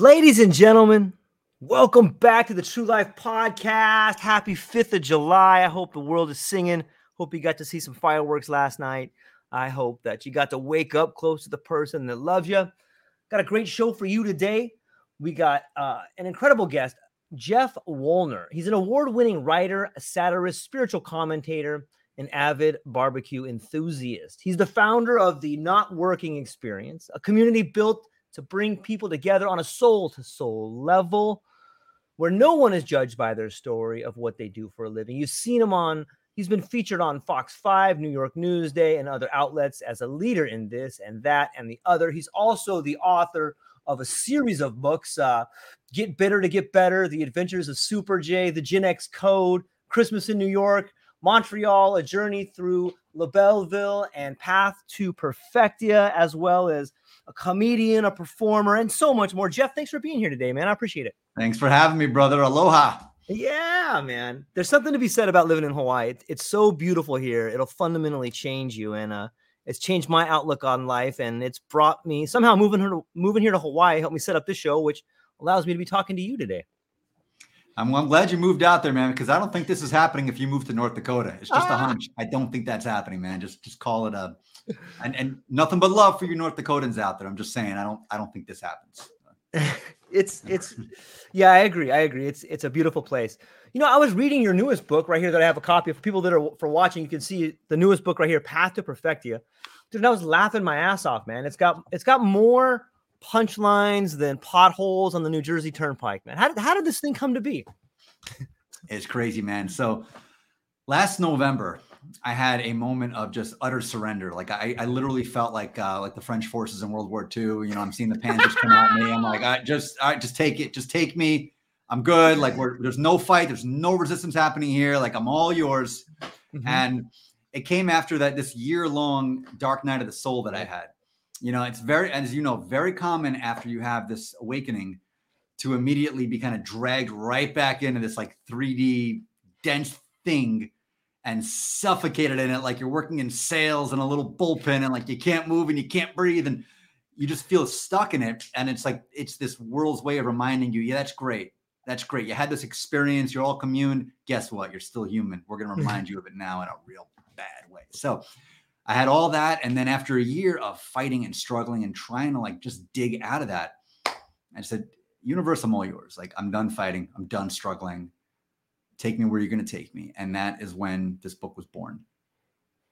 Ladies and gentlemen, welcome back to the True Life Podcast. Happy 5th of July. I hope the world is singing. Hope you got to see some fireworks last night. I hope that you got to wake up close to the person that loves you. Got a great show for you today. We got uh, an incredible guest, Geoff Woliner. He's an award winning writer, satirist, spiritual commentator, an avid barbecue enthusiast. He's the founder of the Not Working Experience, a community built to bring people together on a soul to soul level where no one is judged by their story of what they do for a living. You've seen him on, he's been featured on Fox 5, New York Newsday, and other outlets as a leader in this and that and the other. He's also the author of a series of books uh, Get Bitter to Get Better, The Adventures of Super J, The Gen X Code, Christmas in New York, Montreal, A Journey Through LaBelleville, and Path to Perfectia, as well as a comedian, a performer, and so much more. Geoff, thanks for being here today, man. I appreciate it. Thanks for having me, brother. Aloha. Yeah, man. There's something to be said about living in Hawaii. It, it's so beautiful here. It'll fundamentally change you, and uh, it's changed my outlook on life. And it's brought me somehow moving here, to, moving here to Hawaii helped me set up this show, which allows me to be talking to you today. I'm, I'm glad you moved out there, man, because I don't think this is happening if you move to North Dakota. It's just ah. a hunch. I don't think that's happening, man. Just just call it a and and nothing but love for you North Dakotans out there. I'm just saying, I don't I don't think this happens. it's it's yeah, I agree. I agree. It's it's a beautiful place. You know, I was reading your newest book right here that I have a copy of. For people that are for watching, you can see the newest book right here, Path to Perfectia. Dude, I was laughing my ass off, man. It's got it's got more punchlines than potholes on the New Jersey Turnpike, man. How did how did this thing come to be? it's crazy, man. So last November, I had a moment of just utter surrender. Like I, I literally felt like uh, like the French forces in World War II. You know, I'm seeing the panzers come at me. I'm like, I just, I just take it, just take me. I'm good. Like we're there's no fight, there's no resistance happening here. Like I'm all yours. Mm-hmm. And it came after that this year long dark night of the soul that I had. You know, it's very, as you know, very common after you have this awakening to immediately be kind of dragged right back into this like 3D dense thing and suffocated in it like you're working in sales in a little bullpen and like you can't move and you can't breathe and you just feel stuck in it. And it's like it's this world's way of reminding you yeah that's great. That's great. You had this experience. You're all commune guess what? You're still human. We're going to mm-hmm. remind you of it now in a real bad way. So i had all that and then after a year of fighting and struggling and trying to like just dig out of that i said universe i'm all yours. Like i'm done fighting. I'm done struggling take me where you're going to take me. And that is when this book was born.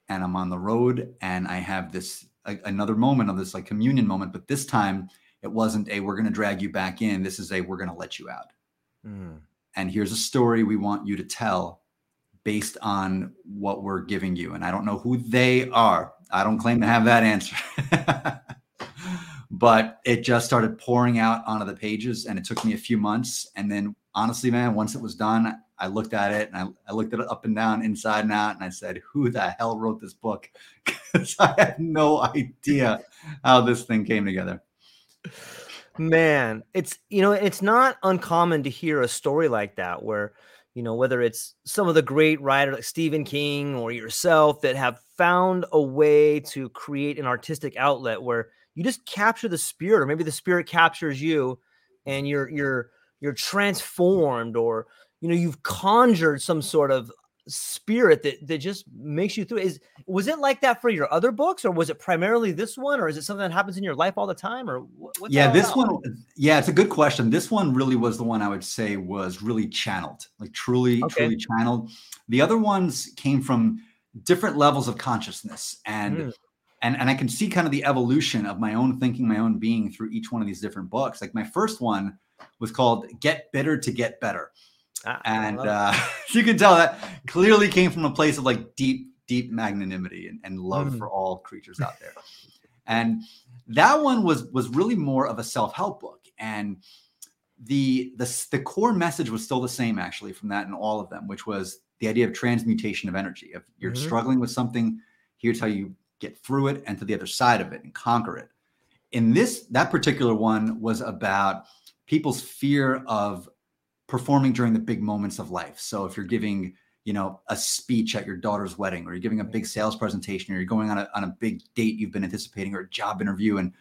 And I'm on the road and I have this a, another moment of this like communion moment, but this time it wasn't a we're going to drag you back in. This is a we're going to let you out. Mm. And here's a story we want you to tell based on what we're giving you. And I don't know who they are. I don't claim to have that answer. but it just started pouring out onto the pages and it took me a few months and then honestly, man, once it was done, I looked at it and I, I looked at it up and down, inside and out, and I said, "Who the hell wrote this book?" Because I had no idea how this thing came together. Man, it's you know, it's not uncommon to hear a story like that where you know whether it's some of the great writers like Stephen King or yourself that have found a way to create an artistic outlet where you just capture the spirit or maybe the spirit captures you and you're you're you're transformed or you know you've conjured some sort of spirit that that just makes you through is was it like that for your other books or was it primarily this one or is it something that happens in your life all the time or yeah this about? one yeah it's a good question this one really was the one i would say was really channeled like truly okay. truly channeled the other ones came from different levels of consciousness and mm. and and i can see kind of the evolution of my own thinking my own being through each one of these different books like my first one was called get bitter to get better Ah, and uh, you can tell that clearly came from a place of like deep, deep magnanimity and, and love mm. for all creatures out there. and that one was was really more of a self help book, and the the the core message was still the same actually from that and all of them, which was the idea of transmutation of energy. If you're mm-hmm. struggling with something, here's how you get through it and to the other side of it and conquer it. In this, that particular one was about people's fear of performing during the big moments of life. So if you're giving, you know, a speech at your daughter's wedding, or you're giving a big sales presentation, or you're going on a, on a big date you've been anticipating, or a job interview, and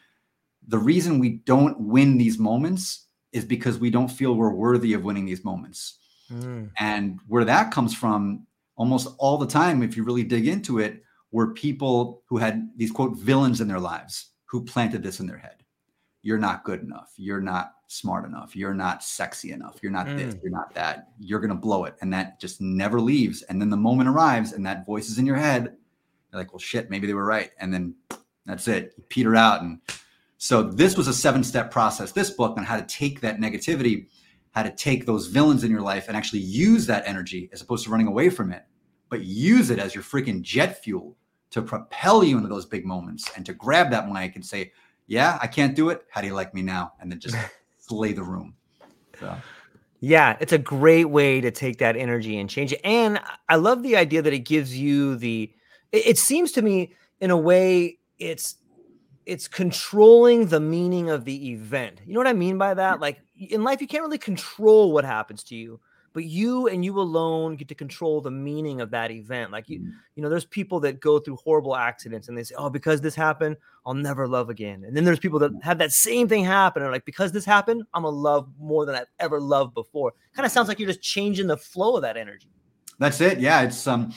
the reason we don't win these moments is because we don't feel we're worthy of winning these moments. Mm. And where that comes from, almost all the time, if you really dig into it, were people who had these quote villains in their lives who planted this in their head. You're not good enough. You're not smart enough. You're not sexy enough. You're not mm. this. You're not that. You're going to blow it. And that just never leaves. And then the moment arrives and that voice is in your head. You're like, well, shit, maybe they were right. And then that's it. You peter out. And so this was a seven step process, this book on how to take that negativity, how to take those villains in your life and actually use that energy as opposed to running away from it, but use it as your freaking jet fuel to propel you into those big moments and to grab that mic and say, yeah, I can't do it. How do you like me now? And then just slay the room. So. Yeah, it's a great way to take that energy and change it. And I love the idea that it gives you the it, it seems to me in a way it's it's controlling the meaning of the event. You know what I mean by that? Like in life you can't really control what happens to you, but you and you alone get to control the meaning of that event like you mm. you know there's people that go through horrible accidents and they say oh because this happened i'll never love again and then there's people that have that same thing happen and like because this happened i'm gonna love more than i've ever loved before kind of sounds like you're just changing the flow of that energy that's it yeah it's um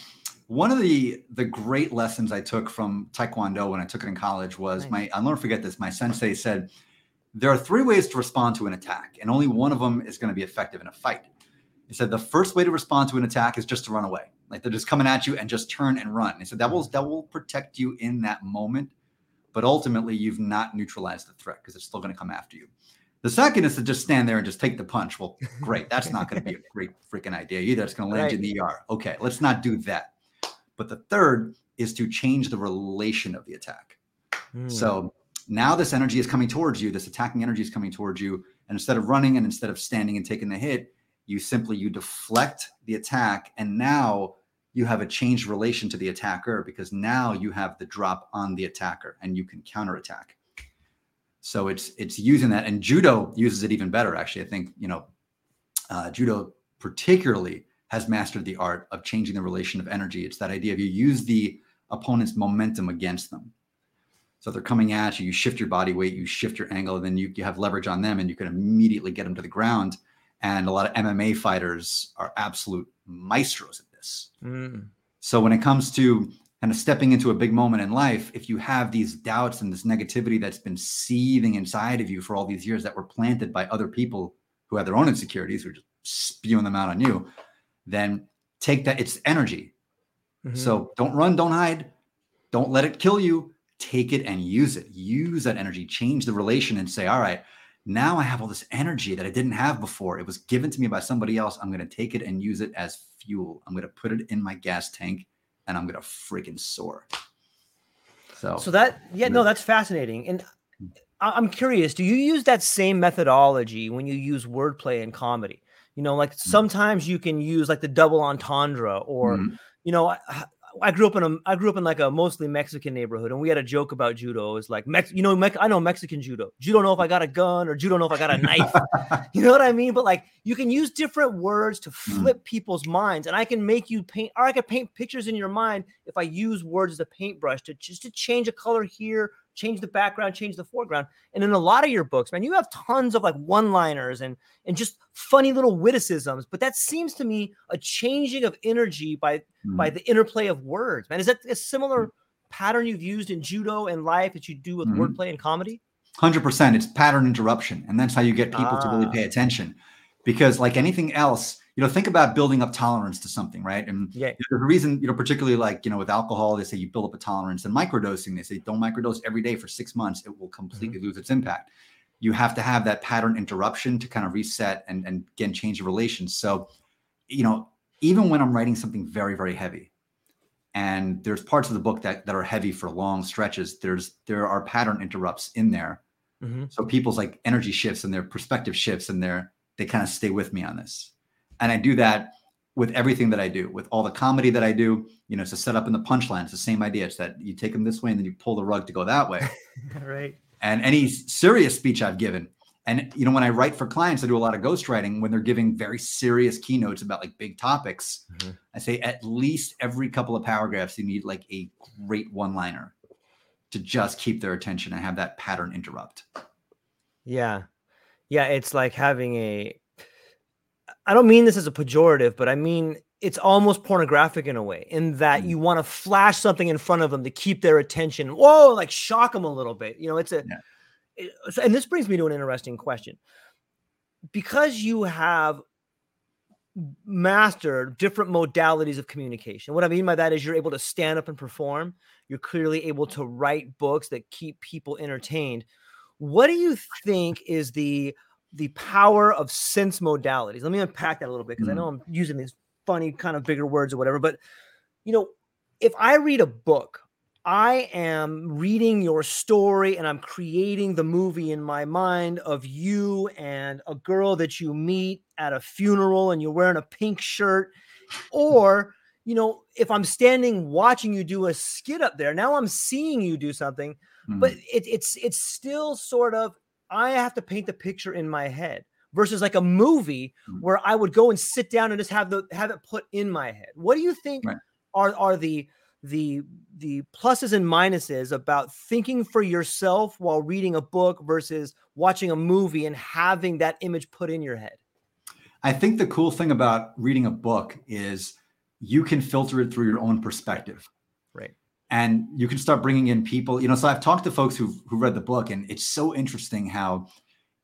one of the the great lessons i took from taekwondo when i took it in college was nice. my i'll never forget this my sensei said there are three ways to respond to an attack and only one of them is going to be effective in a fight he said the first way to respond to an attack is just to run away. Like they're just coming at you and just turn and run. He said that will that will protect you in that moment, but ultimately you've not neutralized the threat because it's still going to come after you. The second is to just stand there and just take the punch. Well, great. That's not going to be a great freaking idea either. It's going to land right. you in the ER. Okay, let's not do that. But the third is to change the relation of the attack. Mm. So now this energy is coming towards you. This attacking energy is coming towards you. And instead of running and instead of standing and taking the hit, you simply you deflect the attack and now you have a changed relation to the attacker because now you have the drop on the attacker and you can counterattack. So it's it's using that and judo uses it even better actually. I think you know uh, judo particularly has mastered the art of changing the relation of energy. It's that idea of you use the opponent's momentum against them. So they're coming at you you shift your body weight you shift your angle and then you, you have leverage on them and you can immediately get them to the ground and a lot of MMA fighters are absolute maestros at this. Mm. So when it comes to kind of stepping into a big moment in life, if you have these doubts and this negativity that's been seething inside of you for all these years that were planted by other people who have their own insecurities, who are just spewing them out on you, then take that. It's energy. Mm-hmm. So don't run, don't hide, don't let it kill you. Take it and use it. Use that energy, change the relation, and say, all right, now I have all this energy that I didn't have before. It was given to me by somebody else. I'm going to take it and use it as fuel. I'm going to put it in my gas tank and I'm going to freaking soar. So, so that, yeah, no, that's fascinating. And I'm curious, do you use that same methodology when you use wordplay in comedy? You know, like sometimes you can use like the double entendre or Mhm. you know, I, grew up in a I grew up in like a mostly Mexican neighborhood, and we had a joke about judo. It was like Mex, you know, Mex, I know Mexican judo. You don't know if I got a gun or you don't know if I got a knife. you know what I mean? But like, you can use different words to hmm. flip people's minds, and I can make you paint, or I can paint pictures in your mind if I use words as a paintbrush to just to change a color here, change the background, change the foreground. And in a lot of your books, man, you have tons of like one-liners and and just funny little witticisms. But that seems to me a changing of energy by by the interplay of words, man. Is that a similar pattern you've used in judo and life that you do with Mhm. wordplay and comedy? Hundred percent. It's pattern interruption, and that's how you get people to really Ah. pay attention. Because, like anything else, you know, think about building up tolerance to something, right? And Yeah. there's a reason, you know, particularly like you know, with alcohol, they say you build up a tolerance, and microdosing, they say don't microdose every day for six months; it will completely Mm-hmm. lose its impact. You have to have that pattern interruption to kind of reset and and again change the relations. So, you know, even when I'm writing something very very heavy, and there's parts of the book that that are heavy for long stretches, there's there are pattern interrupts in there Mhm. so people's like energy shifts and their perspective shifts and they're they kind of stay with me on this and i do that with everything that i do with all the comedy that i do you know it's a setup in the punchline it's the same idea it's that you take them this way and then you pull the rug to go that way right. and any serious speech i've given and you know when i write for clients i do a lot of ghostwriting when they're giving very serious keynotes about like big topics Mhm. i say at least every couple of paragraphs you need like a great one liner to just keep their attention and have that pattern interrupt Yeah. Yeah. It's like having a, I don't mean this as a pejorative, but I mean, it's almost pornographic in a way, in that Mm. you want to flash something in front of them to keep their attention. Whoa, like shock them a little bit. You know, it's a, Yeah. it- so- and this brings me to an interesting question. Because you have mastered different modalities of communication. What I mean by that is you're able to stand up and perform. You're clearly able to write books that keep people entertained. What do you think is the the power of sense modalities? Let me unpack that a little bit because I Mhm. know I'm using these funny kind of bigger words or whatever, but you know, if I read a book, I am reading your story and I'm creating the movie in my mind of you and a girl that you meet at a funeral and you're wearing a pink shirt. Or, you know, if I'm standing watching you do a skit up there, now I'm seeing you do something, but it, it's it's still sort of I have to paint the picture in my head versus like a movie Mm. where I would go and sit down and just have the have it put in my head. What do you think Right. are are the the the pluses and minuses about thinking for yourself while reading a book versus watching a movie and having that image put in your head? I think the cool thing about reading a book is you can filter it through your own perspective. Right. And you can start bringing in people, you know. So I've talked to folks who who read the book, and it's so interesting how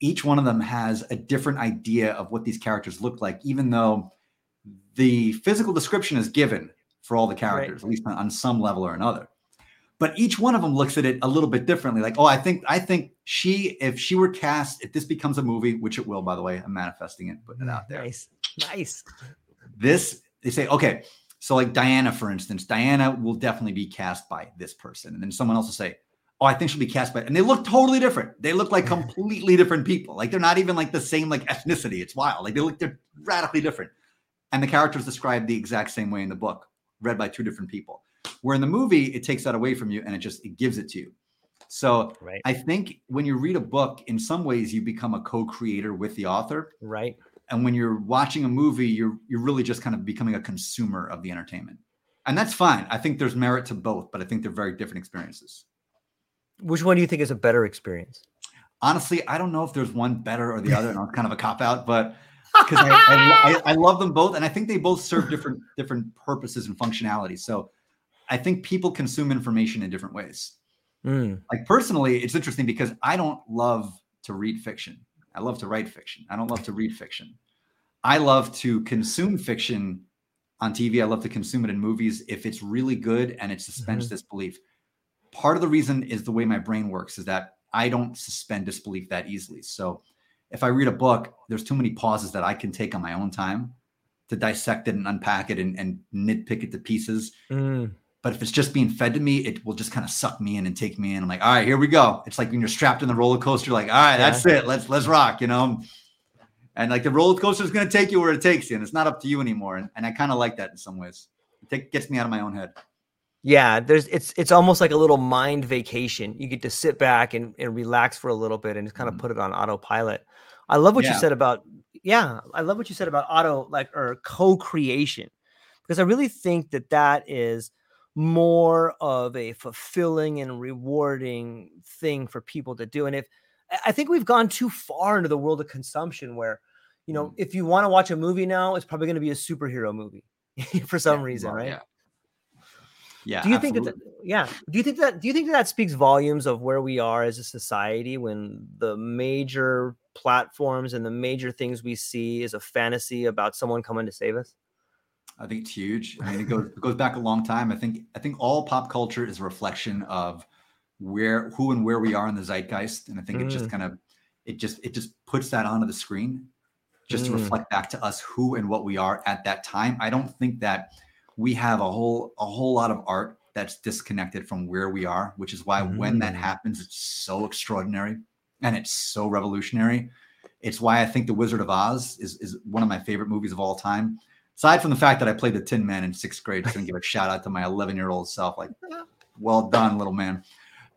each one of them has a different idea of what these characters look like, even though the physical description is given for all the characters, at least on, on some level or another. But each one of them looks at it a little bit differently. Like, oh, I think I think she, if she were cast, if this becomes a movie, which it will, by the way, I'm manifesting it, putting it out there Nice. Nice. this they say okay so like diana for instance diana will definitely be cast by this person. And then someone else will say oh i think she'll be cast by and they look totally different. They look like completely different people. Like they're not even like the same like ethnicity. It's wild. Like they look they're radically different. And the characters described the exact same way in the book read by two different people. Where in the movie it takes that away from you and it just it gives it to you. So Right. i think when you read a book in some ways you become a co-creator with the author. Right. And when you're watching a movie you're you're really just kind of becoming a consumer of the entertainment. And that's fine. I think there's merit to both but i think they're very different experiences. Which one do you think is a better experience? honestly i don't know if there's one better or the other and I'm kind of a cop out but because I, I, I, I love them both and i think they both serve different different purposes and functionalities. So i think people consume information in different ways. Mm, like personally it's interesting because i don't love to read fiction i love to write fiction. I don't love to read fiction. I love to consume fiction on tv i love to consume it in movies if it's really good and it suspends disbelief. Part of the reason is the way my brain works is that i don't suspend disbelief that easily. So if i read a book there's too many pauses that i can take on my own time to dissect it and unpack it and, and nitpick it to pieces. Mm. But if it's just being fed to me, it will just kind of suck me in and take me in. I'm like, all right, here we go. It's like when you're strapped in the roller coaster, like, all right, that's it. Let's let's rock, you know. and like the roller coaster is going to take you where it takes you, and it's not up to you anymore. And, and I kind of like that in some ways. It take, gets me out of my own head. Yeah, there's it's it's almost like a little mind vacation. You get to sit back and, and relax for a little bit and just kind of mm-hmm. put it on autopilot. I love what yeah. you said about yeah, I love what you said about auto like or co-creation because I really think that that is more of a fulfilling and rewarding thing for people to do. And if I think we've gone too far into the world of consumption where, you know, mm. if you want to watch a movie now, it's probably going to be a superhero movie for some yeah, reason, right? Yeah. Yeah. Do you absolutely. think that? Yeah. Do you think that? Do you think that, that speaks volumes of where we are as a society when the major platforms and the major things we see is a fantasy about someone coming to save us? I think it's huge. I mean, it goes it goes back a long time. I think I think all pop culture is a reflection of where who and where we are in the zeitgeist, and I think mm. it just mm. kind of it just it just puts that onto the screen, just mm. to reflect back to us who and what we are at that time. I don't think that we have a whole a whole lot of art that's disconnected from where we are, which is why mm. when that mm. happens, it's so extraordinary and it's so revolutionary. It's why I think The Wizard of Oz is is one of my favorite movies of all time aside from the fact that I played the Tin Man in sixth grade, just gonna give a shout out to my 11 year old self. Like, well done, little man.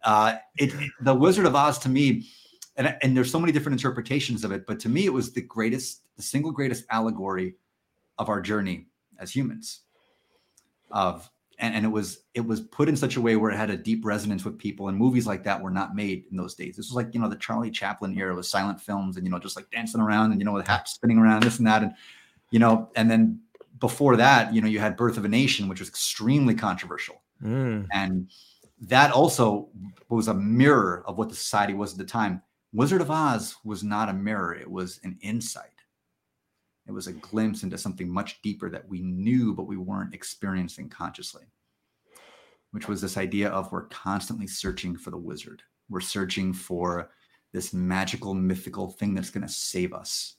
Uh, it, the Wizard of Oz to me, and, and there's so many different interpretations of it, but to me, it was the greatest, the single greatest allegory of our journey as humans. Of and, and it was it was put in such a way where it had a deep resonance with people and movies like that were not made in those days this was like you know the charlie chaplin era with silent films and you know just like dancing around and you know with hats spinning around this and that and you know and then before that, you know, you had Birth of a Nation, which was extremely controversial. Mm. And that also was a mirror of what the society was at the time. Wizard of Oz was not a mirror, it was an insight. It was a glimpse into something much deeper that we knew, but we weren't experiencing consciously, which was this idea of we're constantly searching for the wizard. We're searching for this magical, mythical thing that's going to save us.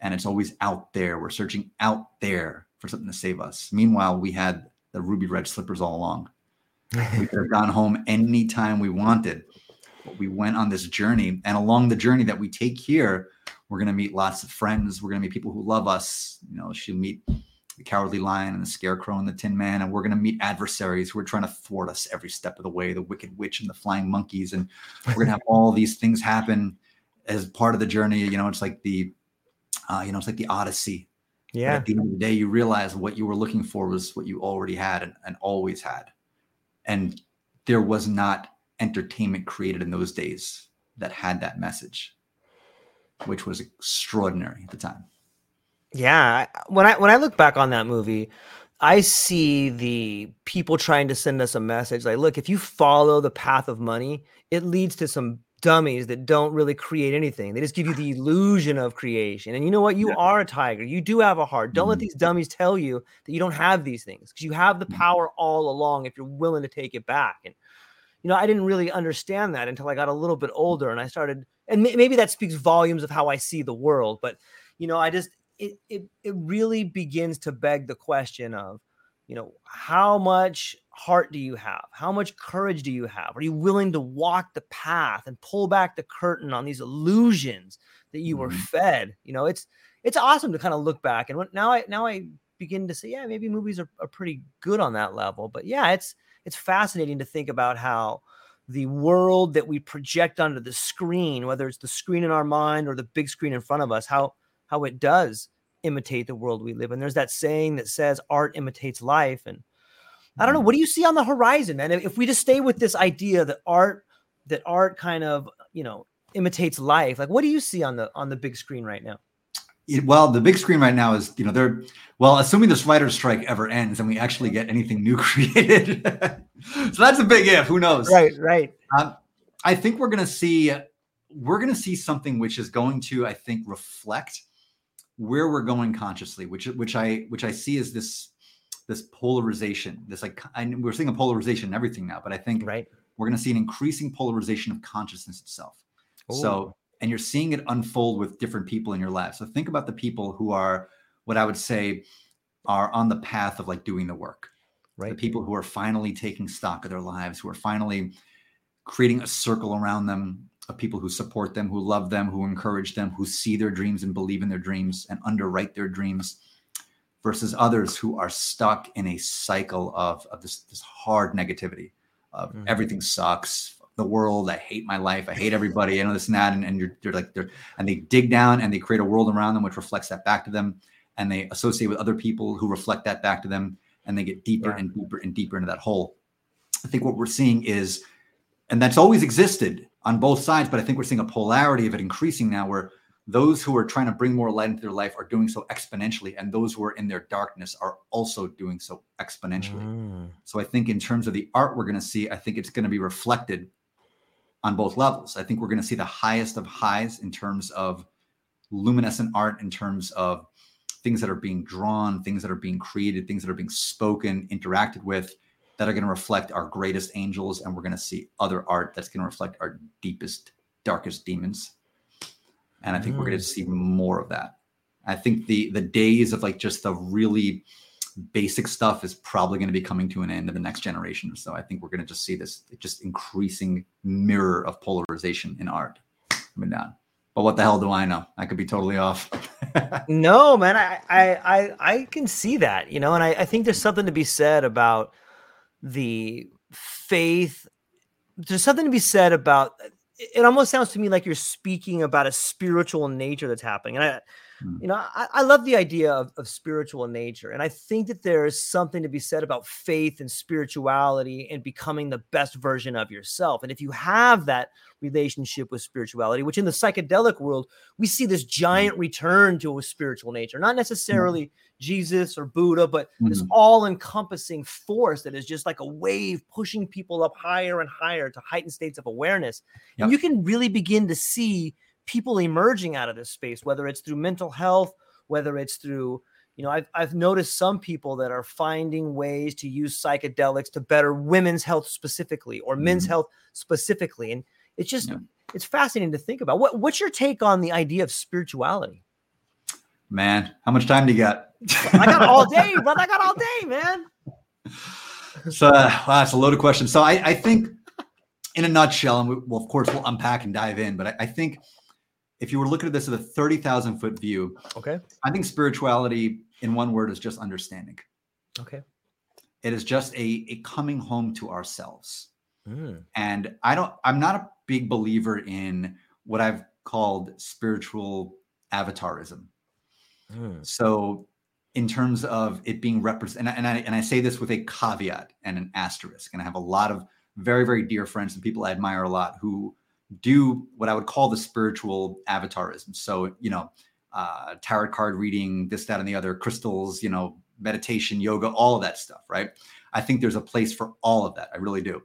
And it's always out there. We're searching out there for something to save us. Meanwhile, we had the ruby red slippers all along. we could have gone home anytime we wanted. But we went on this journey. And along the journey that we take here, we're going to meet lots of friends. We're going to meet people who love us. You know, she'll meet the cowardly lion and the scarecrow and the tin man. And we're going to meet adversaries who are trying to thwart us every step of the way the wicked witch and the flying monkeys. And we're going to have all these things happen as part of the journey. You know, it's like the, uh, you know, it's like the Odyssey yeah. But at the end of the day, you realize what you were looking for was what you already had and, and always had. And there was not entertainment created in those days that had that message, which was extraordinary at the time. Yeah, when I when I look back on that movie, I see the people trying to send us a message like, look, if you follow the path of money, it leads to some dummies that don't really create anything. They just give you the illusion of creation. And you know what? You yeah. are a tiger. You do have a heart. Don't mm-hmm. let these dummies tell you that you don't have these things because you have the mm-hmm. power all along if you're willing to take it back. And you know, I didn't really understand that until I got a little bit older and I started and maybe that speaks volumes of how I see the world, but you know, I just it it it really begins to beg the question of you know, how much heart do you have? How much courage do you have? Are you willing to walk the path and pull back the curtain on these illusions that you were mm-hmm. fed? You know, it's it's awesome to kind of look back and now I now I begin to say, yeah, maybe movies are, are pretty good on that level. But yeah, it's it's fascinating to think about how the world that we project onto the screen, whether it's the screen in our mind or the big screen in front of us, how how it does imitate the world we live in. There's that saying that says art imitates life. And I don't know, mm-hmm. what do you see on the horizon, man? If we just stay with this idea that art, that art kind of, you know, imitates life, like what do you see on the on the big screen right now? well, the big screen right now is, you know, they're well, assuming this writer's strike ever ends and we actually get anything new created. so that's a big if. Who knows? Right, right. Um, I think we're gonna see we're gonna see something which is going to, I think, reflect where we're going consciously, which which I which I see as this this polarization. This like I, we're seeing a polarization in everything now, but I think right. we're going to see an increasing polarization of consciousness itself. Ooh. So and you're seeing it unfold with different people in your life. So think about the people who are what I would say are on the path of like doing the work. Right. The people who are finally taking stock of their lives, who are finally creating a circle around them of people who support them, who love them, who encourage them, who see their dreams and believe in their dreams and underwrite their dreams, versus others who are stuck in a cycle of, of this, this hard negativity of mm-hmm. everything sucks, the world, I hate my life, I hate everybody, I know this and that, and, and you're, you're like they're and they dig down and they create a world around them which reflects that back to them, and they associate with other people who reflect that back to them, and they get deeper yeah. and deeper and deeper into that hole. I think what we're seeing is, and that's always existed on both sides, but I think we're seeing a polarity of it increasing now where those who are trying to bring more light into their life are doing so exponentially, and those who are in their darkness are also doing so exponentially. Mm. So I think in terms of the art we're going to see, I think it's going to be reflected on both levels. I think we're going to see the highest of highs in terms of luminescent art, in terms of things that are being drawn, things that are being created, things that are being spoken, interacted with that are going to reflect our greatest angels. And we're going to see other art that's going to reflect our deepest, darkest demons. And I think mm. we're going to see more of that. I think the the days of like just the really basic stuff is probably going to be coming to an end in the next generation. So I think we're going to just see this just increasing mirror of polarization in art coming down. But what the hell do I know? I could be totally off. no, man, I, I, I I can see that, you know, and I, I think there's something to be said about the faith. There's something to be said about it almost sounds to me like you're speaking about a spiritual nature that's happening. And I. You know, I, I love the idea of, of spiritual nature. And I think that there is something to be said about faith and spirituality and becoming the best version of yourself. And if you have that relationship with spirituality, which in the psychedelic world, we see this hmm. giant return to a spiritual nature, not hmm. necessarily Jesus or Buddha, but mm-hmm. this all encompassing force that is just like a wave pushing people up higher and higher to heightened states of awareness. Yep. And you can really begin to see people emerging out of this space, whether it's through mental health, whether it's through, you know, I've, I've noticed some people that are finding ways to use psychedelics to better women's health specifically or men's mm-hmm. health specifically. And it's just, yeah. it's fascinating to think about. What, what's your take on the idea of spirituality? Man, how much time do you got? I got all day, brother. I got all day, man. So uh, wow, that's a loaded question. So I, I think, in a nutshell, and we, well, of course, we'll unpack and dive in, but I, I think if you were looking at this at a 30,000 foot view, okay, I think spirituality in one word is just understanding. Okay. It is just a, a coming home to ourselves. Mm. And I don't, I'm not a big believer in what I've called spiritual avatarism. Mm. So, in terms of it being represented, and I, and I say this with a caveat and an asterisk, and I have a lot of very, very dear friends and people I admire a lot who do what I would call the spiritual avatarism. So, you know, uh, tarot card reading, this, that, and the other, crystals, you know, meditation, yoga, all of that stuff, right? I think there's a place for all of that. I really do.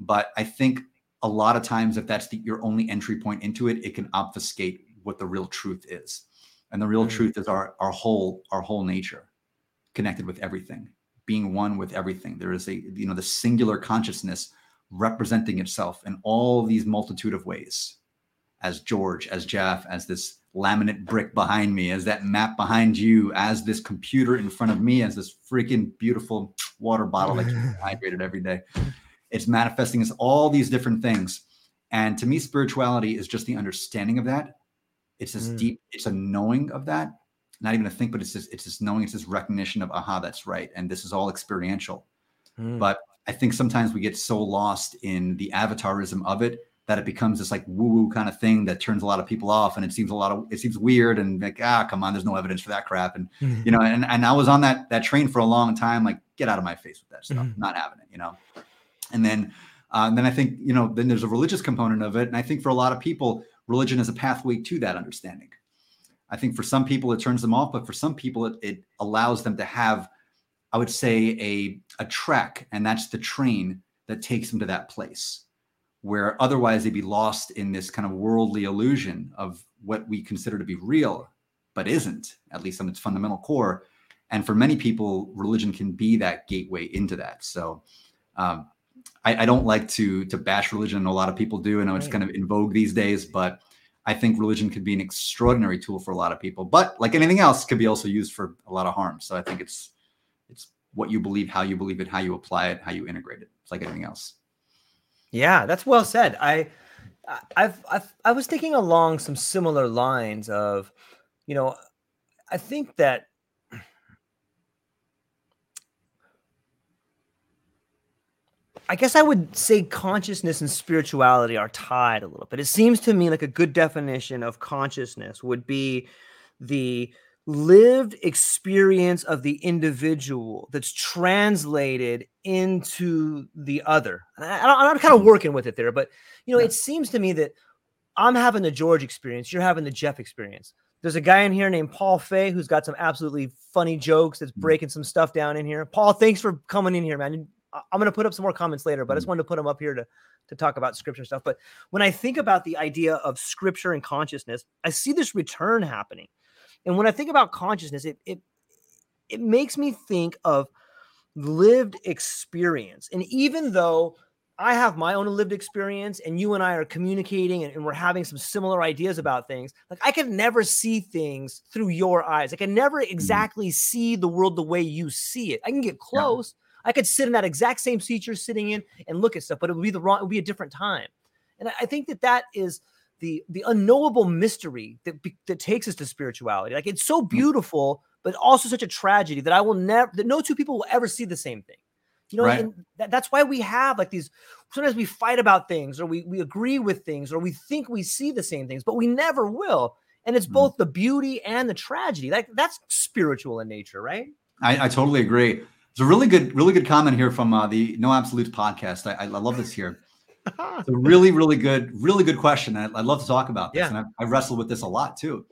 But I think a lot of times, if that's the, your only entry point into it, it can obfuscate what the real truth is. And the real mm-hmm. truth is our our whole our whole nature, connected with everything, being one with everything. There is a you know the singular consciousness representing itself in all these multitude of ways as George, as Geoff, as this laminate brick behind me, as that map behind you, as this computer in front of me, as this freaking beautiful water bottle that keeps hydrated every day. It's manifesting as all these different things. And to me, spirituality is just the understanding of that. It's this mm. deep, it's a knowing of that. Not even a think, but it's just it's this knowing, it's this recognition of aha, that's right. And this is all experiential. Mm. But I think sometimes we get so lost in the avatarism of it that it becomes this like woo woo kind of thing that turns a lot of people off, and it seems a lot of it seems weird and like ah come on, there's no evidence for that crap, and mm-hmm. you know, and and I was on that that train for a long time, like get out of my face with that stuff, mm-hmm. not having it, you know, and then uh, and then I think you know then there's a religious component of it, and I think for a lot of people, religion is a pathway to that understanding. I think for some people it turns them off, but for some people it, it allows them to have I would say a a trek, and that's the train that takes them to that place where otherwise they'd be lost in this kind of worldly illusion of what we consider to be real, but isn't, at least on its fundamental core. And for many people, religion can be that gateway into that. So um, I, I, don't like to to bash religion. A lot of people do. I know right. it's kind of in vogue these days, but I think religion could be an extraordinary tool for a lot of people. But like anything else, could be also used for a lot of harm. So I think it's it's what you believe, how you believe it, how you apply it, how you integrate it. It's like anything else. Yeah, that's well said. I I've, I've I was thinking along some similar lines of, you know, I think that I guess I would say consciousness and spirituality are tied a little bit. It seems to me like a good definition of consciousness would be the lived experience of the individual that's translated into the other. I, am kind of working with it there, but you know, yeah. it seems to me that I'm having the George experience, you're having the Geoff experience. There's a guy in here named Paul Fay who's got some absolutely funny jokes that's mm. breaking some stuff down in here. Paul, thanks for coming in here, man. I'm going to put up some more comments later, but I just mm. wanted to put them up here to to talk about scripture stuff. But when I think about the idea of scripture and consciousness, I see this return happening. And when I think about consciousness, it it it makes me think of lived experience. And even though I have my own lived experience and you and I are communicating and, and, we're having some similar ideas about things, like I can never see things through your eyes. I can never mm. exactly see the world the way you see it. I can get close. Yeah I could sit in that exact same seat you're sitting in and look at stuff, but it would be the wrong, it would be a different time. And I think that that is the the unknowable mystery that that takes us to spirituality. Like it's so mm. beautiful, but also such a tragedy that I will never that no two people will ever see the same thing. You know, right. and that, that's why we have like these. Sometimes we fight about things, or we we agree with things, or we think we see the same things, but we never will. And it's mm both the beauty and the tragedy. Like that's spiritual in nature, right? I, I totally agree. It's a really good, really good comment here from uh, the No Absolutes podcast. I, I love this here. It's a really, really good, really good question. I, would love to talk about this, yeah. and I, I wrestle with this a lot too.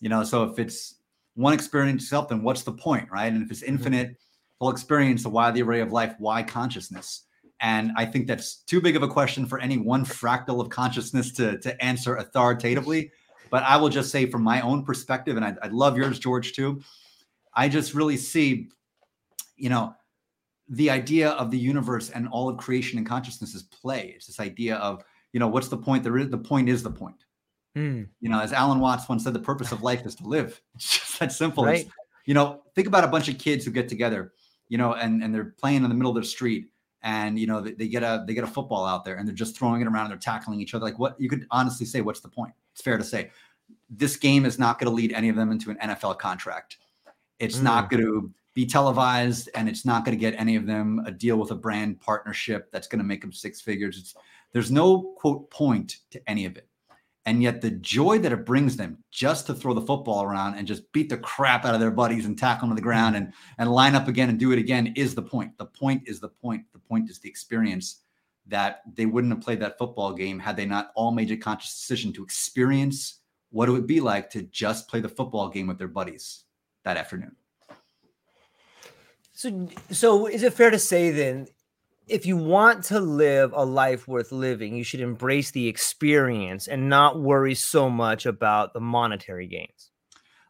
You know, so if it's one experience itself, then what's the point, right? And if it's mm-hmm. infinite, mm-hmm. full experience, the wide the array of life, why consciousness? And I think that's too big of a question for any one fractal of consciousness to, to answer authoritatively. But I will just say, from my own perspective, and I, I love yours, George, too. I just really see you know, the idea of the universe and all of creation and consciousness is play. It's this idea of, you know, what's the point? There is the point is the point. Mm. You know, as Alan Watts once said, the purpose of life is to live. It's just that simple. Right. you know, think about a bunch of kids who get together, you know, and and they're playing in the middle of the street, and you know they, they get a they get a football out there, and they're just throwing it around, and they're tackling each other. Like, what you could honestly say, what's the point? It's fair to say, this game is not going to lead any of them into an NFL contract. It's mm. not going to be televised and it's not going to get any of them a deal with a brand partnership that's going to make them six figures. It's, there's no quote point to any of it. And yet the joy that it brings them just to throw the football around and just beat the crap out of their buddies and tackle them to the ground and, and line up again and do it again is the point. The point is the point. The point is the experience that they wouldn't have played that football game had they not all made a conscious decision to experience what it would be like to just play the football game with their buddies that afternoon. So, so is it fair to say then, if you want to live a life worth living, you should embrace the experience and not worry so much about the monetary gains?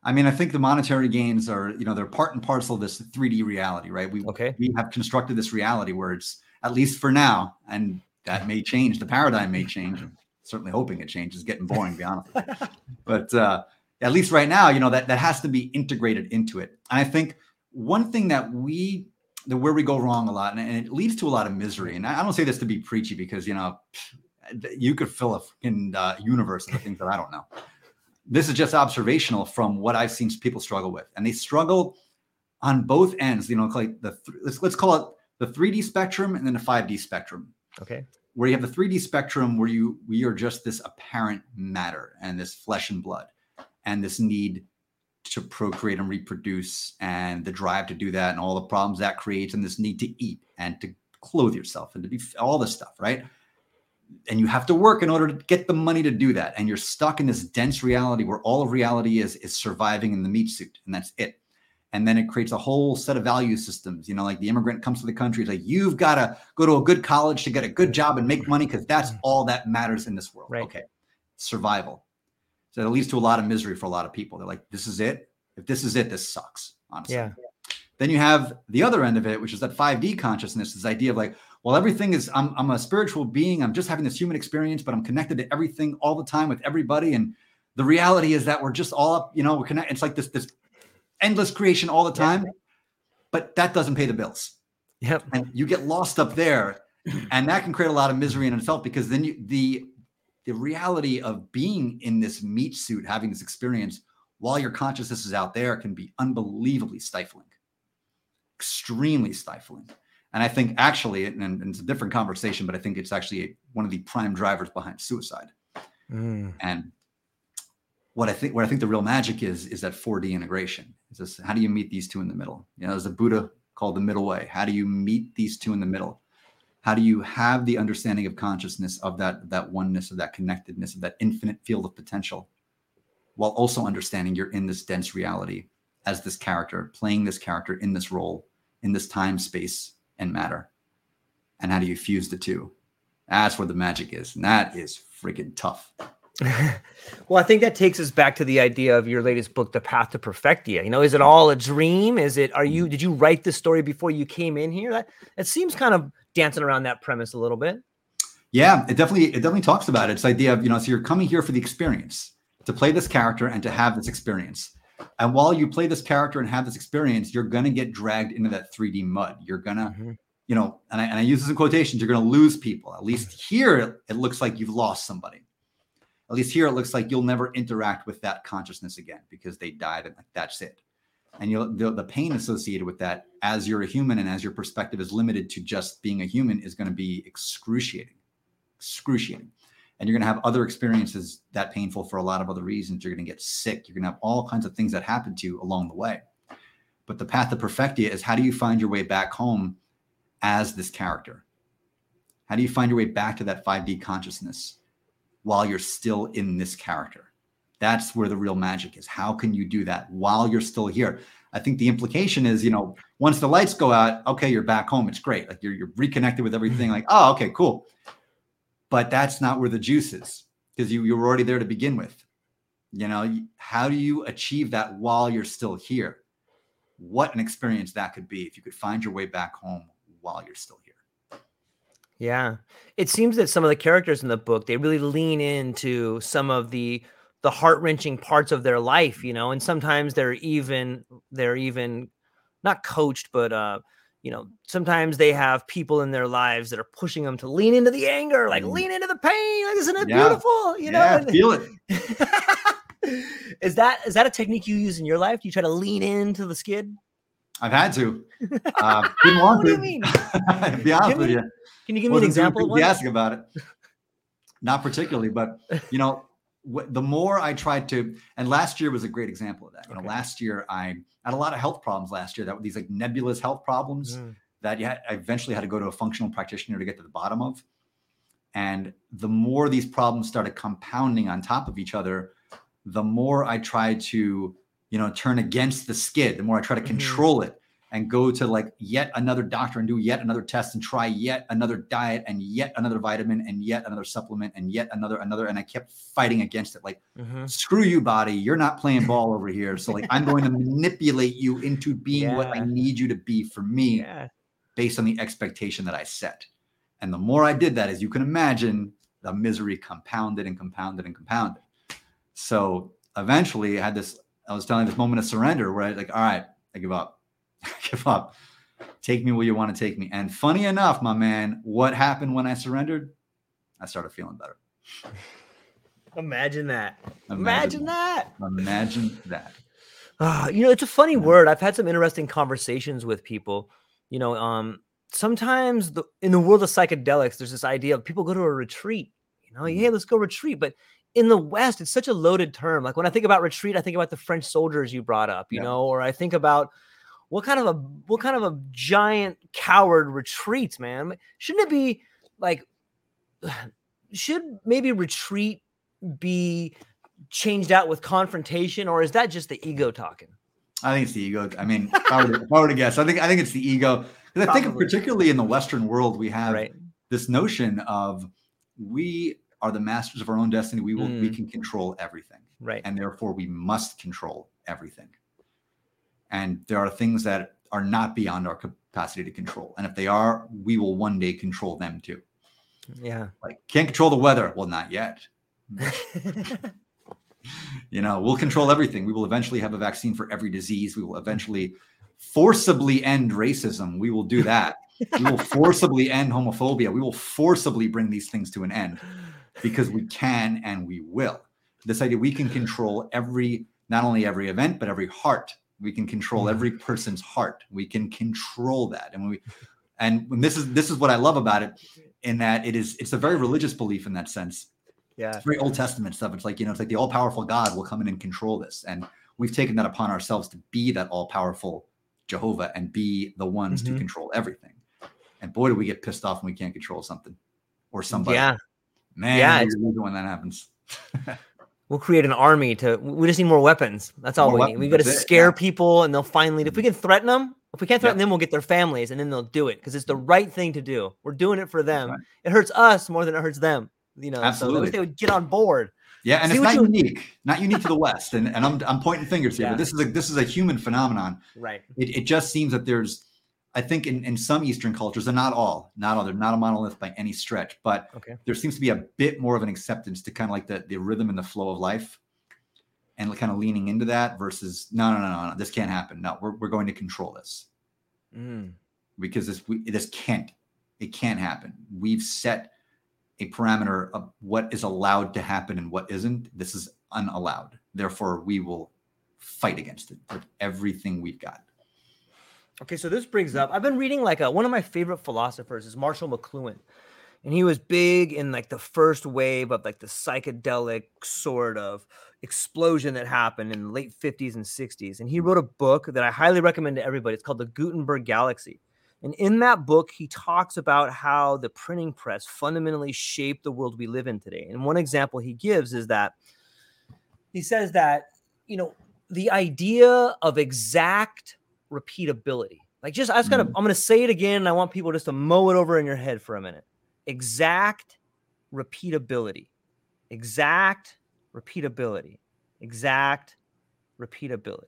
I mean, I think the monetary gains are, you know, they're part and parcel of this 3D reality, right? We okay. we have constructed this reality where it's at least for now, and that may change. The paradigm may change. I'm certainly hoping it changes. Getting boring, to be honest. but uh, at least right now, you know, that that has to be integrated into it. And I think one thing that we the where we go wrong a lot, and, and it leads to a lot of misery. And I, I don't say this to be preachy because you know you could fill a fucking uh, universe of the things that I don't know. This is just observational from what I've seen people struggle with, and they struggle on both ends. You know, like the let's let's call it the 3D spectrum and then the 5D spectrum. Okay. Where you have the 3D spectrum, where you we are just this apparent matter and this flesh and blood, and this need to procreate and reproduce and the drive to do that and all the problems that creates and this need to eat and to clothe yourself and to be all this stuff, right? And you have to work in order to get the money to do that. And you're stuck in this dense reality where all of reality is is surviving in the meat suit, and that's it. And then it creates a whole set of value systems. You know, like the immigrant comes to the country, it's like you've got to go to a good college to get a good job and make money because that's mm. all that matters in this world. Right. Okay, survival so it leads to a lot of misery for a lot of people. They're like, this is it. If this is it, this sucks, honestly. Yeah. Then you have the other end of it, which is that 5D consciousness, this idea of like, well, everything is, I'm, I'm a spiritual being. I'm just having this human experience, but I'm connected to everything all the time with everybody. And the reality is that we're just all up, you know, we're connected. It's like this, this endless creation all the time, yeah. but that doesn't pay the bills. Yep. And you get lost up there and that can create a lot of misery in itself because then you, the the reality of being in this meat suit, having this experience while your consciousness is out there can be unbelievably stifling, extremely stifling. And I think actually, and, and it's a different conversation, but I think it's actually one of the prime drivers behind suicide. Mm. And what I think, what I think the real magic is, is that 4D integration. Is this how do you meet these two in the middle? You know, there's a Buddha called the middle way. How do you meet these two in the middle? How do you have the understanding of consciousness of that that oneness, of that connectedness, of that infinite field of potential, while also understanding you're in this dense reality as this character, playing this character in this role, in this time, space, and matter? And how do you fuse the two? That's where the magic is. And that is freaking tough. Well, I think that takes us back to the idea of your latest book, The Path to Perfectia. You know, is it all a dream? Is it, are you, did you write this story before you came in here? That, it seems kind of dancing around that premise a little bit. Yeah, it definitely, it definitely talks about it. It's the idea of, you know, so you're coming here for the experience, to play this character and to have this experience. And while you play this character and have this experience, you're going to get dragged into that 3D mud. You're going to, mm-hmm. you know, and I, and I use this in quotations, you're going to lose people. At least here, it looks like you've lost somebody at least here it looks like you'll never interact with that consciousness again because they died and that's it. And you the, the pain associated with that as you're a human and as your perspective is limited to just being a human is going to be excruciating excruciating. And you're going to have other experiences that painful for a lot of other reasons. You're going to get sick. You're going to have all kinds of things that happen to you along the way. But the path to perfectia is how do you find your way back home as this character? How do you find your way back to that 5d consciousness while you're still in this character. That's where the real magic is. How can you do that while you're still here? I think the implication is, you know, once the lights go out, okay, you're back home. It's great. Like you're, you're reconnected with everything. Like, oh, okay, cool. But that's not where the juice is because you, you were already there to begin with. You know, how do you achieve that while you're still here? What an experience that could be if you could find your way back home while you're still here. Yeah. It seems that some of the characters in the book, they really lean into some of the the heart-wrenching parts of their life, you know, and sometimes they're even they're even not coached, but uh, you know, sometimes they have people in their lives that are pushing them to lean into the anger, like mm. lean into the pain. Like, isn't it yeah. beautiful? You know, yeah, feel it. is that is that a technique you use in your life? Do you try to lean into the skid? I've had to. Uh, didn't want what to. Do you mean? be honest with you. Can you give me an example? Enthusiastic about it. Not particularly, but you know, the more I tried to, and last year was a great example of that. You okay. know, last year I had a lot of health problems last year. That were these like nebulous health problems mm. that you had, I eventually had to go to a functional practitioner to get to the bottom of. And the more these problems started compounding on top of each other, the more I tried to, you know, turn against the skid, the more I try to mm-hmm. control it and go to like yet another doctor and do yet another test and try yet another diet and yet another vitamin and yet another supplement and yet another another and I kept fighting against it like mm-hmm. screw you body you're not playing ball over here so like I'm going to manipulate you into being yeah. what I need you to be for me yeah. based on the expectation that I set and the more I did that as you can imagine the misery compounded and compounded and compounded so eventually I had this I was telling this moment of surrender where I like all right I give up give up. Take me where you want to take me. And funny enough, my man, what happened when I surrendered? I started feeling better. Imagine that. Imagine, Imagine that. Imagine that. Uh, you know, it's a funny word. I've had some interesting conversations with people. You know, um, sometimes the, in the world of psychedelics, there's this idea of people go to a retreat. You know, mm-hmm. hey, let's go retreat. But in the West, it's such a loaded term. Like when I think about retreat, I think about the French soldiers you brought up. You yeah. know, or I think about what kind of a what kind of a giant coward retreats, man? Shouldn't it be like should maybe retreat be changed out with confrontation, or is that just the ego talking? I think it's the ego. I mean, if I were to, if I were to guess, I think I think it's the ego. Because I think particularly in the Western world, we have right. this notion of we are the masters of our own destiny. We will mm. we can control everything. Right. And therefore we must control everything. And there are things that are not beyond our capacity to control. And if they are, we will one day control them too. Yeah. Like, can't control the weather. Well, not yet. you know, we'll control everything. We will eventually have a vaccine for every disease. We will eventually forcibly end racism. We will do that. we will forcibly end homophobia. We will forcibly bring these things to an end. Because we can and we will. This idea we can control every, not only every event, but every heart. We can control every person's heart. We can control that. And when we, and when this is this is what I love about it, in that it is it's a very religious belief in that sense. Yeah. It's very Old Testament stuff. It's like, you know, it's like the all powerful God will come in and control this. And we've taken that upon ourselves to be that all powerful Jehovah and be the ones Mhm. to control everything. And boy, do we get pissed off when we can't control something or somebody. Yeah. Man, Yeah, when that happens. We'll create an army to. We just need more weapons. That's all More we need. We got to it, scare yeah. people, and they'll finally. If we can threaten them, if we can't threaten them, we'll get their families, and then they'll do it because it's the right thing to do. We're doing it for them. right. It hurts us more than it hurts them. You know, so Absolutely. wish they would get on board. Yeah, and See it's not unique, not unique to the West. And, and I'm I'm pointing fingers here, Yeah. but this is a this is a human phenomenon. Right. It, it just seems that there's I think in, in some Eastern cultures, and not all, not all, they're not a monolith by any stretch, but Okay. there seems to be a bit more of an acceptance to kind of like the, the rhythm and the flow of life and kind of leaning into that versus no, no, no, no, no, this can't happen. No, we're, we're going to control this Mm. because this we, this can't it can't happen. We've set a parameter of what is allowed to happen and what isn't. This is unallowed. Therefore, we will fight against it with everything we've got. Okay, so this brings up. I've been reading like a, one of my favorite philosophers is Marshall McLuhan, and he was big in like the first wave of like the psychedelic sort of explosion that happened in the late 50s and 60s. And he wrote a book that I highly recommend to everybody. It's called The Gutenberg Galaxy. And in that book, he talks about how the printing press fundamentally shaped the world we live in today. And one example he gives is that he says that, you know, the idea of exact repeatability. Like just I was gonna Mhm. I'm gonna say it again. And I want people just to mow it over in your head for a minute. Exact repeatability. Exact repeatability. Exact repeatability.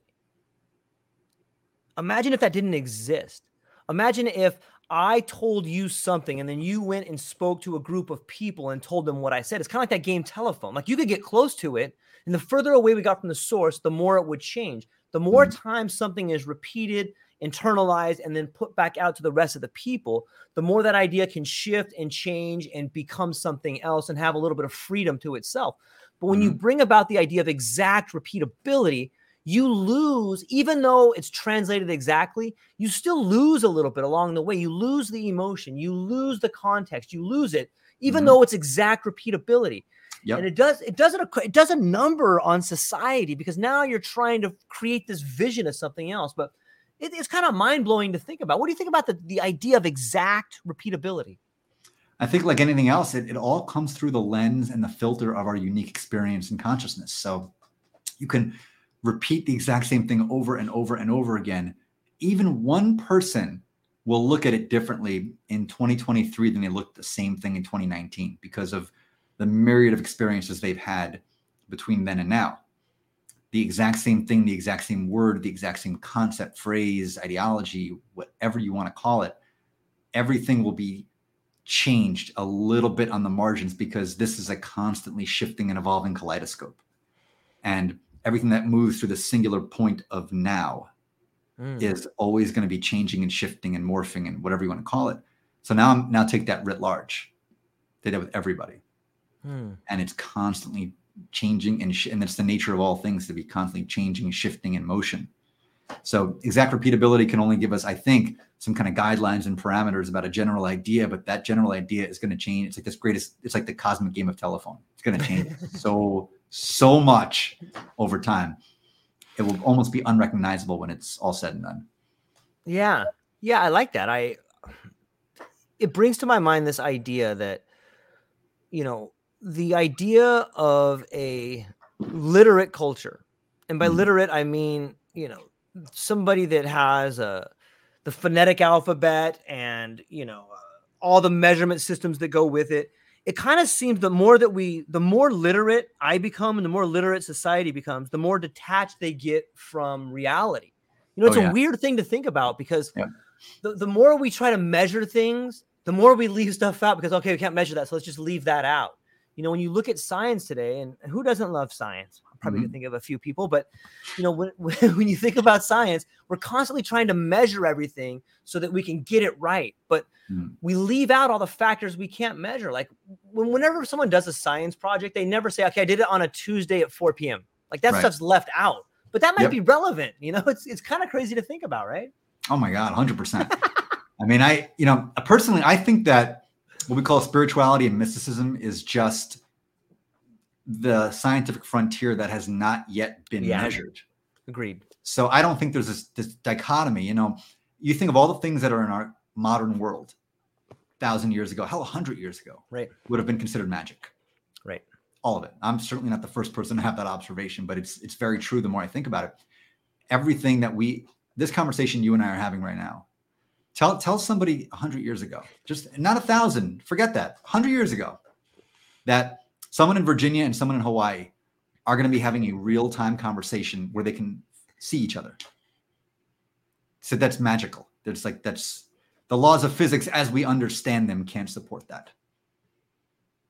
Imagine if that didn't exist. Imagine if I told you something and then you went and spoke to a group of people and told them what I said. It's kind of like that game telephone. Like you could get close to it, and the further away we got from the source, the more it would change. The more times something is repeated, internalized, and then put back out to the rest of the people, the more that idea can shift and change and become something else and have a little bit of freedom to itself. But when you bring about the idea of exact repeatability, you lose, even though it's translated exactly, you still lose a little bit along the way. You lose the emotion, you lose the context, you lose it, even Mhm. though it's exact repeatability. Yep. And it does it doesn't it does a number on society because now you're trying to create this vision of something else. But it, it's kind of mind blowing to think about. What do you think about the, the idea of exact repeatability? I think, like anything else, it, it all comes through the lens and the filter of our unique experience and consciousness. So you can repeat the exact same thing over and over and over again. Even one person will look at it differently in 2023 than they looked the same thing in 2019 because of the myriad of experiences they've had between then and now. The exact same thing, the exact same word, the exact same concept, phrase, ideology, whatever you want to call it, everything will be changed a little bit on the margins because this is a constantly shifting and evolving kaleidoscope. And everything that moves through the singular point of now Mm. is always going to be changing and shifting and morphing and whatever you want to call it. So now I'm now take that writ large. Did that with everybody. Mm. And it's constantly changing and sh- and it's the nature of all things to be constantly changing, shifting in motion. So exact repeatability can only give us, I think, some kind of guidelines and parameters about a general idea, but that general idea is going to change. It's like this greatest, it's like the cosmic game of telephone. It's going to change so, so much over time. It will almost be unrecognizable when it's all said and done. Yeah. Yeah, I like that. I it brings to my mind this idea that you know, the idea of a literate culture. And by Mhm. literate I mean, you know, somebody that has a the phonetic alphabet and, you know, uh, all the measurement systems that go with it. It kind of seems the more that we the more literate I become and the more literate society becomes, the more detached they get from reality. You know, Oh, it's yeah. a weird thing to think about because Yeah. the, the more we try to measure things, the more we leave stuff out because okay, we can't measure that, so let's just leave that out. You know, when you look at science today, and who doesn't love science? I'm probably gonna think of a few people, but you know, when, when you think about science, we're constantly trying to measure everything so that we can get it right. But Mhm. we leave out all the factors we can't measure. Like when whenever someone does a science project, they never say, "Okay, I did it on a Tuesday at 4 p.m." Like that Right. stuff's left out, but that might Yep. be relevant. You know, it's it's kind of crazy to think about, right? Oh my God, 100%. I mean, I, you know, personally, I think that what we call spirituality and mysticism is just the scientific frontier that has not yet been Yeah. measured. Agreed. So I don't think there's this, this dichotomy. You know, you think of all the things that are in our modern world, thousand years ago, hell, a hundred years ago, Right. would have been considered magic. Right. All of it. I'm certainly not the first person to have that observation, but it's it's very true. The more I think about it, everything that we, this conversation you and I are having right now, tell tell somebody a hundred years ago, just not a thousand, forget that, hundred years ago, that someone in Virginia and someone in Hawaii are going to be having a real time conversation where they can see each other. So that's magical. There's like that's the laws of physics as we understand them can't support that.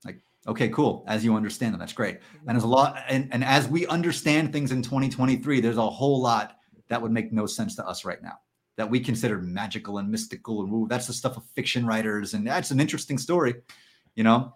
Like, okay, cool. As you understand them, that's great. And there's a lot, and, and as we understand things in 2023, there's a whole lot that would make no sense to us right now that we consider magical and mystical. And ooh, that's the stuff of fiction writers. And that's an interesting story, you know.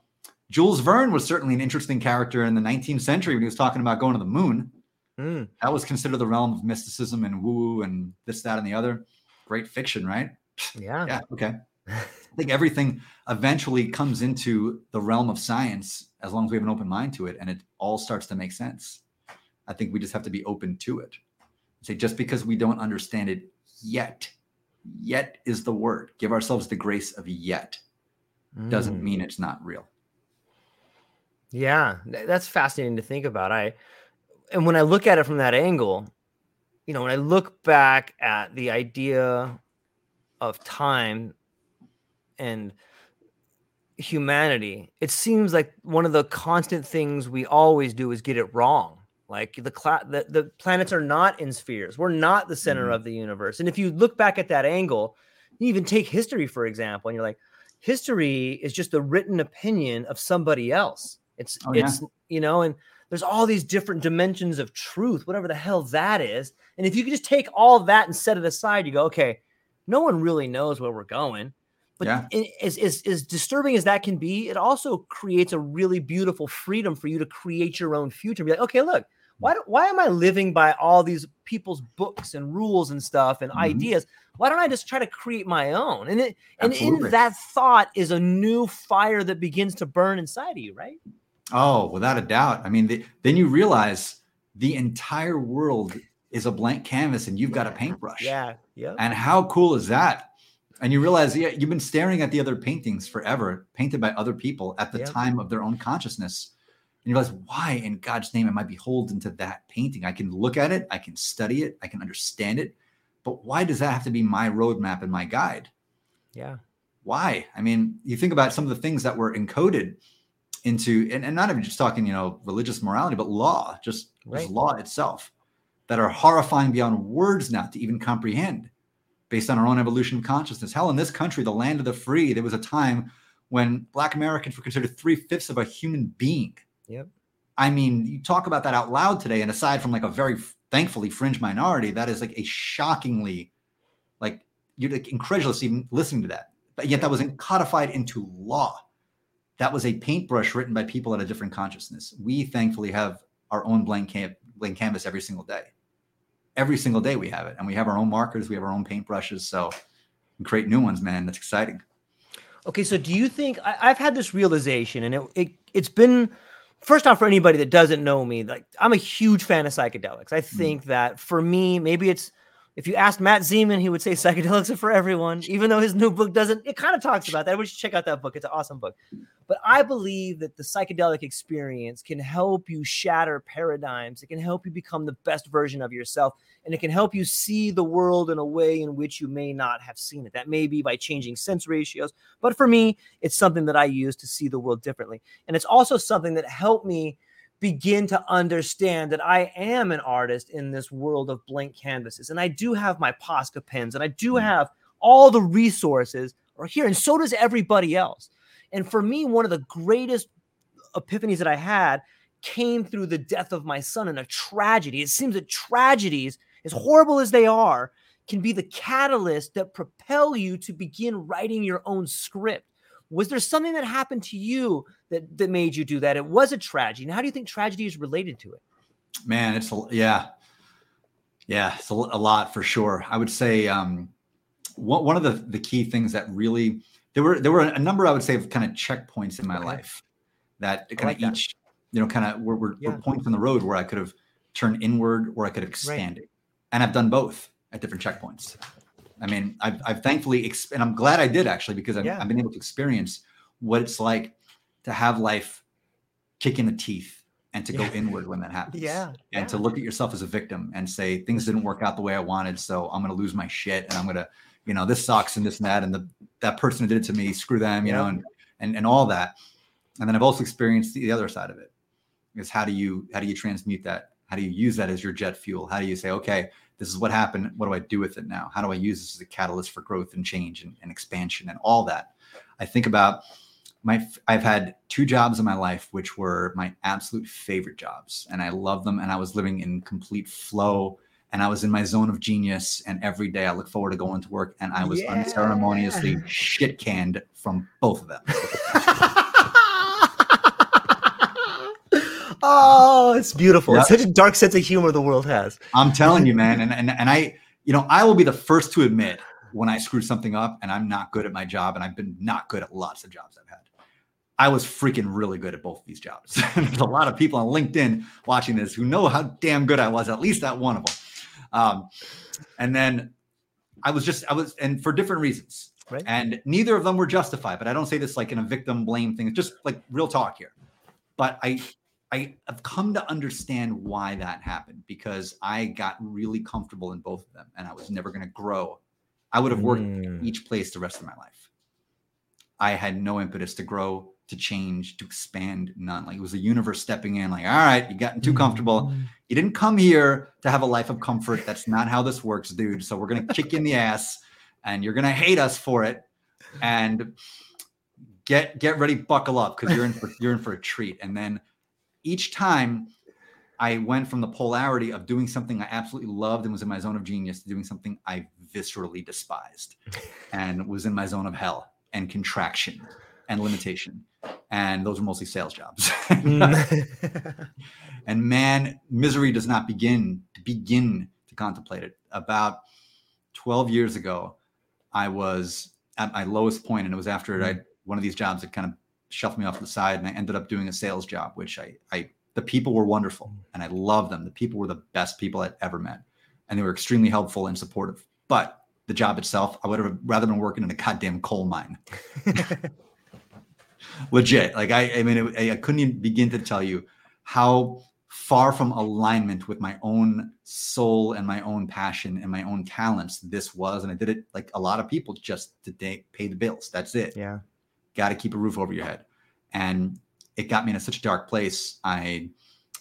Jules Verne was certainly an interesting character in the 19th century when he was talking about going to the moon. Mm, That was considered the realm of mysticism and woo and this, that, and the other. Great fiction, right? yeah. Yeah. Okay. I think everything eventually comes into the realm of science as long as we have an open mind to it and it all starts to make sense. I think we just have to be open to it. Say just because we don't understand it yet, yet is the word. Give ourselves the grace of yet. Doesn't Mm. mean it's not real. Yeah, that's fascinating to think about. I and when I look at it from that angle, you know, when I look back at the idea of time and humanity, it seems like one of the constant things we always do is get it wrong. Like the cla- the, the planets are not in spheres. We're not the center Mhm. of the universe. And if you look back at that angle, you even take history for example, and you're like, history is just the written opinion of somebody else. It's Oh, yeah. it's you know, and there's all these different dimensions of truth, whatever the hell that is. And if you could just take all that and set it aside, you go, okay, no one really knows where we're going. But Yeah. as, as, as disturbing as that can be, it also creates a really beautiful freedom for you to create your own future. Be like, okay, look, why, do- why am I living by all these people's books and rules and stuff and Mhm. ideas? Why don't I just try to create my own? And it, and in that thought is a new fire that begins to burn inside of you, right? Oh, without a doubt. I mean, the, then you realize the entire world is a blank canvas and you've got a paintbrush. Yeah. Yeah. And how cool is that? And you realize, yeah, you've been staring at the other paintings forever, painted by other people at the Yep. time of their own consciousness. And you realize, why in God's name am I beholden to that painting? I can look at it, I can study it, I can understand it. But why does that have to be my roadmap and my guide? Yeah. why? I mean, you think about some of the things that were encoded into, and, and not even just talking, you know, religious morality, but law, just, Right. just law itself, that are horrifying beyond words now to even comprehend based on our own evolution of consciousness. Hell, in this country, the land of the free, there was a time when Black Americans were considered three fifths of a human being. Yep. I mean, you talk about that out loud today, and aside from like a very thankfully fringe minority, that is like a shockingly, like you're like incredulous even listening to that. But yet that was codified into law. That was a paintbrush written by people at a different consciousness. We thankfully have our own blank, cam- blank canvas every single day. Every single day we have it, and we have our own markers, we have our own paintbrushes. So we create new ones, man. That's exciting. Okay, so do you think I, I've had this realization, and it, it it's been first off for anybody that doesn't know me, like I'm a huge fan of psychedelics. I hmm. think that for me, maybe it's if you asked Matt Zemon, he would say psychedelics are for everyone, even though his new book doesn't. It kind of talks about that. We should check out that book. It's an awesome book. But I believe that the psychedelic experience can help you shatter paradigms. It can help you become the best version of yourself, and it can help you see the world in a way in which you may not have seen it. That may be by changing sense ratios, but for me, it's something that I use to see the world differently. And it's also something that helped me begin to understand that I am an artist in this world of blank canvases. And I do have my Posca pens and I do Mm. have all the resources are here. And so does everybody else. And for me, one of the greatest epiphanies that I had came through the death of my son in a tragedy. It seems that tragedies, as horrible as they are, can be the catalyst that propel you to begin writing your own script. Was there something that happened to you that that made you do that? It was a tragedy. And how do you think tragedy is related to it? Man, it's a, yeah, yeah, it's a, a lot for sure. I would say um, one one of the the key things that really there were there were a number I would say of kind of checkpoints in my life that kind like of that. each you know kind of were, were, Yeah. were points on the road where I could have turned inward or I could have expanded, and I've done both at different checkpoints. I mean, I've, I've thankfully, exp- and I'm glad I did actually because I've, Yeah. I've been able to experience what it's like to have life kick in the teeth and to Yeah. go inward when that happens Yeah. and to look at yourself as a victim and say things didn't work out the way I wanted, so I'm going to lose my shit and I'm going to, you know, this sucks and this and that and the that person who did it to me, screw them, you know, and and and all that. And then I've also experienced the other side of it. Is how do you how do you transmute that? How do you use that as your jet fuel? How do you say, okay, this is what happened. What do I do with it now? How do I use this as a catalyst for growth and change and, and expansion and all that? I think about my I've had two jobs in my life which were my absolute favorite jobs and I love them and I was living in complete flow and I was in my zone of genius and every day I look forward to going to work and I was Yeah. unceremoniously shit canned from both of them. oh, it's beautiful. It's such a dark sense of humor the world has. I'm telling you, man, and, and and I, you know, I will be the first to admit when I screwed something up and I'm not good at my job, and I've been not good at lots of jobs I've had. I was freaking really good at both of these jobs. There's a lot of people on LinkedIn watching this who know how damn good I was, at least at one of them. Um, and then I was just, I was, and for different reasons. Right. And neither of them were justified, but I don't say this like in a victim blame thing. It's just like real talk here. But I, I have come to understand why that happened because I got really comfortable in both of them and I was never going to grow. I would have worked Mm. each place the rest of my life. I had no impetus to grow, to change, to expand, none. Like it was the universe stepping in, like, all right, you gotten too comfortable. You didn't come here to have a life of comfort. That's not how this works, dude. So we're gonna kick you in the ass and you're gonna hate us for it. And get get ready, buckle up, because you're in for you're in for a treat. And then each time I went from the polarity of doing something I absolutely loved and was in my zone of genius to doing something I viscerally despised and was in my zone of hell and contraction and limitation. And those were mostly sales jobs. Mm. and man, misery does not begin to begin to contemplate it. About 12 years ago, I was at my lowest point, and it was after I one of these jobs that kind of shoved me off the side, and I ended up doing a sales job, which I I the people were wonderful mm. and I loved them. The people were the best people I'd ever met, and they were extremely helpful and supportive. But the job itself, I would have rather been working in a goddamn coal mine. Legit, like I, I mean, it, I- couldn't even begin to tell you how far from alignment with my own soul and my own passion and my own talents this was. And I did it like a lot of people just to pay the bills. That's it yeah. Got to keep a roof over your head. And it got me in such a dark place. I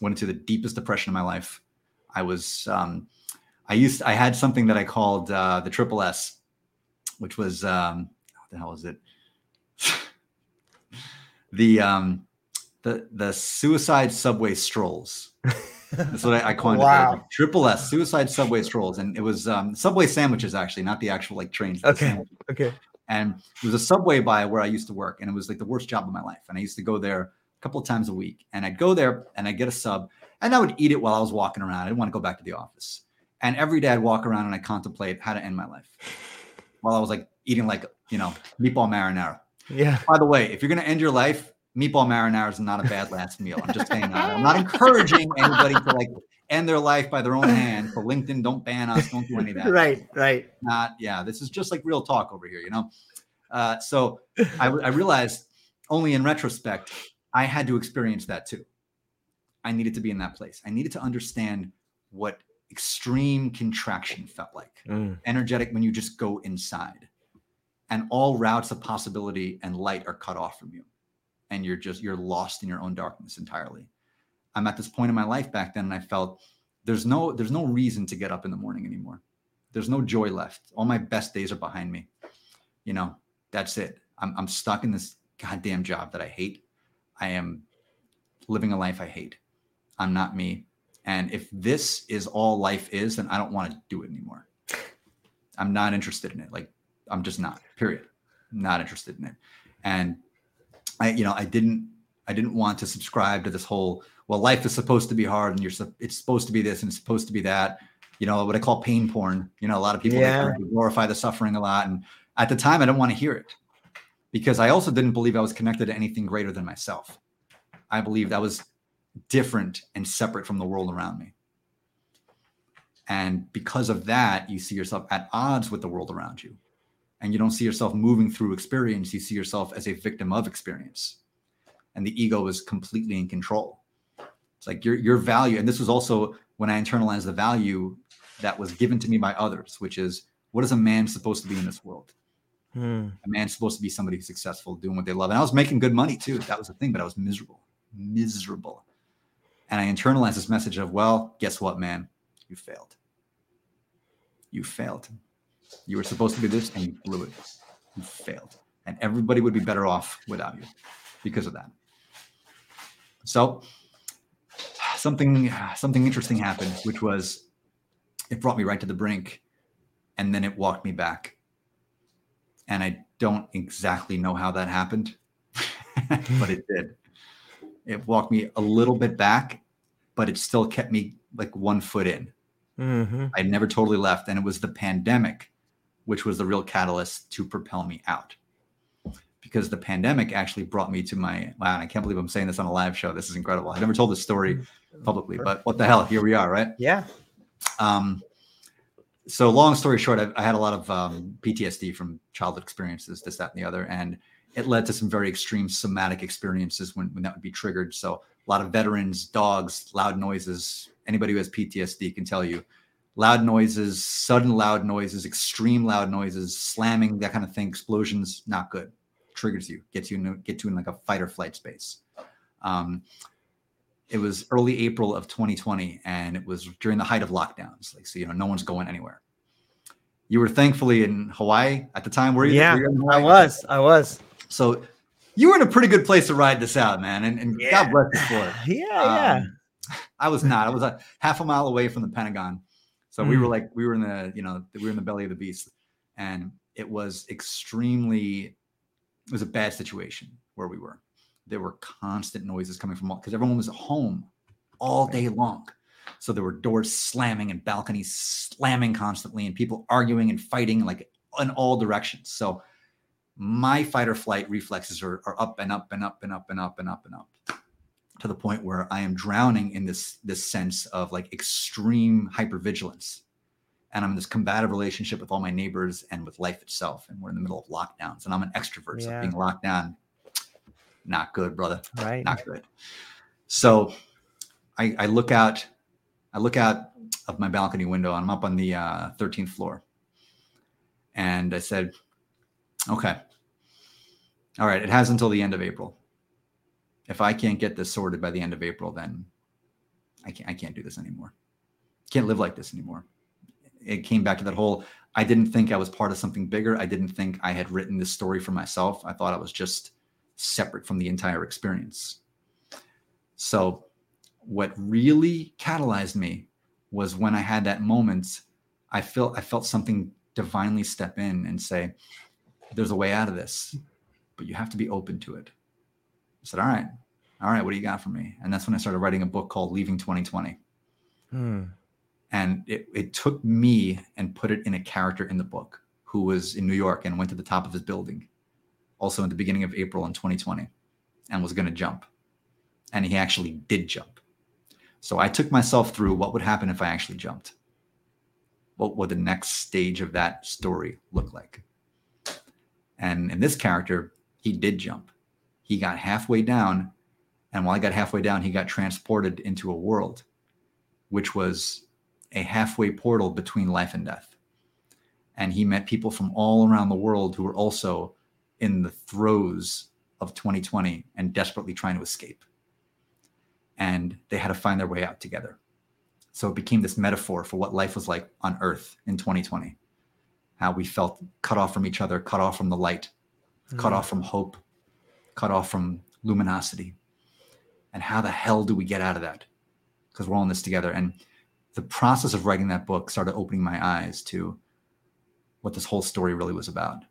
went into the deepest depression of my life. I was, um, I used, I had something that I called uh, the triple S, which was, um, what the hell is it? the, um, the, the suicide subway strolls. That's what I, I coined it. Wow. Like, Triple S, suicide subway strolls. And it was um, subway sandwiches, actually, not the actual like trains. Okay. Okay. And it was a subway by where I used to work, and it was like the worst job of my life. And I used to go there a couple of times a week, and I'd go there and I'd get a sub, and I would eat it while I was walking around. I didn't want to go back to the office. And every day I'd walk around and I contemplate how to end my life while I was like eating like you know meatball marinara. Yeah. By the way, if you're gonna end your life, meatball marinara is not a bad last meal. I'm just saying. that. I'm not encouraging anybody to like end their life by their own hand. So LinkedIn, don't ban us. Don't do any of that Right. Right. not yeah this is just like real talk over here you know uh, so I, I realized only in retrospect i had to experience that too i needed to be in that place i needed to understand what extreme contraction felt like Mm. energetic when you just go inside and all routes of possibility and light are cut off from you and you're just you're lost in your own darkness entirely i'm at this point in my life back then and i felt there's no there's no reason to get up in the morning anymore. There's no joy left. All my best days are behind me. You know that's it. I'm, I'm stuck in this goddamn job that i hate. I am living a life i hate. I'm not me. And if this is all life is then i don't want to do it anymore. I'm not interested in it. Like i'm just not period. Not interested in it. And I, you know, I didn't, I didn't want to subscribe to this whole, well, life is supposed to be hard and you're, it's supposed to be this and it's supposed to be that. You know, what I call pain porn. You know, a lot of people Yeah. glorify the suffering a lot. And at the time, I didn't want to hear it because I also didn't believe I was connected to anything greater than myself. I believed I was different and separate from the world around me. And because of that, you see yourself at odds with the world around you. And you don't see yourself moving through experience. You see yourself as a victim of experience. And the ego is completely in control. It's like your, your value. And this was also when I internalized the value that was given to me by others, which is what is a man supposed to be in this world? Hmm. A man's supposed to be somebody who's successful, doing what they love. And I was making good money too. That was the thing, but I was miserable, miserable. And I internalized this message of, well, guess what, man? You failed. You failed. You were supposed to be this and you blew it. You failed. And everybody would be better off without you because of that. So something something interesting happened, which was it brought me right to the brink and then it walked me back and I don't exactly know how that happened, but it did. It walked me a little bit back, but it still kept me like one foot in. Mhm. I never totally left, and it was the pandemic, which was the real catalyst to propel me out. Because the pandemic actually brought me to my wow, I can't believe I'm saying this on a live show. This is incredible. I never told this story publicly, but what the hell? Here we are, right? Yeah. Um, so long story short, I, I had a lot of um, PTSD from childhood experiences, this, that, and the other, and it led to some very extreme somatic experiences when, when that would be triggered. So a lot of veterans, dogs, loud noises. Anybody who has PTSD can tell you, loud noises, sudden loud noises, extreme loud noises, slamming, that kind of thing, explosions, not good. Triggers you, gets you in, get you in like a fight or flight space. Um, it was early April of 2020, and it was during the height of lockdowns. Like, so you know, no one's going anywhere. You were thankfully in Hawaii at the time. Were you? Yeah, Were you I was. I was. So you were in a pretty good place to ride this out, man. And, and Yeah. God bless you for it. Yeah. Yeah. Um, I was not. I was a half a mile away from the Pentagon, so we were Mm. like we were in the you know we were in the belly of the beast, and it was extremely. It was a bad situation where we were. There were constant noises coming from all because everyone was at home all day long. So there were doors slamming and balconies slamming constantly, and people arguing and fighting like in all directions. So my fight or flight reflexes are, are up and up and up and up and up and up and up to the point where I am drowning in this this sense of like extreme hypervigilance. And I'm in this combative relationship with all my neighbors and with life itself. And we're in the middle of lockdowns. And I'm an extrovert. So being locked down, not good, brother. Right. Not good. So I, I look out, I look out of my balcony window. I'm up on the uh, 13th floor. And I said, okay. All right. It has until the end of April if I can't get this sorted by the end of April, then I can't I can't do this anymore. Can't live like this anymore. It came back to that whole I didn't think I was part of something bigger. I didn't think I had written this story for myself. I thought I was just separate from the entire experience. So what really catalyzed me was when I had that moment, I felt I felt something divinely step in and say, there's a way out of this, but you have to be open to it. I said, All right, all right, what do you got for me? And that's when I started writing a book called Leaving 2020. Hmm. And it, it took me and put it in a character in the book who was in New York and went to the top of his building, also in the beginning of April in 2020, and was going to jump. And he actually did jump. So I took myself through what would happen if I actually jumped. What would the next stage of that story look like? And in this character, he did jump. He got halfway down. And while I got halfway down, he got transported into a world, which was a halfway portal between life and death. And he met people from all around the world who were also in the throes of 2020 and desperately trying to escape. And they had to find their way out together. So it became this metaphor for what life was like on Earth in 2020 how we felt cut off from each other, cut off from the light, cut mm. off from hope, cut off from luminosity. And how the hell do we get out of that? Because we're all in this together. And the process of writing that book started opening my eyes to what this whole story really was about.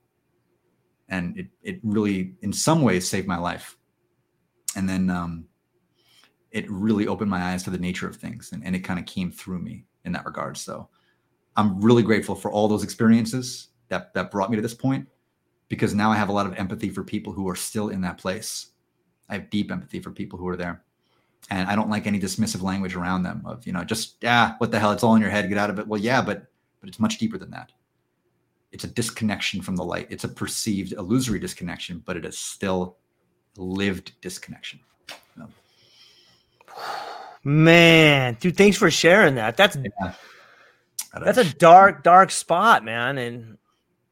and it it really in some ways saved my life. And then um it really opened my eyes to the nature of things and, and it kind of came through me in that regard. So i'm really grateful for all those experiences that that brought me to this point because now i have a lot of empathy for people who are still in that place. I have deep empathy for people who are there and i don't like any dismissive language around them of you know just yeah what the hell it's all in your head get out of it well yeah but but it's much deeper than that it's a disconnection from the light it's a perceived illusory disconnection but it is still lived disconnection you know? Man, dude, thanks for sharing that. That's Yeah. that's a dark, dark spot, man. And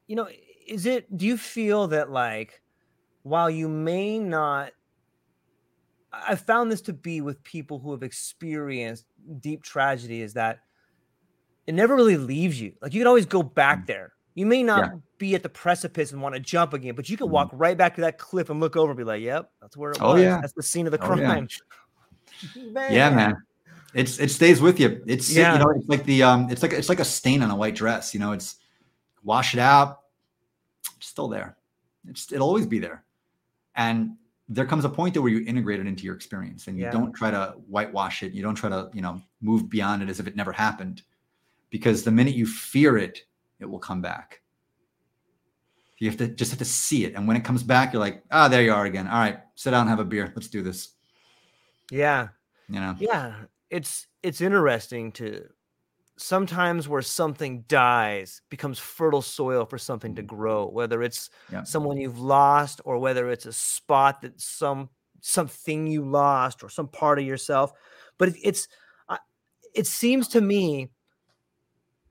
you know, is it do you feel that like while you may not I I found this to be with people who have experienced deep tragedy is that it never really leaves you. Like you can always go back Mm. there. You may not Yeah. be at the precipice and want to jump again, but you can Mhm. walk right back to that cliff and look over and be like, "Yep, that's where it Oh, was. yeah. That's the scene of the Oh, yeah. crime." yeah man it's it stays with you it's Yeah. you know it's like the um it's like it's like a stain on a white dress you know it's wash it out it's still there it's it'll always be there and there comes a point there where you integrate it into your experience and you Yeah. don't try to whitewash it. You don't try to you know move beyond it as if it never happened because the minute you fear it it will come back. You have to just have to see it. And when it comes back you're like ah there you are again. All right sit down have a beer. Let's do this. Yeah. you know? Yeah. It's it's interesting to sometimes where something dies becomes fertile soil for something to mm-hmm. grow whether it's Yeah. someone you've lost or whether it's a spot that some something you lost or some part of yourself but it, it's it seems to me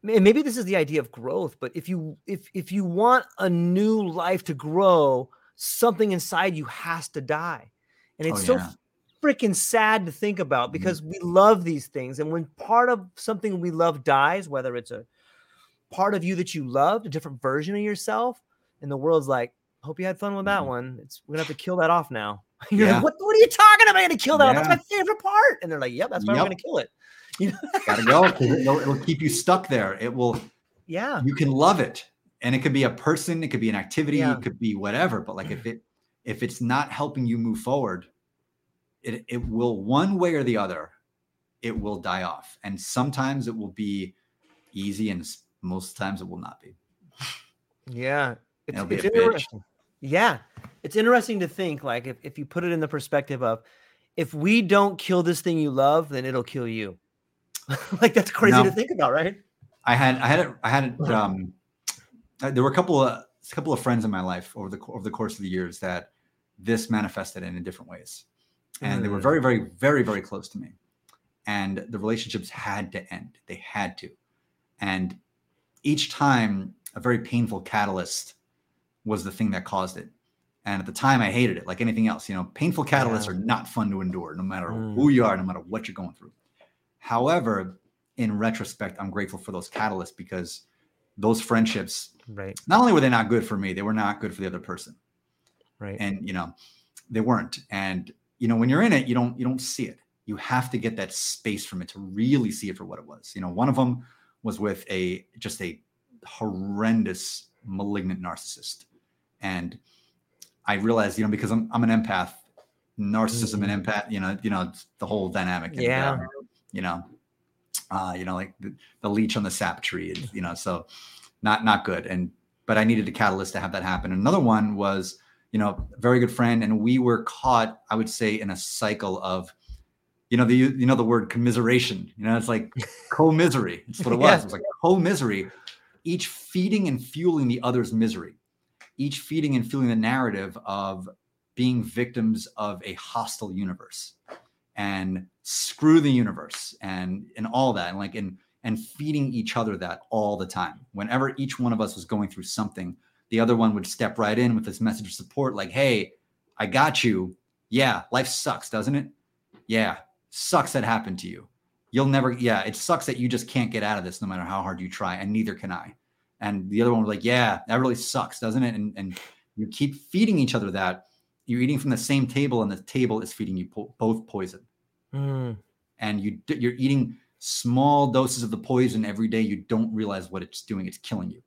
and maybe this is the idea of growth but if you if if you want a new life to grow something inside you has to die and Oh, it's so yeah. Freaking sad to think about because we love these things and when part of something we love dies whether it's a part of you that you loved a different version of yourself and the world's like hope you had fun with that Mhm. one. It's we're gonna have to kill that off now. You're Yeah. like what, what are you talking about? I'm gonna kill that off. That's my favorite part. And they're like yep that's why Yep. we're gonna kill it. You know? Gotta go. it'll, it'll keep you stuck there. It will yeah. you can love it and it could be a person it could be an activity Yeah. it could be whatever but like if it if it's not helping you move forward it, it will one way or the other it will die off and sometimes it will be easy and most times it will not be Yeah. It's, It'll be it's a bitch. interesting. Yeah. It's interesting to think like if, if you put it in the perspective of if we don't kill this thing you love, then it'll kill you. like that's crazy to think about, right? i had i had it i had it um uh, there were a couple of a couple of friends in my life over the over the course of the years that this manifested in, in different ways and they were Mm. very very very very close to me and the relationships had to end they had to and each time a very painful catalyst was the thing that caused it and at the time i hated it like anything else you know painful catalysts Yeah. are not fun to endure no matter Mm. who you are no matter what you're going through however in retrospect i'm grateful for those catalysts because those friendships Right. not only were they not good for me they were not good for the other person Right. and you know they weren't and you know when you're in it you don't you don't see it. You have to get that space from it to really see it for what it was. You know one of them was with a just a horrendous malignant narcissist. And i realized you know because i'm, I'm an empath narcissism and empath you know you know the whole dynamic and, Yeah. um, you know. Uh you know like the, the leech on the sap tree and, you know so not not good. And but i needed a catalyst to have that happen. Another one was you know, very good friend, and we were caught, I would say, in a cycle of, you know, the you know the word commiseration. You know, it's like co-misery. It's what it was. Yeah. It was like co-misery, each feeding and fueling the other's misery, each feeding and fueling the narrative of being victims of a hostile universe, and screw the universe, and and all that, and like and and feeding each other that all the time. Whenever each one of us was going through something the other one would step right in with this message of support like hey i got you. Yeah life sucks doesn't it? Yeah sucks that happened to you. You'll never yeah it sucks that you just can't get out of this no matter how hard you try and neither can i. And the other one was like yeah that really sucks doesn't it? And and you keep feeding each other that. You're eating from the same table and the table is feeding you po- both poison. Mm. and you you're eating small doses of the poison every day. You don't realize what it's doing. It's killing you.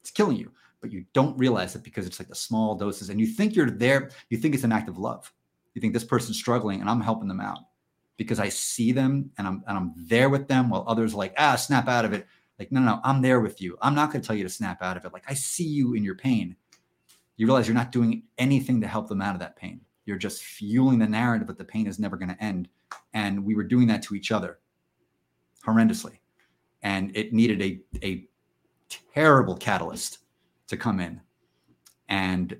It's killing you but you don't realize it because it's like the small doses and you think you're there you think it's an act of love. You think this person's struggling and i'm helping them out because i see them and i'm and i'm there with them while others are like ah snap out of it. Like no no, no i'm there with you. I'm not going to tell you to snap out of it. Like i see you in your pain. You realize you're not doing anything to help them out of that pain. You're just fueling the narrative that the pain is never going to end and we were doing that to each other horrendously and it needed a a terrible catalyst to come in and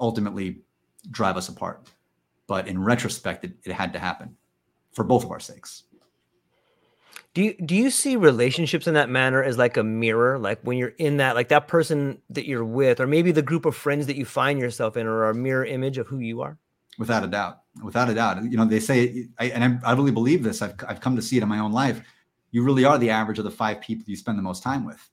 ultimately drive us apart. But in retrospect, it, it had to happen for both of our sakes. Do you do you see relationships in that manner as like a mirror? Like when you're in that, like that person that you're with, or maybe the group of friends that you find yourself in, are a mirror image of who you are? Without a doubt, without a doubt. You know, they say, I, and I, I really believe this. I've I've come to see it in my own life. You really are the average of the five people you spend the most time with,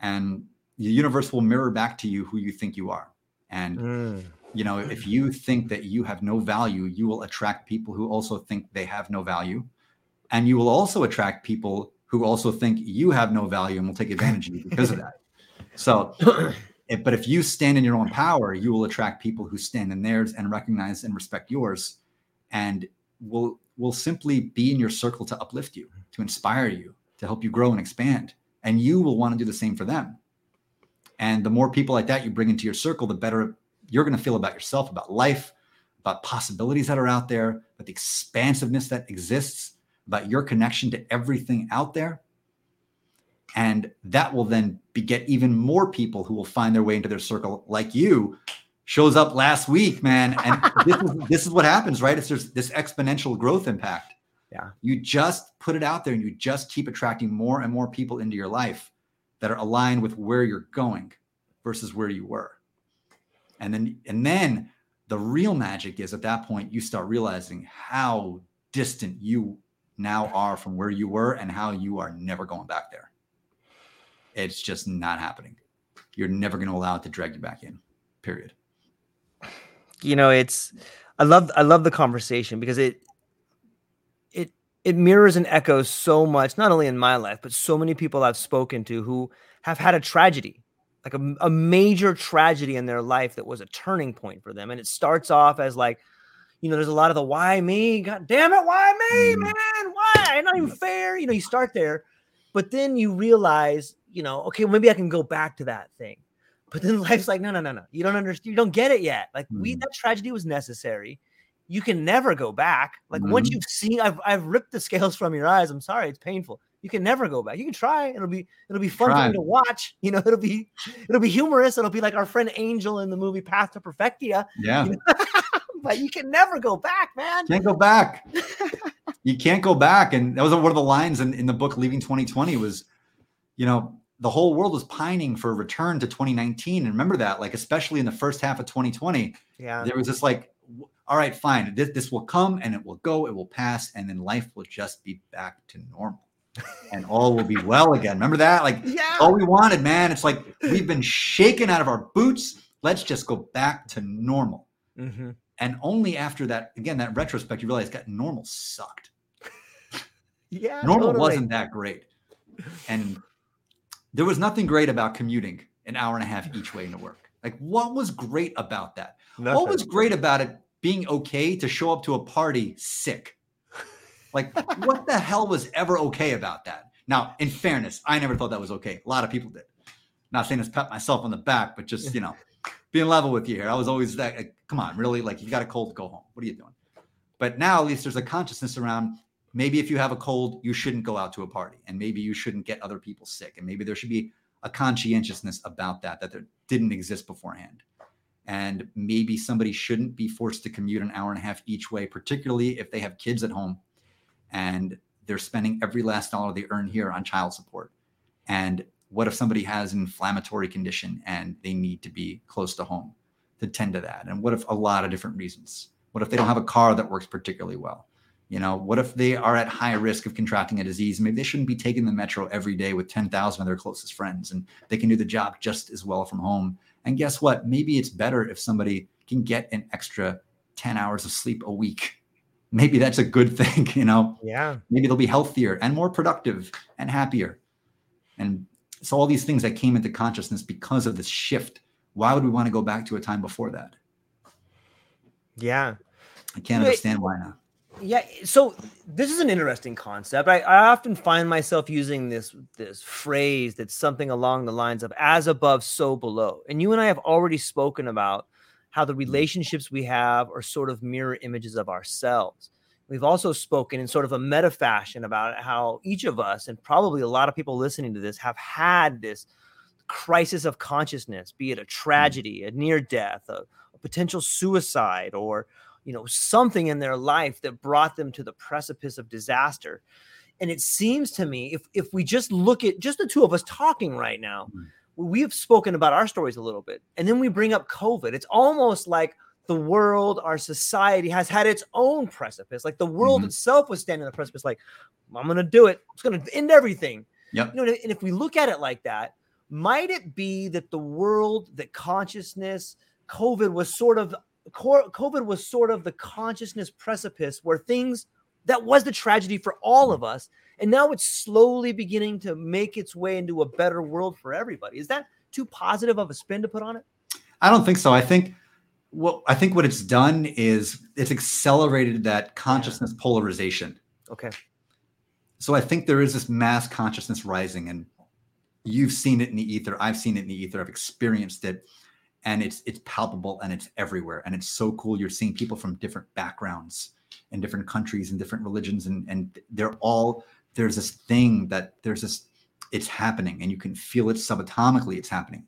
and the universe will mirror back to you who you think you are. And mm. you know, if you think that you have no value, you will attract people who also think they have no value. And you will also attract people who also think you have no value and will take advantage of you because of that. So if, but if you stand in your own power, you will attract people who stand in theirs and recognize and respect yours and will will simply be in your circle to uplift you, to inspire you, to help you grow and expand. And you will want to do the same for them. And the more people like that you bring into your circle, the better you're going to feel about yourself, about life, about possibilities that are out there, about the expansiveness that exists, about your connection to everything out there. And that will then beget even more people who will find their way into their circle, like you, shows up last week, man. And this, is, this is what happens, right? It's there's this exponential growth impact. Yeah. You just put it out there and you just keep attracting more and more people into your life that are aligned with where you're going versus where you were. And then and then the real magic is at that point you start realizing how distant you now are from where you were and how you are never going back there. It's just not happening. You're never going to allow it to drag you back in. Period. You know, it's I love I love the conversation because it it mirrors and echoes so much, not only in my life, but so many people I've spoken to who have had a tragedy, like a, a major tragedy in their life that was a turning point for them. And it starts off as like, you know, there's a lot of the why me, God damn it, why me, mm. man, why? Not even fair. You know, you start there, but then you realize, you know, okay, maybe I can go back to that thing. But then life's like, no, no, no, no. You don't understand. You don't get it yet. Like we, that tragedy was necessary you can never go back. Like mm-hmm. once you've seen, I've I've ripped the scales from your eyes. I'm sorry, it's painful. You can never go back. You can try. It'll be it'll be fun for you to watch. You know, it'll be it'll be humorous. It'll be like our friend Angel in the movie Path to Perfectia. Yeah. You know? but you can never go back, man. Can't go back. you can't go back. And that was one of the lines in, in the book Leaving 2020 was, you know, the whole world was pining for a return to 2019. And remember that, like especially in the first half of 2020, yeah, there was this like all right, fine. This, this will come and it will go, it will pass, and then life will just be back to normal. and all will be well again. Remember that? Like yeah. all we wanted, man. It's like we've been shaken out of our boots. Let's just go back to normal. Mm-hmm. And only after that, again, that retrospect, you realize that normal sucked. yeah. Normal totally. wasn't that great. And there was nothing great about commuting an hour and a half each way into work. Like, what was great about that? Nothing. What was great about it being okay to show up to a party sick. Like, what the hell was ever okay about that? Now, in fairness, I never thought that was okay. A lot of people did. Not saying this pat myself on the back, but just, you know, being level with you here. I was always that, like, come on, really? Like, you got a cold, go home. What are you doing? But now, at least there's a consciousness around maybe if you have a cold, you shouldn't go out to a party and maybe you shouldn't get other people sick. And maybe there should be a conscientiousness about that that there didn't exist beforehand and maybe somebody shouldn't be forced to commute an hour and a half each way, particularly if they have kids at home and they're spending every last dollar they earn here on child support. And what if somebody has an inflammatory condition and they need to be close to home to tend to that? And what if a lot of different reasons? What if they don't have a car that works particularly well? You know, what if they are at high risk of contracting a disease? Maybe they shouldn't be taking the metro every day with 10,000 of their closest friends and they can do the job just as well from home and guess what? Maybe it's better if somebody can get an extra 10 hours of sleep a week. Maybe that's a good thing, you know? Yeah. Maybe they'll be healthier and more productive and happier. And so all these things that came into consciousness because of this shift why would we want to go back to a time before that? Yeah. I can't Wait. understand why not. Yeah, so this is an interesting concept. I, I often find myself using this this phrase that's something along the lines of "as above, so below." And you and I have already spoken about how the mm-hmm. relationships we have are sort of mirror images of ourselves. We've also spoken in sort of a meta fashion about how each of us, and probably a lot of people listening to this, have had this crisis of consciousness, be it a mm-hmm. tragedy, a near death, a, a potential suicide, or you know something in their life that brought them to the precipice of disaster and it seems to me if if we just look at just the two of us talking right now Mm. we've spoken about our stories a little bit and then we bring up covid it's almost like the world our society has had its own precipice like the world Mhm. itself was standing on the precipice like i'm gonna do it it's gonna end everything Yep. you know and if we look at it like that might it be that the world that consciousness covid was sort of covid was sort of the consciousness precipice where things that was the tragedy for all of us and now it's slowly beginning to make its way into a better world for everybody is that too positive of a spin to put on it I don't think so. I think what I think what it's done is it's accelerated that consciousness polarization. okay So I think there is this mass consciousness rising, and you've seen it in the ether. I've seen it in the ether. I've experienced it, and it's it's palpable and it's everywhere. And it's so cool. You're seeing people from different backgrounds and different countries and different religions, and and they're all there's this thing that there's this it's happening, and you can feel it subatomically. It's happening.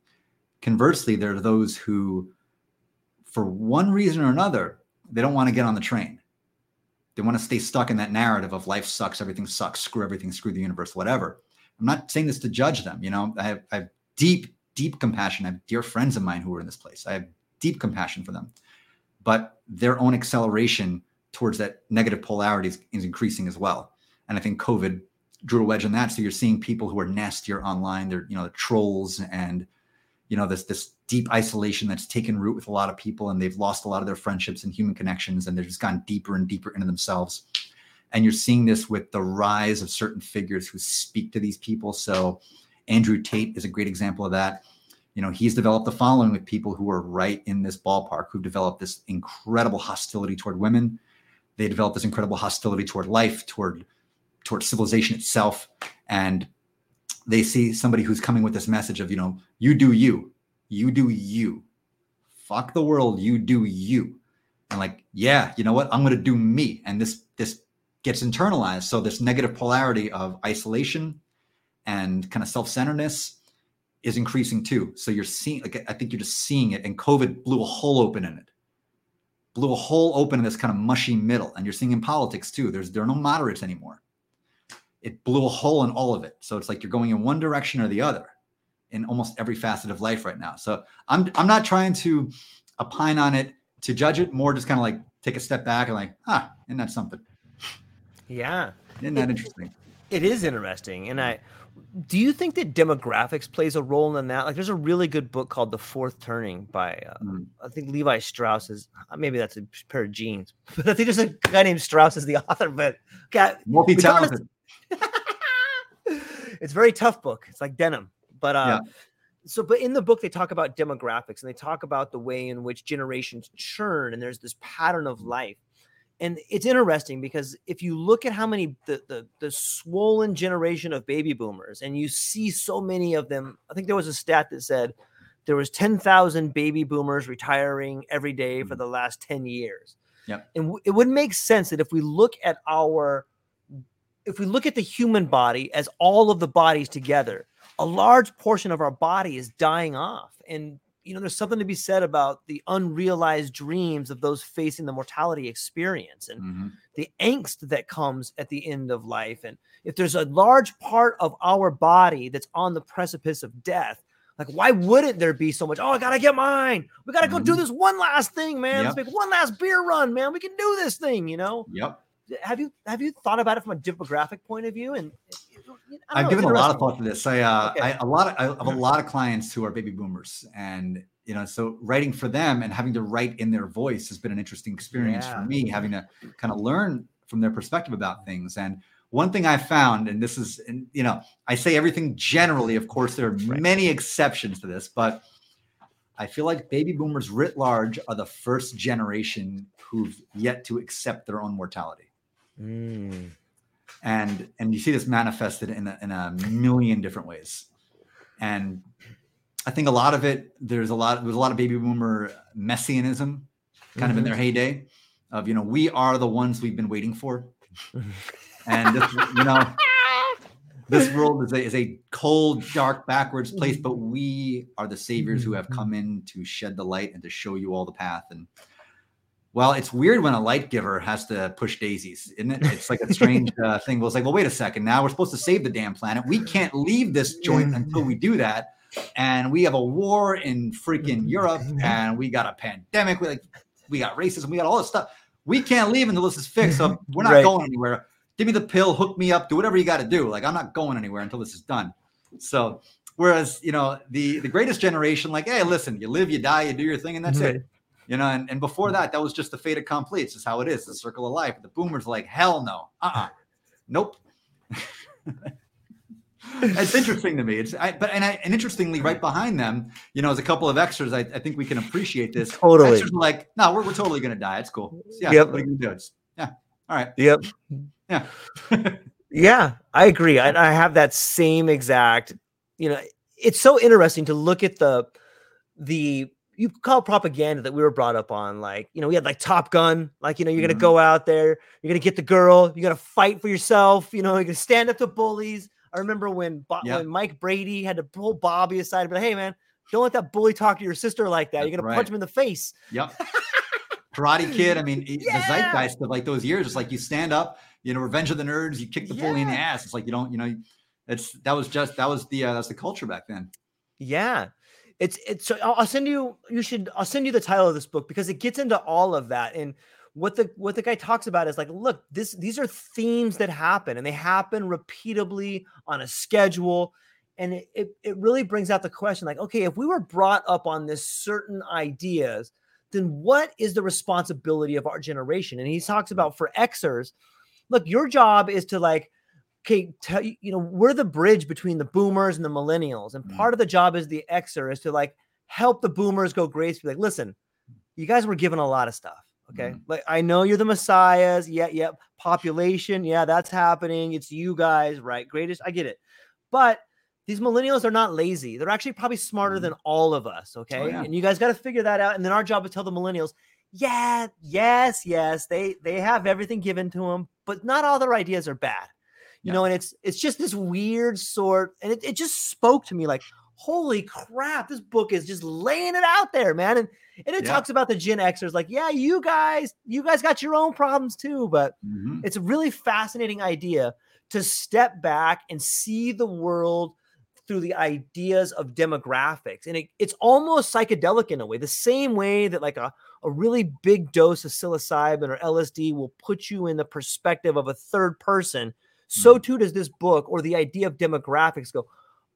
Conversely, there are those who, for one reason or another, they don't want to get on the train they want to stay stuck in that narrative of life sucks, everything sucks, screw everything, screw the universe, whatever. I'm not saying this to judge them. You know, I have, I have deep, deep compassion. I have dear friends of mine who are in this place. I have deep compassion for them, but their own acceleration towards that negative polarity is, is increasing as well. And I think COVID drew a wedge on that. So you're seeing people who are nastier online. They're, you know, the trolls and, you know, this, this deep isolation that's taken root with a lot of people and they've lost a lot of their friendships and human connections and they've just gone deeper and deeper into themselves and you're seeing this with the rise of certain figures who speak to these people so andrew tate is a great example of that. You know he's developed a following with people who are right in this ballpark who've developed this incredible hostility toward women. They developed this incredible hostility toward life toward toward civilization itself. And they see somebody who's coming with this message of you know you do you. You do you. Fuck the world. You do you. And like yeah you know what? I'm to do me. And this this gets internalized. So this negative polarity of isolation and kind of self-centeredness is increasing too. So you're seeing like i think you're just seeing it and covid blew a hole open in it. Blew a hole open in this kind of mushy middle and you're seeing in politics too there's there are no moderates anymore. It blew a hole in all of it. So it's like you're going in one direction or the other in almost every facet of life right now. So i'm i'm not trying to opine on it to judge it more just kind of like take a step back and like ah isn't that something? Yeah. Isn't that interesting? it is interesting and i do you think that demographics plays a role in that like there's a really good book called the fourth turning by uh, Mm. i think levi strauss is uh, maybe that's a pair of jeans but i think there's a guy named strauss is the author but God, multi-talented it's a very tough book it's like denim but uh Yeah. so but in the book they talk about demographics and they talk about the way in which generations churn and there's this pattern of life and it's interesting because if you look at how many the, the the swollen generation of baby boomers and you see so many of them i think there was a stat that said there was 10,000 baby boomers retiring every day for Mhm. the last 10 years Yep. and w- it would make sense that if we look at our if we look at the human body as all of the bodies together a large portion of our body is dying off and you know there's something to be said about the unrealized dreams of those facing the mortality experience and Mhm. the angst that comes at the end of life. And if there's a large part of our body that's on the precipice of death like why wouldn't there be so much oh i gotta get mine. We gotta go do Mhm. this one last thing man. Let's make one last beer run man. We can do this thing you know? Yep. Have you have you thought about it from a demographic point of view? And I've know, given a lot of thought to this. I, uh, Okay. I a lot of I have a lot of clients who are baby boomers, and you know, so writing for them and having to write in their voice has been an interesting experience Yeah. for me, having to kind of learn from their perspective about things. And one thing I found, and this is, and you know, I say everything generally. Of course, there are Right. many exceptions to this, but I feel like baby boomers writ large are the first generation who've yet to accept their own mortality. Mm. And and you see this manifested in a, in a million different ways. And I think a lot of it, there's a lot, there's a lot of baby boomer messianism kind of in Mhm. their heyday of, you know, we are the ones we've been waiting for. And this, you know, this world is a, is a cold, dark, backwards place, but we are the saviors who have come in to shed the light and to show you all the path. And well, it's weird when a light giver has to push daisies, isn't it? It's like a strange uh, thing. Well, it's like, well, wait a second. Now we're supposed to save the damn planet. We can't leave this joint until we do that. And we have a war in freaking Europe, and we got a pandemic. We like, we got racism. We got all this stuff. We can't leave until this is fixed. So we're not Right. going anywhere give me the pill, hook me up, do whatever you got to do. Like I'm not going anywhere until this is done. So whereas you know the the greatest generation, like hey, listen, you live, you die, you do your thing, and that's Right. it. You know, and, and before that, that was just the fait accompli. It's just how it is, the circle of life. The boomers like hell no, uh, uh nope. it's interesting to me. It's I, but and I, and interestingly, right behind them, you know, as a couple of extras, I, I think we can appreciate this. Totally. Extras like, no, we're, we're totally gonna die. It's cool. Yeah, Yep. what are you gonna do? It's, yeah, all right. Yep. Yeah. Yeah, I agree. I, I have that same exact. You know, it's so interesting to look at the the you call propaganda that we were brought up on. Like, you know, we had like Top Gun. Like, you know, you're Mhm. gonna go out there, you're gonna get the girl, you're gonna fight for yourself. You know, you're gonna stand up to bullies. I remember when Bo- Yeah. when Mike Brady had to pull Bobby aside like, "Hey, man, don't let that bully talk to your sister like that. You're gonna punch him in the face." Yep. Karate Kid. I mean, Yeah. the zeitgeist of like those years. It's like you stand up, you know, Revenge of the Nerds. You kick the bully in the ass. It's like you don't, you know, it's that was just that was the uh, that's the culture back then. Yeah. It's it's so I'll, send you you should I'll send you the title of this book because it gets into all of that. And what the what the guy talks about is like look this these are themes that happen and they happen repeatably on a schedule. And it, it, it really brings out the question like okay if we were brought up on this certain ideas then what is the responsibility of our generation? And he talks about for xers look your job is to like okay, tell you, you know, we're the bridge between the boomers and the millennials. And Mm. part of the job as the Xer is to like help the boomers go gracefully. Like, listen, you guys were given a lot of stuff. Okay. Mhm. Like, I know you're the messiahs. Yeah. Yeah. Population. Yeah. That's happening. It's you guys, right? Greatest. I get it. But these millennials are not lazy. They're actually probably smarter Mhm. than all of us. Okay. yeah. And you guys got to figure that out. And then our job is tell the millennials, yeah, yes, yes, they they have everything given to them, but not all their ideas are bad you Yeah. know and it's it's just this weird sort and it, it just spoke to me like holy crap this book is just laying it out there man and and it Yeah. talks about the gen xers like yeah you guys you guys got your own problems too but Mhm. it's a really fascinating idea to step back and see the world through the ideas of demographics and it, it's almost psychedelic in a way the same way that like a, a really big dose of psilocybin or lsd will put you in the perspective of a third person so too does this book or the idea of demographics go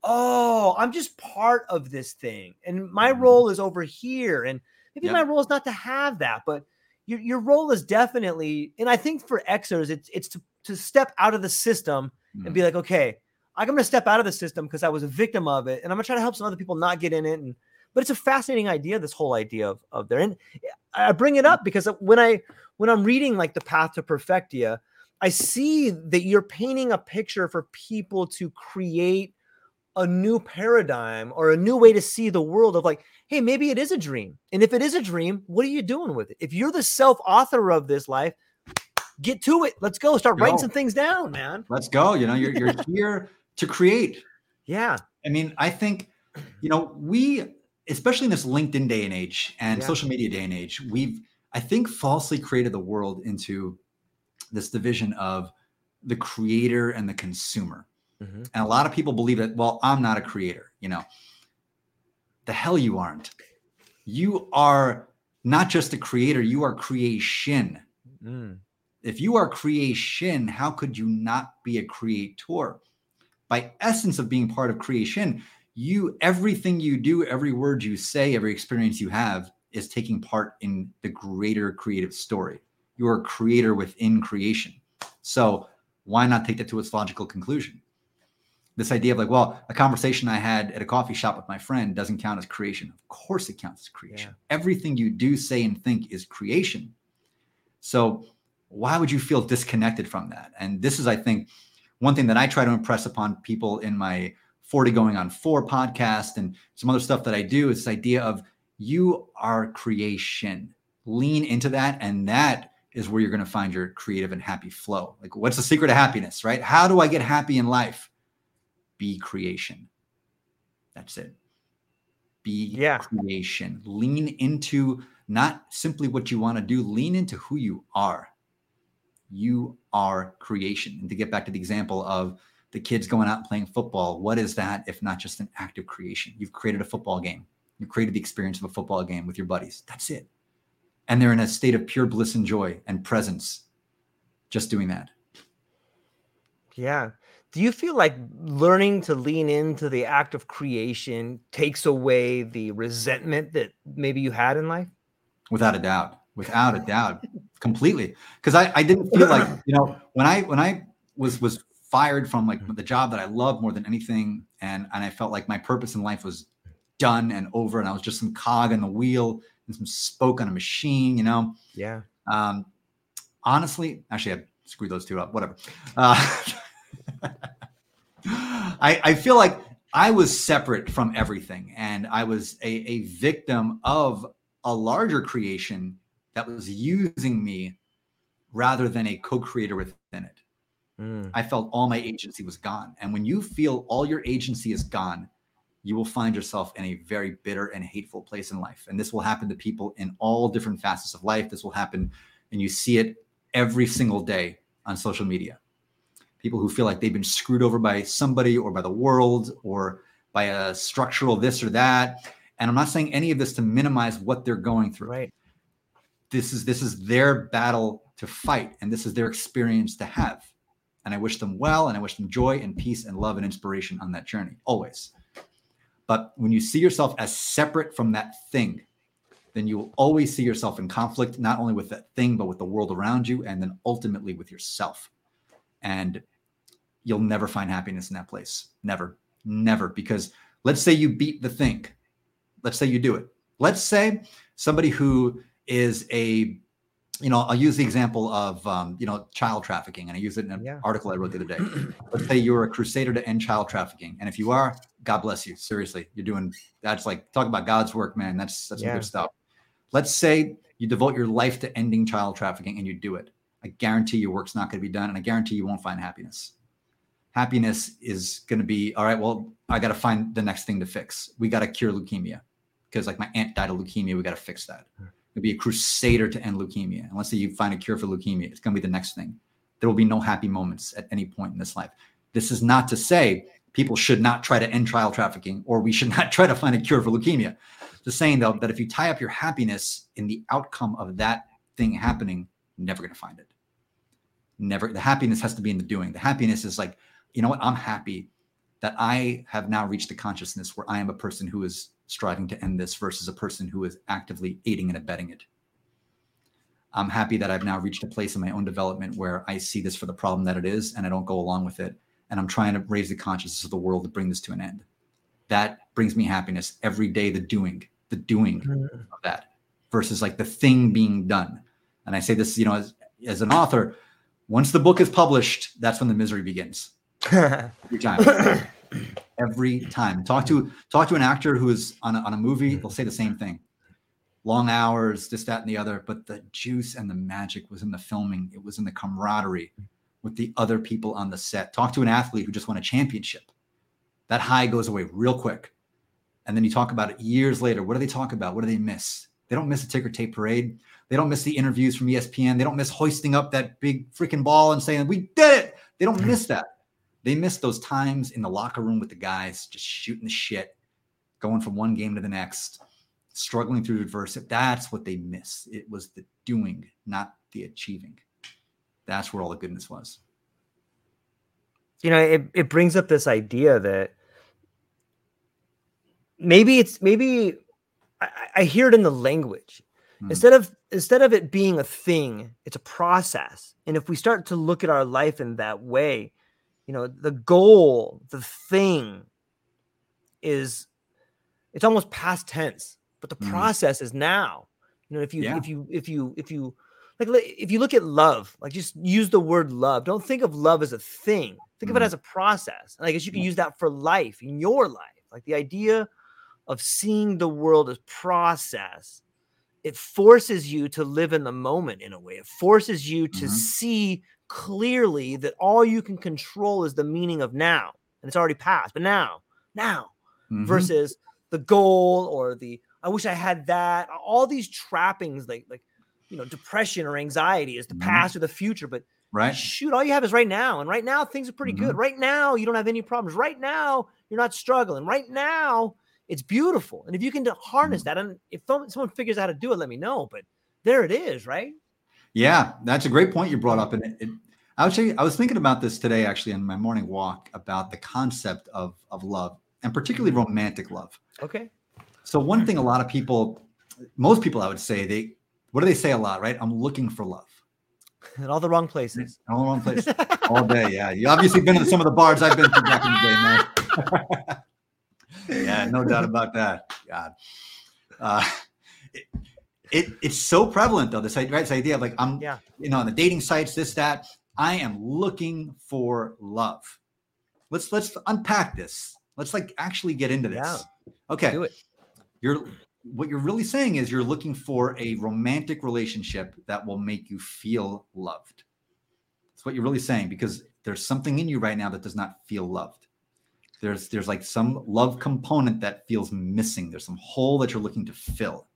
oh i'm just part of this thing and my Mhm. role is over here and maybe Yep. my role is not to have that but your, your role is definitely and i think for xers it's it's to, to step out of the system Mhm. and be like okay i'm going to step out of the system because i was a victim of it and i'm going to try to help some other people not get in it and but it's a fascinating idea this whole idea of, of there and i bring it up because when i when i'm reading like the path to perfectia i see that you're painting a picture for people to create a new paradigm or a new way to see the world of like hey maybe it is a dream. And if it is a dream what are you doing with it? If you're the self author of this life get to it. Let's go. Start writing some things down man. Let's go. You know, you're you're here to create. yeah. I mean, I think, you know, we, especially in this LinkedIn day and age and Yeah. social media day and age, we've, I think, falsely created the world into this division of the creator and the consumer. Mhm. And a lot of people believe that, well, I'm not a creator, you know. The hell you aren't. You are not just a creator, you are creation. Mm. If you are creation, how could you not be a creator? By essence of being part of creation, you everything you do, every word you say, every experience you have is taking part in the greater creative story. You are a creator within creation. So why not take that to its logical conclusion? This idea of like, well, a conversation I had at a coffee shop with my friend doesn't count as creation. Of course, it counts as creation. Yeah. Everything you do, say, and think is creation. So, why would you feel disconnected from that? And this is, I think, one thing that I try to impress upon people in my 40 going on four podcast and some other stuff that I do is this idea of you are creation. Lean into that. And that is where you're going to find your creative and happy flow. Like, what's the secret of happiness, right? How do I get happy in life? Be creation. That's it. Be yeah. creation. Lean into not simply what you want to do, lean into who you are. You are creation. And to get back to the example of the kids going out and playing football, what is that if not just an act of creation? You've created a football game. You created the experience of a football game with your buddies. That's it. And they're in a state of pure bliss and joy and presence just doing that. Yeah. Do you feel like learning to lean into the act of creation takes away the resentment that maybe you had in life? Without a doubt. Without a doubt. Completely. Because I, I didn't feel like, you know, when I when I was was fired from like the job that I loved more than anything. And and I felt like my purpose in life was done and over. And I was just some cog in the wheel and some spoke on a machine, you know? Yeah. Um, honestly, actually, I screwed those two up. Whatever. Uh, I, I feel like I was separate from everything, and I was a, a victim of a larger creation that was using me rather than a co-creator within it. Mm. I felt all my agency was gone. And when you feel all your agency is gone, you will find yourself in a very bitter and hateful place in life. And this will happen to people in all different facets of life. This will happen, and you see it every single day on social media. People who feel like they've been screwed over by somebody or by the world or by a structural this or that. And I'm not saying any of this to minimize what they're going through. Right. This is this is their battle to fight, and this is their experience to have. And I wish them well, and I wish them joy and peace and love and inspiration on that journey, always. But when you see yourself as separate from that thing, then you will always see yourself in conflict, not only with that thing, but with the world around you, and then ultimately with yourself. And you'll never find happiness in that place. Never, never. Because let's say you beat the thing. Let's say you do it. Let's say somebody who is a you know, I'll use the example of, um, you know, child trafficking, and I use it in an yeah. article I wrote the other day. Let's say you're a crusader to end child trafficking, and if you are, God bless you. Seriously, you're doing that's like talk about God's work, man. That's that's yeah. good stuff. Let's say you devote your life to ending child trafficking, and you do it. I guarantee your work's not going to be done, and I guarantee you won't find happiness. Happiness is going to be all right. Well, I got to find the next thing to fix. We got to cure leukemia because, like, my aunt died of leukemia. We got to fix that to be a crusader to end leukemia. And let's say you find a cure for leukemia, it's going to be the next thing. There will be no happy moments at any point in this life. This is not to say people should not try to end child trafficking or we should not try to find a cure for leukemia. Just saying though that if you tie up your happiness in the outcome of that thing happening, you're never going to find it. Never. The happiness has to be in the doing. The happiness is like, you know what? I'm happy that I have now reached the consciousness where I am a person who is striving to end this versus a person who is actively aiding and abetting it. I'm happy that I've now reached a place in my own development where I see this for the problem that it is and I don't go along with it. And I'm trying to raise the consciousness of the world to bring this to an end. That brings me happiness every day, the doing, the doing mm-hmm. of that versus like the thing being done. And I say this, you know, as, as an author, once the book is published, that's when the misery begins. Every time. every time. Mm-hmm. Talk to talk to an actor who is on a, on a movie. Mm-hmm. They'll say the same thing. Long hours, this, that, and the other. But the juice and the magic was in the filming. It was in the camaraderie with the other people on the set. Talk to an athlete who just won a championship. That high goes away real quick. And then you talk about it years later. What do they talk about? What do they miss? They don't miss a ticker tape parade. They don't miss the interviews from ESPN. They don't miss hoisting up that big freaking ball and saying, We did it. They don't mm-hmm. miss that. They miss those times in the locker room with the guys, just shooting the shit, going from one game to the next, struggling through adversity. That's what they miss. It was the doing, not the achieving. That's where all the goodness was. You know, it, it brings up this idea that maybe it's maybe I, I hear it in the language. Hmm. Instead of instead of it being a thing, it's a process. And if we start to look at our life in that way, you know the goal the thing is it's almost past tense but the Mhm. process is now you know if you Yeah. if you if you if you like if you look at love like just use the word love don't think of love as a thing think of it Mhm. as a process and i guess you can Yeah. use that for life in your life like the idea of seeing the world as process it forces you to live in the moment in a way it forces you to Mhm. see clearly that all you can control is the meaning of now and it's already passed but now now Mhm. versus the goal or the I wish I had that. All these trappings like like you know depression or anxiety is the Mhm. past or the future, but right. shoot, all you have is right now, and right now things are pretty good. Right now you don't have any problems. Right now you're not struggling. Right now it's beautiful, and if you can harness Mhm. that, and if someone figures out how to do it, let me know. But there it is, right? Yeah, that's a great point you brought up. And it, it, actually, I was thinking about this today, actually, in my morning walk about the concept of, of love and particularly romantic love. Okay. So, one thing a lot of people, most people, I would say, they, what do they say a lot, right? I'm looking for love. In all the wrong places. All the wrong places. all day. Yeah. You obviously been in some of the bars I've been to back in the day, man. yeah, no doubt about that. God. Uh, it, it, it's so prevalent though, this, right, this idea of like, I'm, Yeah. you know, on the dating sites, this, that, I am looking for love. Let's, let's unpack this. Let's like actually get into this. Yeah. Okay. Do it. You're, what you're really saying is you're looking for a romantic relationship that will make you feel loved. That's what you're really saying because there's something in you right now that does not feel loved. There's there's like some love component that feels missing. There's some hole that you're looking to fill.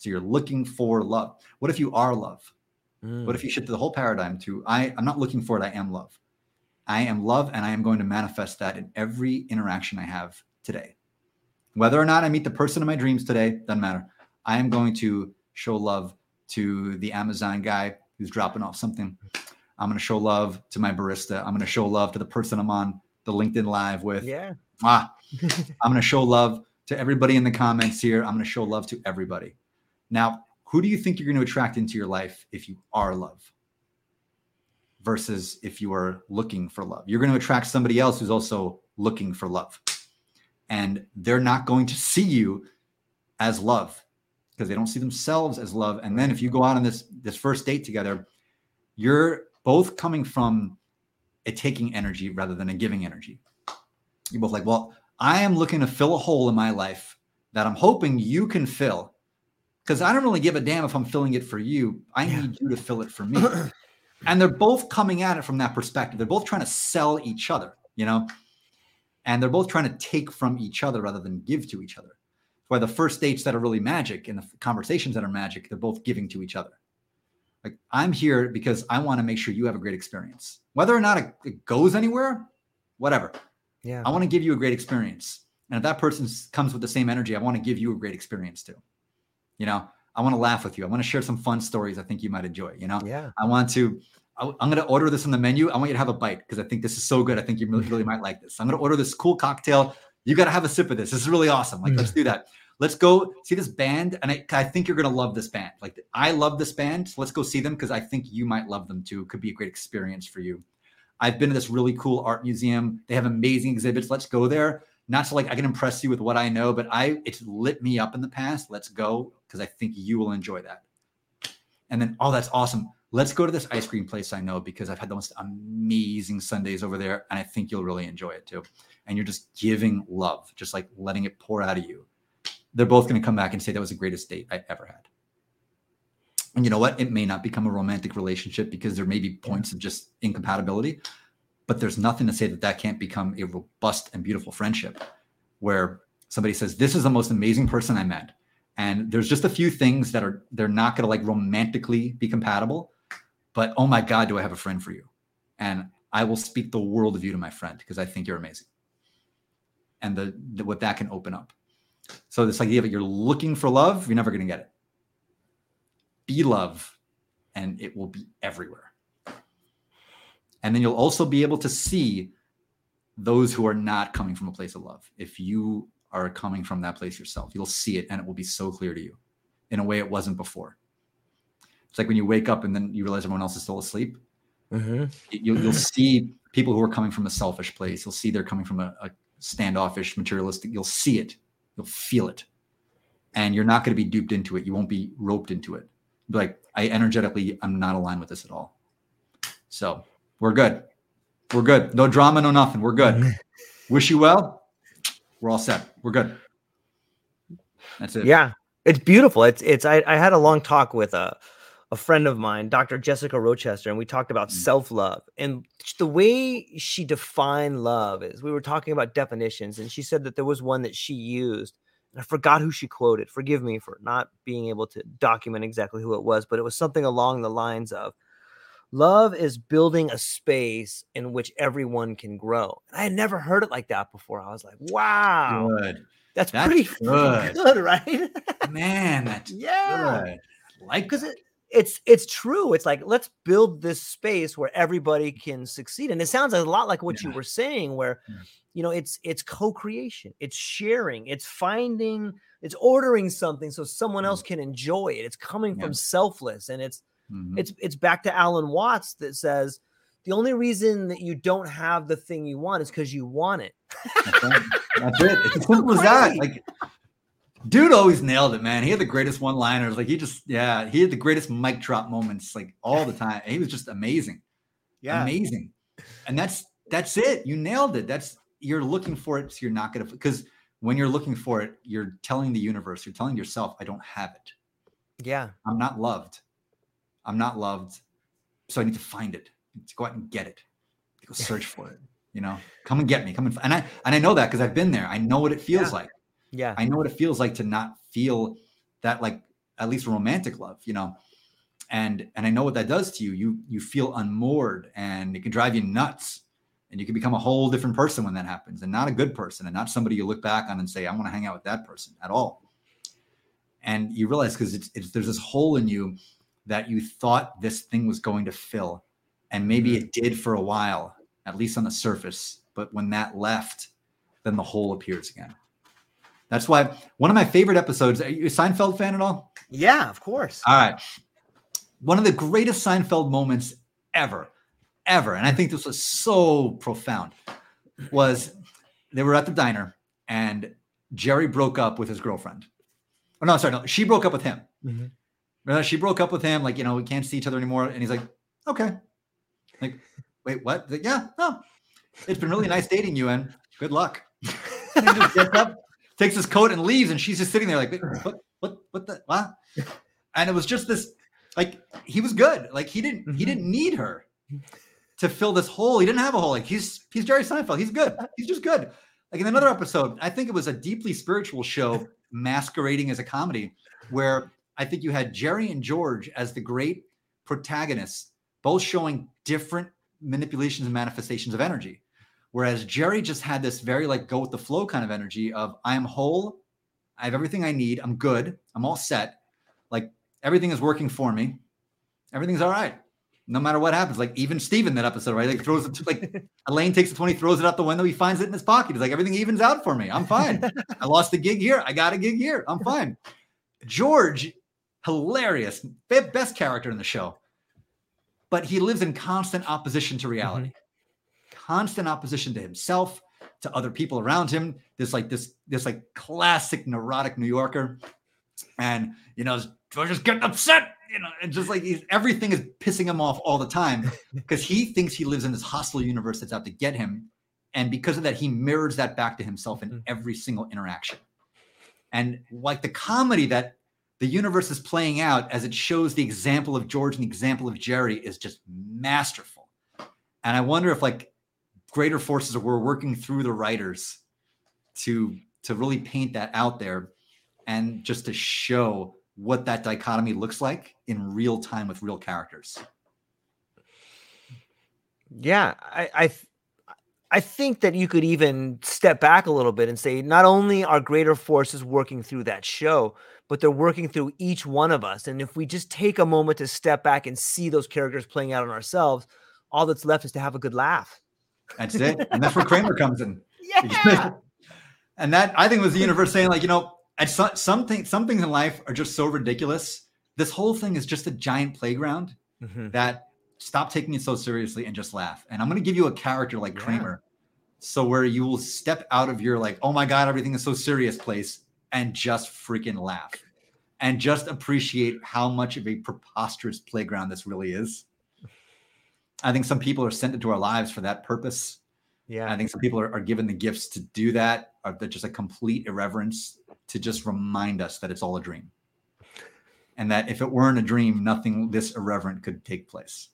So you're looking for love. What if you are love? What if you shift the whole paradigm to I I'm not looking for it, I am love. I am love and I am going to manifest that in every interaction I have today. Whether or not I meet the person of my dreams today, doesn't matter. I am going to show love to the Amazon guy who's dropping off something. I'm going to show love to my barista. I'm going to show love to the person I'm on the LinkedIn live with. Yeah. Ah, I'm going to show love to everybody in the comments here. I'm going to show love to everybody. Now, who do you think you're going to attract into your life if you are love versus if you are looking for love? You're going to attract somebody else who's also looking for love. And they're not going to see you as love because they don't see themselves as love. And then if you go out on this this first date together, you're both coming from a taking energy rather than a giving energy. You're both like, well, I am looking to fill a hole in my life that I'm hoping you can fill. Because I don't really give a damn if I'm filling it for you. I Yeah. need you to fill it for me. and they're both coming at it from that perspective. They're both trying to sell each other, you know, and they're both trying to take from each other rather than give to each other. That's why the first dates that are really magic and the conversations that are magic, they're both giving to each other. Like, I'm here because I want to make sure you have a great experience. Whether or not it, it goes anywhere, whatever. Yeah. I want to give you a great experience. And if that person comes with the same energy, I want to give you a great experience too. You know, I want to laugh with you. I want to share some fun stories I think you might enjoy. You know, Yeah. I want to, I, am going to order this on the menu. I want you to have a bite because I think this is so good. I think you really, really might like this. I'm going to order this cool cocktail. You got to have a sip of this. This is really awesome. Like, let's mm. do that. Let's go see this band. And I, I think you're going to love this band. Like, I love this band. So let's go see them because I think you might love them too. Could be a great experience for you. I've been to this really cool art museum. They have amazing exhibits. Let's go there. Not so like I can impress you with what I know, but I it's lit me up in the past. Let's go because I think you will enjoy that. And then, oh, that's awesome. Let's go to this ice cream place I know because I've had the most amazing sundaes over there, and I think you'll really enjoy it too. And you're just giving love, just like letting it pour out of you. They're both going to come back and say that was the greatest date I ever had. And you know what? It may not become a romantic relationship because there may be points of just incompatibility, but there's nothing to say that that can't become a robust and beautiful friendship where somebody says, This is the most amazing person I met. And there's just a few things that are, they're not going to like romantically be compatible, but oh my God, do I have a friend for you? And I will speak the world of you to my friend because I think you're amazing. And the, the what that can open up. So this idea that you're looking for love, you're never going to get it be love and it will be everywhere. And then you'll also be able to see those who are not coming from a place of love. If you are coming from that place yourself, you'll see it and it will be so clear to you in a way it wasn't before. It's like when you wake up and then you realize everyone else is still asleep. Mm-hmm. You'll, you'll see people who are coming from a selfish place. You'll see they're coming from a, a standoffish, materialistic. You'll see it, you'll feel it, and you're not going to be duped into it. You won't be roped into it. Be like I energetically, I'm not aligned with this at all. So we're good. We're good. No drama, no nothing. We're good. Wish you well. We're all set. We're good. That's it. Yeah, it's beautiful. It's it's. I, I had a long talk with a a friend of mine, Dr. Jessica Rochester, and we talked about mm. self love. And the way she defined love is we were talking about definitions, and she said that there was one that she used. And I forgot who she quoted. Forgive me for not being able to document exactly who it was, but it was something along the lines of love is building a space in which everyone can grow. And I had never heard it like that before. I was like, wow. Good. That's, that's pretty good. good, right? Man, that's yeah. Good. Like because it it's it's true. It's like let's build this space where everybody can succeed. And it sounds a lot like what yeah. you were saying, where yeah. you know it's it's co-creation, it's sharing, it's finding, it's ordering something so someone else mm. can enjoy it. It's coming yeah. from selfless, and it's mm-hmm. it's it's back to Alan Watts that says the only reason that you don't have the thing you want is because you want it. That's, right. That's it. It's as simple as that. Like Dude always nailed it, man. He had the greatest one liners. Like he just, yeah, he had the greatest mic drop moments like all the time. He was just amazing. Yeah. Amazing. And that's, that's it. You nailed it. That's, you're looking for it. So you're not going to, because when you're looking for it, you're telling the universe, you're telling yourself, I don't have it. Yeah. I'm not loved. I'm not loved. So I need to find it. To go out and get it. To go search for it. You know, come and get me. Come and, and I, and I know that because I've been there. I know what it feels yeah. like yeah. I know what it feels like to not feel that like at least romantic love, you know. And and I know what that does to you. You you feel unmoored and it can drive you nuts. And you can become a whole different person when that happens, and not a good person, and not somebody you look back on and say, I want to hang out with that person at all. And you realize because it's, it's there's this hole in you that you thought this thing was going to fill. And maybe mm-hmm. it did for a while, at least on the surface. But when that left, then the hole appears again. That's why one of my favorite episodes. Are you a Seinfeld fan at all? Yeah, of course. All right. One of the greatest Seinfeld moments ever, ever, and I think this was so profound, was they were at the diner and Jerry broke up with his girlfriend. Oh no, sorry, no, she broke up with him. Mm-hmm. She broke up with him, like you know, we can't see each other anymore. And he's like, okay, like, wait, what? Like, yeah, no, it's been really nice dating you, and good luck. and just gets up takes his coat and leaves, and she's just sitting there like, what, what, what the, what? And it was just this, like, he was good. Like he didn't, mm-hmm. he didn't need her to fill this hole. He didn't have a hole. Like he's, he's Jerry Seinfeld. He's good. He's just good. Like in another episode, I think it was a deeply spiritual show masquerading as a comedy, where I think you had Jerry and George as the great protagonists, both showing different manipulations and manifestations of energy. Whereas Jerry just had this very like go with the flow kind of energy of I am whole, I have everything I need, I'm good, I'm all set. Like everything is working for me. Everything's all right. No matter what happens, like even Steven that episode, right? Like throws it like Elaine takes the 20, throws it out the window, he finds it in his pocket. He's like, everything evens out for me. I'm fine. I lost a gig here. I got a gig here. I'm fine. George, hilarious, best character in the show. But he lives in constant opposition to reality. Mm-hmm constant opposition to himself, to other people around him. This like this this like classic neurotic New Yorker, and you know George just getting upset, you know, and just like he's, everything is pissing him off all the time because he thinks he lives in this hostile universe that's out to get him, and because of that, he mirrors that back to himself in mm-hmm. every single interaction. And like the comedy that the universe is playing out as it shows the example of George and the example of Jerry is just masterful. And I wonder if like greater forces were working through the writers to to really paint that out there and just to show what that dichotomy looks like in real time with real characters. Yeah, I, I I think that you could even step back a little bit and say not only are greater forces working through that show, but they're working through each one of us. And if we just take a moment to step back and see those characters playing out on ourselves, all that's left is to have a good laugh. That's it. And that's where Kramer comes in. Yeah. and that I think was the universe saying, like, you know, at some, some, things, some things in life are just so ridiculous. This whole thing is just a giant playground mm-hmm. that stop taking it so seriously and just laugh. And I'm going to give you a character like Yeah. Kramer. So where you will step out of your like, oh my God, everything is so serious place and just freaking laugh and just appreciate how much of a preposterous playground this really is. I think some people are sent into our lives for that purpose. Yeah. I think some people are, are given the gifts to do that, or that just a complete irreverence to just remind us that it's all a dream. And that if it weren't a dream, nothing this irreverent could take place.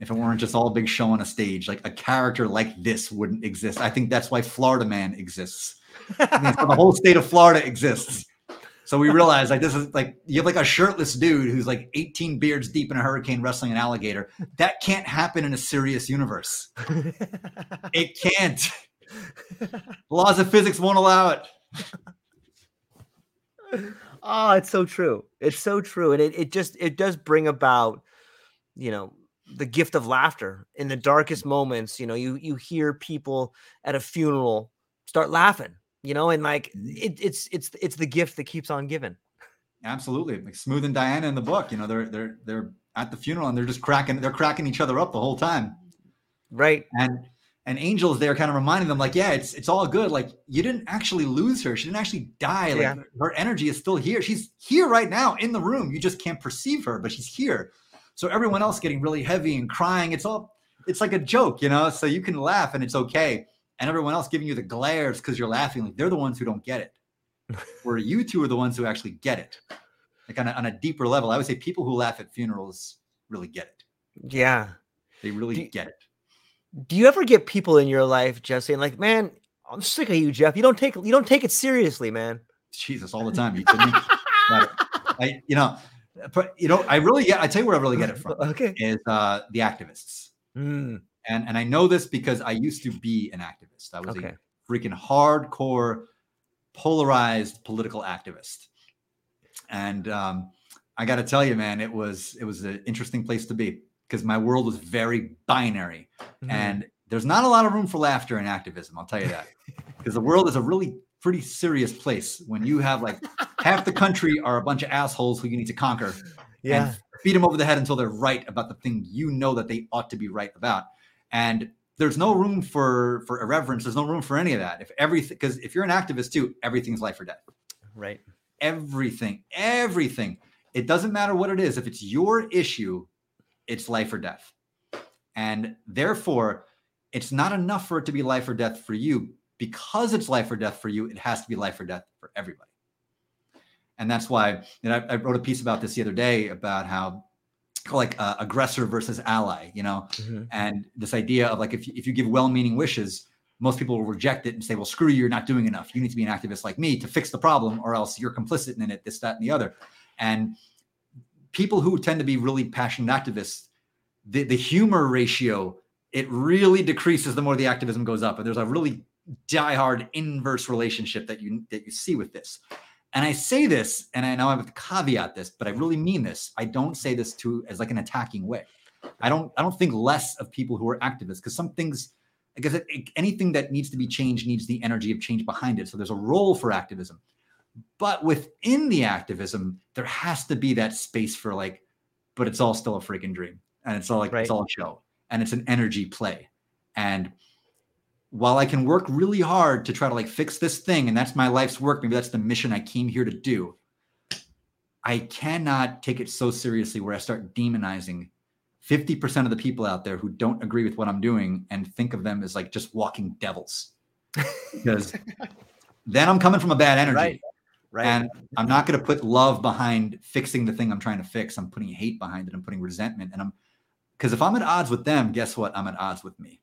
If it weren't just all a big show on a stage, like a character like this wouldn't exist. I think that's why Florida Man exists. The whole state of Florida exists. So we realize like this is like you have like a shirtless dude who's like 18 beards deep in a hurricane wrestling an alligator. That can't happen in a serious universe. It can't. Laws of physics won't allow it. oh, it's so true. It's so true. And it, it just it does bring about, you know, the gift of laughter in the darkest moments. You know, you you hear people at a funeral start laughing, you know, and like mm. it, it's it's it's the gift that keeps on giving. Absolutely. Like Smooth and Diana in the book, you know, they're they're they're at the funeral and they're just cracking they're cracking each other up the whole time. Right. And and Angel's there kind of reminding them like, yeah, it's it's all good. Like you didn't actually lose her. She didn't actually die. Like Yeah. her energy is still here. She's here right now in the room. You just can't perceive her, but she's here. So everyone else getting really heavy and crying, it's all it's like a joke, you know. So you can laugh and it's okay. And everyone else giving you the glares because you're laughing, like they're the ones who don't get it. Where you two are the ones who actually get it. Like on a, on a deeper level, I would say people who laugh at funerals really get it. Yeah. They really Do- get it. Do you ever get people in your life just saying like, "Man, I'm sick of you, Geoff. You don't take you don't take it seriously, man." Jesus, all the time. You kidding me? Got. I, you know, but you know, I really get. I tell you where I really get it from okay. is uh, the activists, Mm, and and I know this because I used to be an activist. I was okay. a freaking hardcore, polarized political activist, and um, I got to tell you, man, it was it was an interesting place to be because my world was very binary, Mhm. and there's not a lot of room for laughter in activism. I'll tell you that because the world is a really pretty serious place when you have like half the country are a bunch of assholes who you need to conquer yeah. and beat them over the head until they're right about the thing you know that they ought to be right about. And there's no room for for irreverence. There's no room for any of that. If everything, because if you're an activist too, everything's life or death. Right. Everything, everything. It doesn't matter what it is. If it's your issue, it's life or death. And therefore, it's not enough for it to be life or death for you. Because it's life or death for you, it has to be life or death for everybody. And that's why and I, I wrote a piece about this the other day about how like uh, aggressor versus ally, you know, Mhm. and this idea of like if you, if you give well-meaning wishes, most people will reject it and say, "Well, screw you, you're not doing enough. You need to be an activist like me to fix the problem, or else you're complicit in it, this, that, and the other." And people who tend to be really passionate activists, the, the humor ratio it really decreases the more the activism goes up. And there's a really diehard inverse relationship that you that you see with this. And I say this, and I know I have to caveat this, but I really mean this. I don't say this to as like an attacking way. I don't I don't think less of people who are activists because some things I guess it, it- anything that needs to be changed needs the energy of change behind it. So there's a role for activism. But within the activism, there has to be that space for like, but it's all still a freaking dream. And it's all like Right. it's all a show. And it's an energy play. And while I can work really hard to try to like fix this thing, and that's my life's work, maybe that's the mission I came here to do. I cannot take it so seriously where I start demonizing 50% of the people out there who don't agree with what I'm doing and think of them as like just walking devils. Because then I'm coming from a bad energy. Right. Right. And I'm not going to put love behind fixing the thing I'm trying to fix. I'm putting hate behind it. I'm putting resentment. And I'm because if I'm at odds with them, guess what? I'm at odds with me.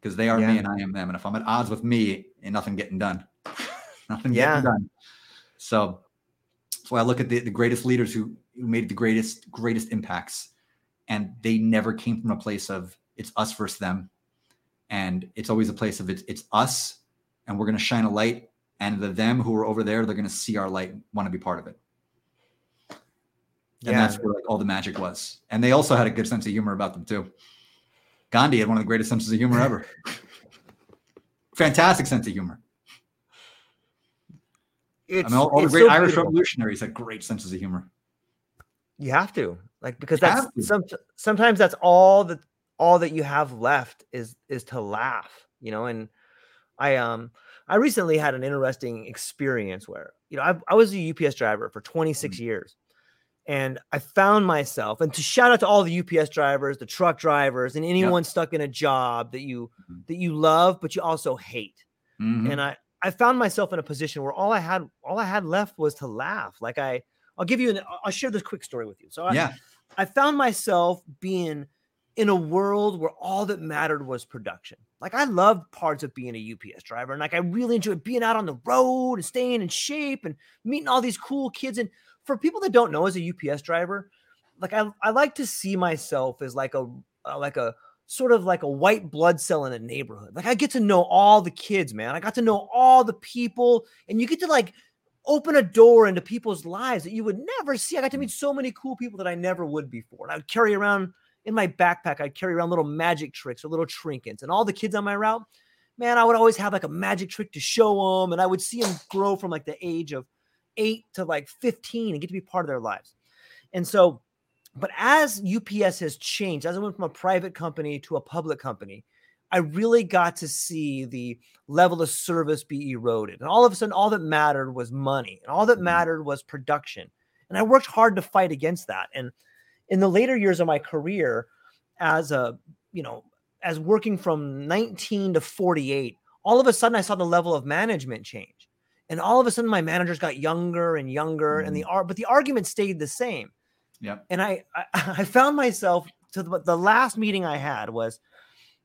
Because they are Yeah. me and I am them. And if I'm at odds with me, ain't nothing getting done. nothing Yeah. getting done. So that's why I look at the, the greatest leaders who, who made the greatest, greatest impacts. And they never came from a place of it's us versus them. And it's always a place of it's it's us and we're going to shine a light and the them who are over there they're going to see our light want to be part of it and Yeah. that's where like all the magic was and they also had a good sense of humor about them too gandhi had one of the greatest senses of humor ever. Fantastic sense of humor. It's, i mean all, all the great so irish revolutionaries had great senses of humor. You have to like because You that's some sometimes that's all that all that you have left is is to laugh, you know. And I um I recently had an interesting experience where you know I, I was a UPS driver for 26 Mm. years, and I found myself and to shout out to all the UPS drivers, the truck drivers, and anyone stuck in a job that you Mhm. that you love but you also hate Mhm. and I I found myself in a position where all I had all I had left was to laugh. Like I I'll give you an I'll share this quick story with you. So I, yeah. I found myself being in a world where all that mattered was production. Like I loved parts of being a UPS driver and like I really enjoyed being out on the road and staying in shape and meeting all these cool kids and for people that don't know as a UPS driver, like I I like to see myself as like a uh, like a sort of like a white blood cell in a neighborhood. Like I get to know all the kids, man. I got to know all the people and you get to like open a door into people's lives that you would never see. I got to meet so many cool people that I never would before. And I would carry around in my backpack, I'd carry around little magic tricks or little trinkets. And all the kids on my route, man, I would always have like a magic trick to show them. And I would see them grow from like the age of eight to like 15 and get to be part of their lives. And so, but as UPS has changed, as I went from a private company to a public company, I really got to see the level of service be eroded. And all of a sudden, all that mattered was money, and all that Mhm. mattered was production. And I worked hard to fight against that. And in the later years of my career, as a you know, as working from 19 to 48, all of a sudden I saw the level of management change. And all of a sudden my managers got younger and younger, and the mm-hmm. ar- but the argument stayed the same Yep. and I, I I found myself to the, the last meeting I had was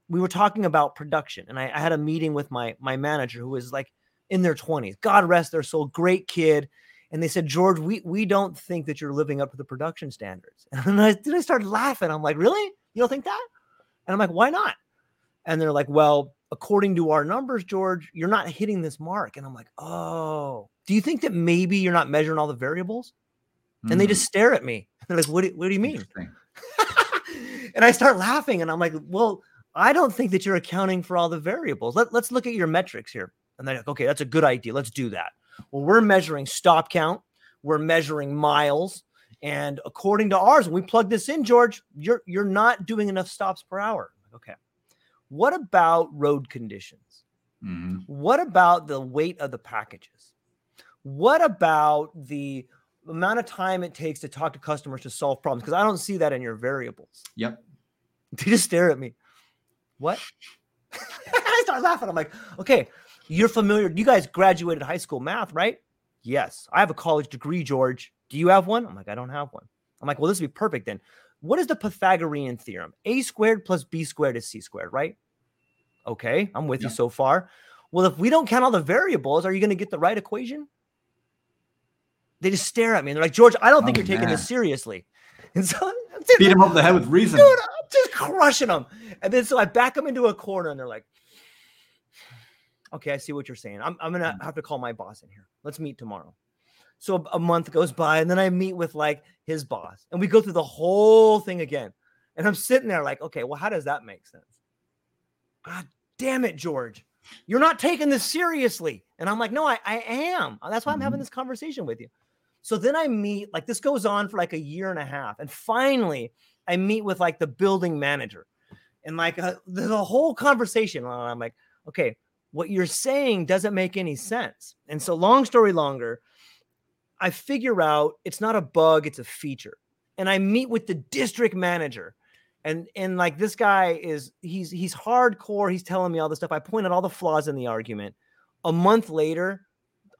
we were talking about production, and I, I had a meeting with my my manager who was like in their twenties. God rest their soul, great kid. And they said, George, we we don't think that you're living up to the production standards. And I then I started laughing. I'm like, really? You don't think that? And I'm like, why not? And they're like, well, according to our numbers, George, you're not hitting this mark. And I'm like, oh, do you think that maybe you're not measuring all the variables? And they Mhm. just stare at me. They're like, what do, what do you mean? And I start laughing and I'm like, well, I don't think that you're accounting for all the variables. Let, let's look at your metrics here. And they're like, okay, that's a good idea. Let's do that. Well, we're measuring stop count, we're measuring miles. And according to ours, when we plug this in, George, you're you're not doing enough stops per hour. Okay. What about road conditions? Mhm. What about the weight of the packages? What about the amount of time it takes to talk to customers to solve problems? Because I don't see that in your variables. Yep. They just stare at me. What? I start laughing. I'm like, okay, you're familiar. You guys graduated high school math, right? Yes. I have a college degree, George. Do you have one? I'm like, I don't have one. I'm like, well, this would be perfect then. What is the Pythagorean theorem? A squared plus B squared is C squared, right? Okay, I'm with you so far. Well, if we don't count all the variables, are you going to get the right equation? They just stare at me and they're like, George, I don't think Oh, you're taking this seriously. And so Beat him over the head with reason. dude, I'm just crushing them. And then so I back them into a corner and they're like, okay, I see what you're saying. I'm, I'm going to hmm. have to call my boss in here. Let's meet tomorrow. So a, month goes by and then I meet with like his boss and we go through the whole thing again. And I'm sitting there like, okay, well, how does that make sense? God damn it, George. You're not taking this seriously. And I'm like, no, I, I am. That's why I'm having Mhm. this conversation with you. So then I meet, like, this goes on for like a year and a half. And finally, I meet with like the building manager and like uh, a whole conversation. And I'm like, okay, what you're saying doesn't make any sense. And so, long story longer, I figure out it's not a bug, it's a feature. And I meet with the district manager. And and like this guy is he's he's hardcore. He's telling me all this stuff. I point out all the flaws in the argument. A month later,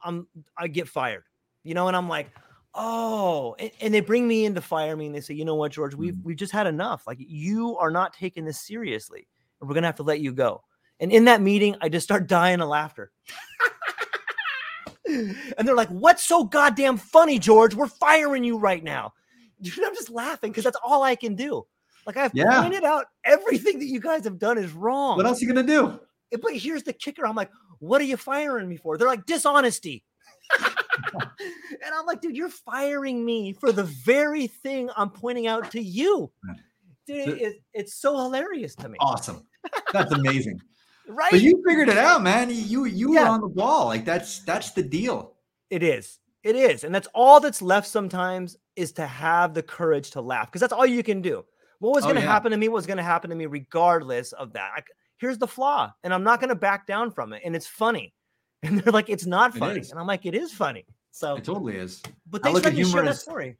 I'm I get fired. You know, and I'm like, oh, and, and they bring me in to fire me, and they say, you know what, George, we've mm-hmm. we've just had enough. Like you are not taking this seriously, and we're gonna have to let you go. And in that meeting, I just start dying of laughter. and they're like, what's so goddamn funny, George? We're firing you right now. Dude, I'm just laughing because that's all I can do. Like I've Yeah. pointed out everything that you guys have done is wrong. What else are you gonna do? But here's the kicker. I'm like, what are you firing me for? They're like, dishonesty. and I'm like, dude, you're firing me for the very thing I'm pointing out to you. Dude, it, it's so hilarious to me. Awesome. That's amazing. Right? But you figured it out, man. You you Yeah. were on the ball. Like that's that's the deal. It is. It is. And that's all that's left sometimes is to have the courage to laugh because that's all you can do. What was Oh, going to yeah. happen to me was going to happen to me regardless of that. I, here's the flaw, and I'm not going to back down from it. And it's funny. And they're like, it's not funny. is. And I'm like, it is funny. So, It totally is. but thanks look for at letting share humor that story.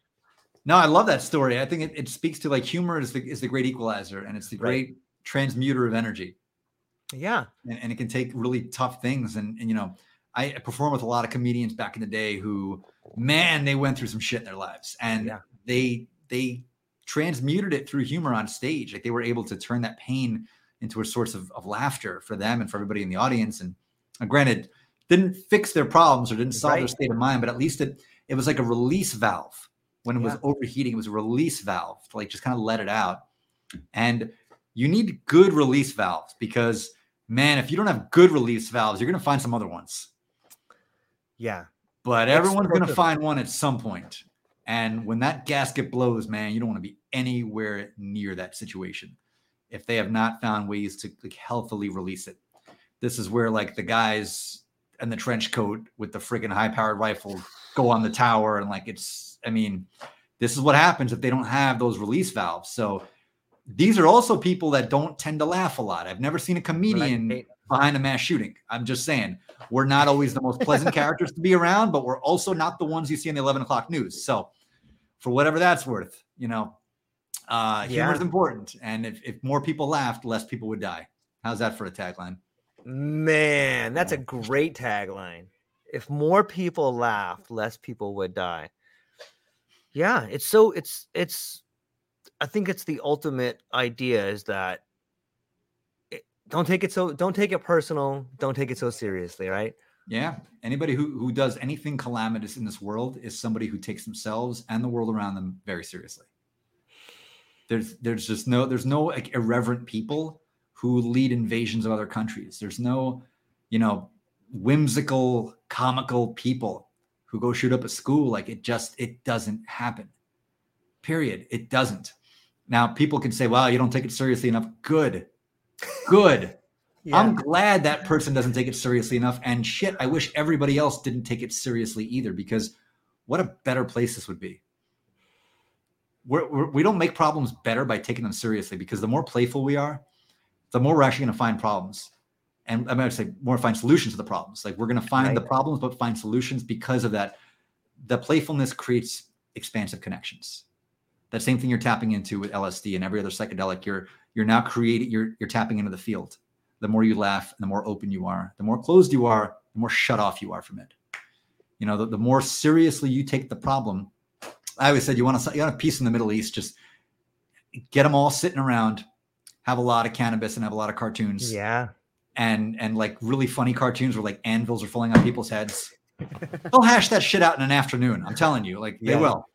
No, I love that story. I think it, it speaks to like humor is the is the great equalizer and it's the Right. great transmuter of energy. Yeah. and, and it can take really tough things. And, and you know, I performed with a lot of comedians back in the day who, man, they went through some shit in their lives, and Yeah. they they transmuted it through humor on stage. Like they were able to turn that pain into a source of, of laughter for them and for everybody in the audience. And uh, granted, didn't fix their problems or didn't solve their state of mind, but at least it it was like a release valve when it was overheating. It was a release valve to like just kind of let it out. And you need good release valves because man, if you don't have good release valves, you're going to find some other ones. Yeah. But everyone's going to find one at some point. And when that gasket blows, man, you don't want to be anywhere near that situation if they have not found ways to like healthily release it. This is where like the guys in the trench coat with the freaking high powered rifle go on the tower and like it's I mean, this is what happens if they don't have those release valves. So these are also people that don't tend to laugh a lot. I've never seen a comedian behind a mass shooting. I'm just saying, we're not always the most pleasant characters to be around, but we're also not the ones you see in the 11 o'clock news. So, for whatever that's worth, you know, uh, humor Yeah. is important. And if, if more people laughed, less people would die. How's that for a tagline? Man, that's a great tagline. If more people laughed, less people would die. Yeah, it's so it's it's I think it's the ultimate idea is that don't take it so don't take it personal, don't take it so seriously, right? Yeah. Anybody who, who does anything calamitous in this world is somebody who takes themselves and the world around them very seriously. There's there's just no there's no like irreverent people who lead invasions of other countries. There's no, you know, whimsical, comical people who go shoot up a school. Like it just it doesn't happen. Period. It doesn't. Now people can say, "Wow, you don't take it seriously enough." Good, good. I'm glad that person doesn't take it seriously enough. And shit, I wish everybody else didn't take it seriously either, because what a better place this would be. We're, we're, we don't make problems better by taking them seriously because the more playful we are, the more we're actually going to find problems. And I might say more find solutions to the problems. Like we're going to find the problems, but find solutions because of that. The playfulness creates expansive connections. That same thing you're tapping into with LSD and every other psychedelic. You're you're now creating. You're you're tapping into the field the more you laugh, the more open you are, the more closed you are, the more shut off you are from it. You know, the, the more seriously you take the problem. I always said you want to you want a peace in the Middle East, just get them all sitting around, have a lot of cannabis and have a lot of cartoons, Yeah. and and like really funny cartoons where like anvils are falling on people's heads. They'll hash that shit out in an afternoon. I'm telling you, like they Yeah. will.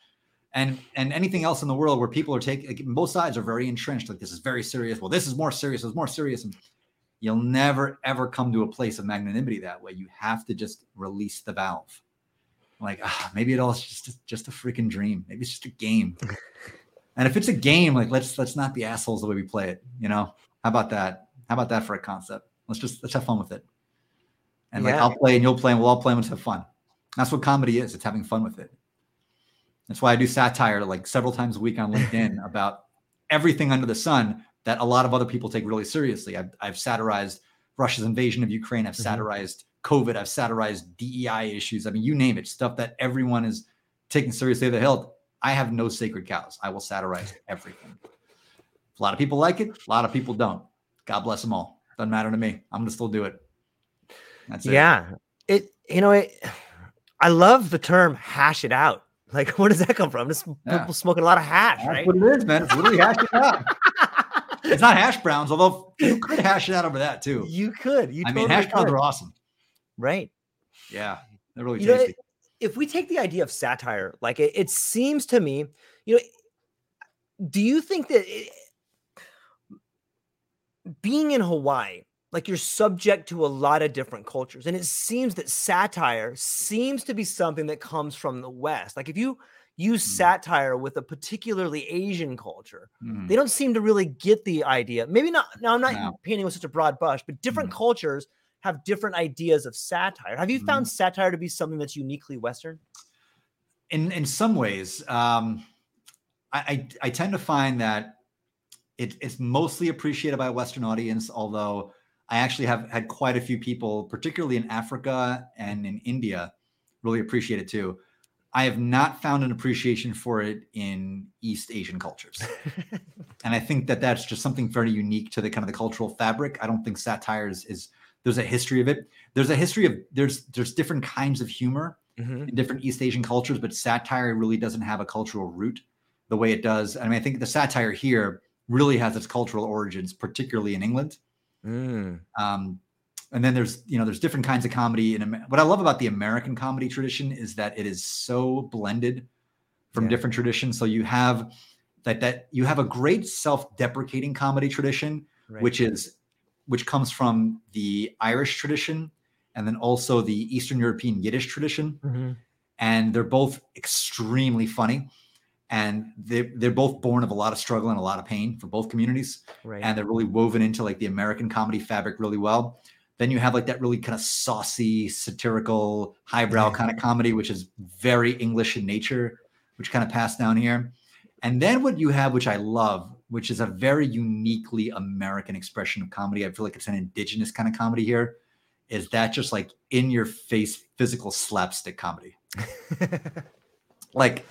And and anything else in the world where people are taking like, both sides are very entrenched. Like this is very serious. Well, this is more serious. It's more serious. And you'll never ever come to a place of magnanimity that way. You have to just release the valve. Like ah, maybe it all is just just a freaking dream. Maybe it's just a game. and if it's a game, like let's let's not be assholes the way we play it. You know? How about that? How about that for a concept? Let's just let's have fun with it. And like I'll play and you'll play and we'll all play and let's have fun. That's what comedy is. It's having fun with it. That's why I do satire like several times a week on LinkedIn about everything under the sun that a lot of other people take really seriously. I've, I've satirized Russia's invasion of Ukraine. I've Mhm. satirized COVID. I've satirized DEI issues. I mean, you name it, stuff that everyone is taking seriously the hilt. I have no sacred cows. I will satirize everything. A lot of people like it. A lot of people don't. God bless them all. Doesn't matter to me. I'm gonna still do it. That's it. Yeah. It you know it I love the term hash it out. Like where does that come from? Just Yeah. people smoking a lot of hash, That's right? what it is, man. It's literally hashing it out. It's not hash browns, although you could hash it out over that too. you could. You I mean, totally hash browns are awesome. right. Yeah, they're really You know, tasty. if we take the idea of satire, like it, it seems to me, you know, do you think that it, being in Hawaii, like you're subject to a lot of different cultures, and it seems that satire seems to be something that comes from the West. Like if you use Mm. satire with a particularly Asian culture, Mhm. they don't seem to really get the idea. Maybe not. Now I'm not No. painting with such a broad brush, but different Mhm. cultures have different ideas of satire. Have you found satire to be something that's uniquely Western? in in some ways, um, I, I, I tend to find that it, it's mostly appreciated by a Western audience, although I actually have had quite a few people, particularly in Africa and in India, really appreciate it too. I have not found an appreciation for it in East Asian cultures. and I think that that's just something very unique to the kind of the cultural fabric. I don't think satire is, is there's a history of it. There's a history of there's there's different kinds of humor mm-hmm. in different East Asian cultures, but satire really doesn't have a cultural root the way it does. I mean, I think the satire here really has its cultural origins, particularly in England. Mm. Um, and then there's you know there's different kinds of comedy and what i love about the american comedy tradition is that it is so blended from yeah. different traditions so you have that that you have a great self-deprecating comedy tradition right. which is which comes from the irish tradition and then also the eastern european yiddish tradition mm-hmm. and they're both extremely funny and they, they're both born of a lot of struggle and a lot of pain for both communities right. and they're really woven into like the american comedy fabric really well then you have like that really kind of saucy, satirical, highbrow kind of comedy, which is very English in nature, which kind of passed down here. And then what you have, which I love, which is a very uniquely American expression of comedy. I feel like it's an indigenous kind of comedy here. Is that just like in your face physical slapstick comedy? like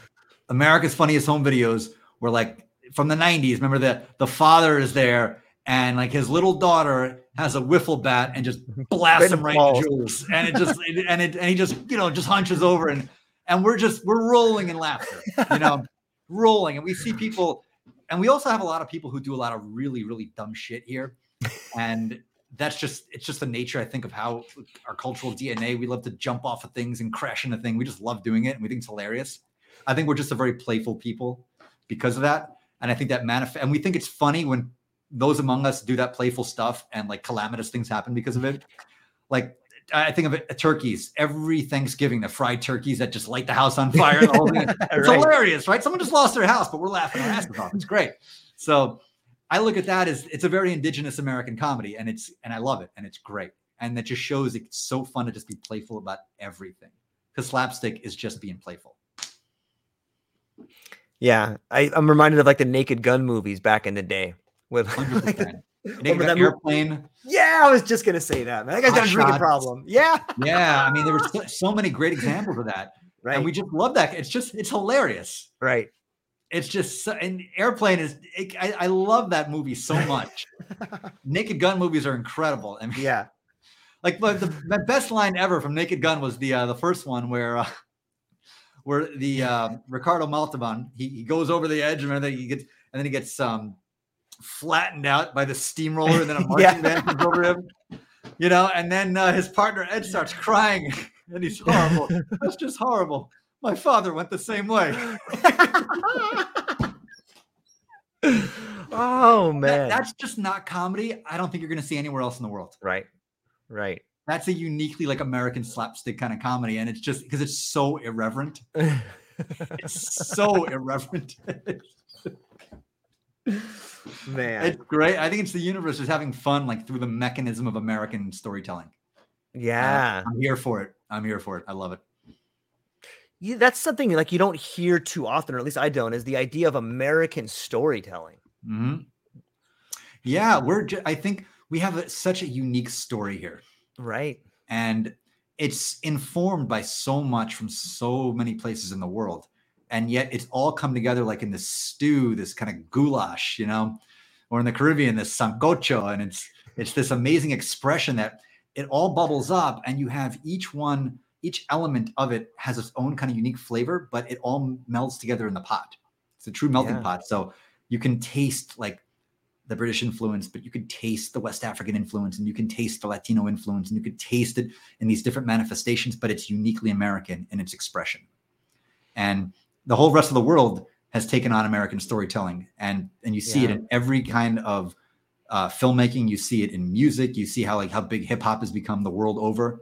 America's Funniest Home Videos were like from the 90s. Remember that the father is there and like his little daughter has a wiffle bat and just blasts him right in the jewels, and it just and it and he just you know just hunches over and and we're just we're rolling in laughter, you know, rolling, and we see people, and we also have a lot of people who do a lot of really really dumb shit here, and that's just it's just the nature I think of how our cultural DNA. We love to jump off of things and crash into things. We just love doing it, and we think it's hilarious. I think we're just a very playful people because of that, and I think that manifest. And we think it's funny when those among us do that playful stuff and like calamitous things happen because of it. Like I think of it turkeys every Thanksgiving, the fried turkeys that just light the house on fire. The it's hilarious, right? Someone just lost their house, but we're laughing our asses off. It's great. So I look at that as it's a very indigenous American comedy, and it's and I love it, and it's great, and that just shows it's so fun to just be playful about everything because slapstick is just being playful. Yeah, I, I'm reminded of like the Naked Gun movies back in the day with like, that airplane. Yeah, I was just gonna say that. Man. That guy's got a drinking problem. Yeah, yeah. I mean, there were so, so, many great examples of that, right? And we just love that. It's just it's hilarious, right? It's just so, and airplane is. It, I, I love that movie so much. Naked Gun movies are incredible. I mean, yeah. Like, the, the best line ever from Naked Gun was the uh, the first one where. Uh, where the uh, Ricardo Montalban he, he goes over the edge and then he gets and then he gets um flattened out by the steamroller, and then a marching yeah. band comes over him. You know, and then uh, his partner Ed starts crying, and he's horrible. That's just horrible. My father went the same way. oh man, that, that's just not comedy. I don't think you're going to see anywhere else in the world. Right, right. That's a uniquely like American slapstick kind of comedy, and it's just because it's so irreverent. it's so irreverent. Man, it's great. I think it's the universe just having fun, like through the mechanism of American storytelling. Yeah, uh, I'm here for it. I'm here for it. I love it. Yeah, that's something like you don't hear too often, or at least I don't, is the idea of American storytelling. Mm-hmm. Yeah, we're. Ju- I think we have a, such a unique story here, right? And it's informed by so much from so many places in the world and yet it's all come together like in this stew, this kind of goulash, you know, or in the Caribbean, this sancocho, and it's it's this amazing expression that it all bubbles up, and you have each one, each element of it has its own kind of unique flavor, but it all melds together in the pot. It's a true melting yeah. pot. So you can taste like the British influence, but you could taste the West African influence and you can taste the Latino influence and you could taste it in these different manifestations, but it's uniquely American in its expression. And the whole rest of the world has taken on American storytelling, and and you see yeah. it in every kind of uh, filmmaking. You see it in music. You see how like how big hip hop has become the world over.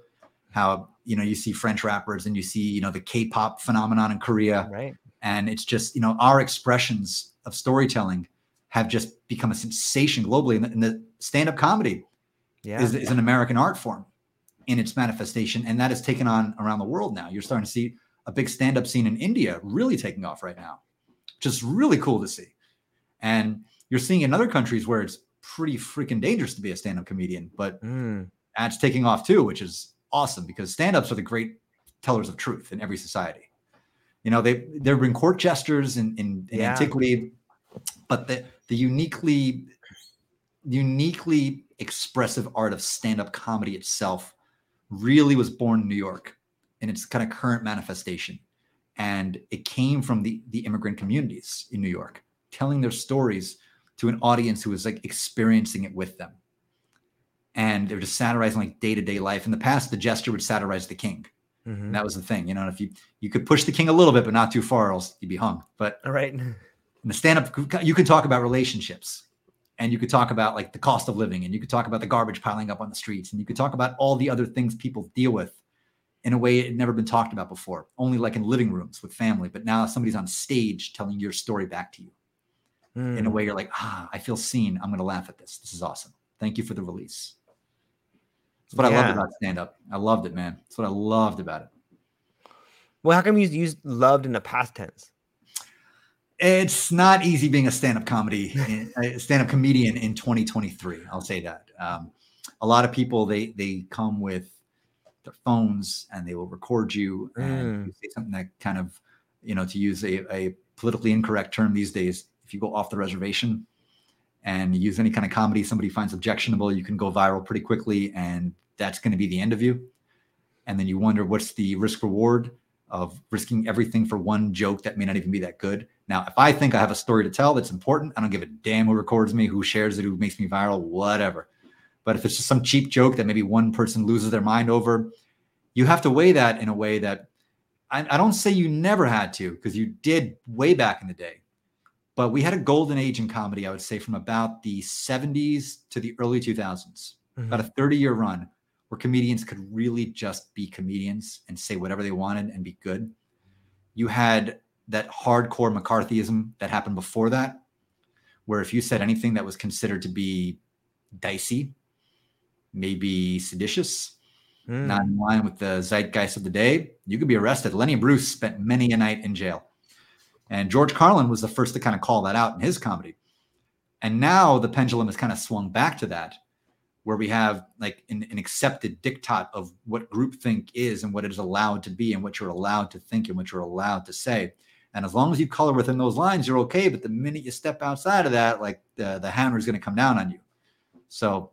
How you know you see French rappers and you see you know the K-pop phenomenon in Korea, right? And it's just you know our expressions of storytelling have just become a sensation globally. And the, the stand-up comedy yeah. is, is an American art form in its manifestation, and that is taken on around the world now. You're starting to see a big stand-up scene in India really taking off right now. Just really cool to see. And you're seeing in other countries where it's pretty freaking dangerous to be a stand-up comedian, but Mm. that's taking off too, which is awesome because stand-ups are the great tellers of truth in every society. You know, they there have been court jesters in, in, in Yeah. antiquity, but the the uniquely uniquely expressive art of stand-up comedy itself really was born in New York in its kind of current manifestation. And it came from the the immigrant communities in New York, telling their stories to an audience who was like experiencing it with them. And they were just satirizing like day-to-day life. In the past, the jester would satirize the king. Mhm. And that was the thing. You know, if you you could push the king a little bit, but not too far, else you'd be hung. But All right. in the stand-up you can talk about relationships and you could talk about like the cost of living and you could talk about the garbage piling up on the streets and you could talk about all the other things people deal with in a way it had never been talked about before only like in living rooms with family but now somebody's on stage telling your story back to you in a Mm. way you're like ah i feel seen. I'm going to laugh at this. This is awesome. Thank you for the release. That's what i Yeah. loved about stand-up. I loved it man. That's what i loved about it. Well, how come you used loved in the past tense? It's not easy being a stand-up comedy a stand-up comedian in 2023 i'll say that. Um, a lot of people they they come with their phones and they will record you and you say something that kind of you know to use a, a politically incorrect term these days if you go off the reservation and use any kind of comedy somebody finds objectionable you can go viral pretty quickly and that's going to be the end of you. And then you wonder what's the risk reward of risking everything for one joke that may not even be that good. Now, if I think I have a story to tell that's important, I don't give a damn who records me, who shares it, who makes me viral, whatever. But if it's just some cheap joke that maybe one person loses their mind over, you have to weigh that in a way that I, I don't say you never had to, because you did way back in the day. But we had a golden age in comedy, I would say, from about the 70s to the early 2000s Mhm. about a 30 year run where comedians could really just be comedians and say whatever they wanted and be good. You had that hardcore McCarthyism that happened before that, where if you said anything that was considered to be dicey, maybe seditious, Mm. not in line with the zeitgeist of the day, you could be arrested. Lenny Bruce spent many a night in jail. And George Carlin was the first to kind of call that out in his comedy. And now the pendulum has kind of swung back to that, where we have like an, an accepted diktat of what groupthink is and what it is allowed to be and what you're allowed to think and what you're allowed to say. And as long as you color within those lines, you're okay. But the minute you step outside of that, like the, the hammer is going to come down on you. So,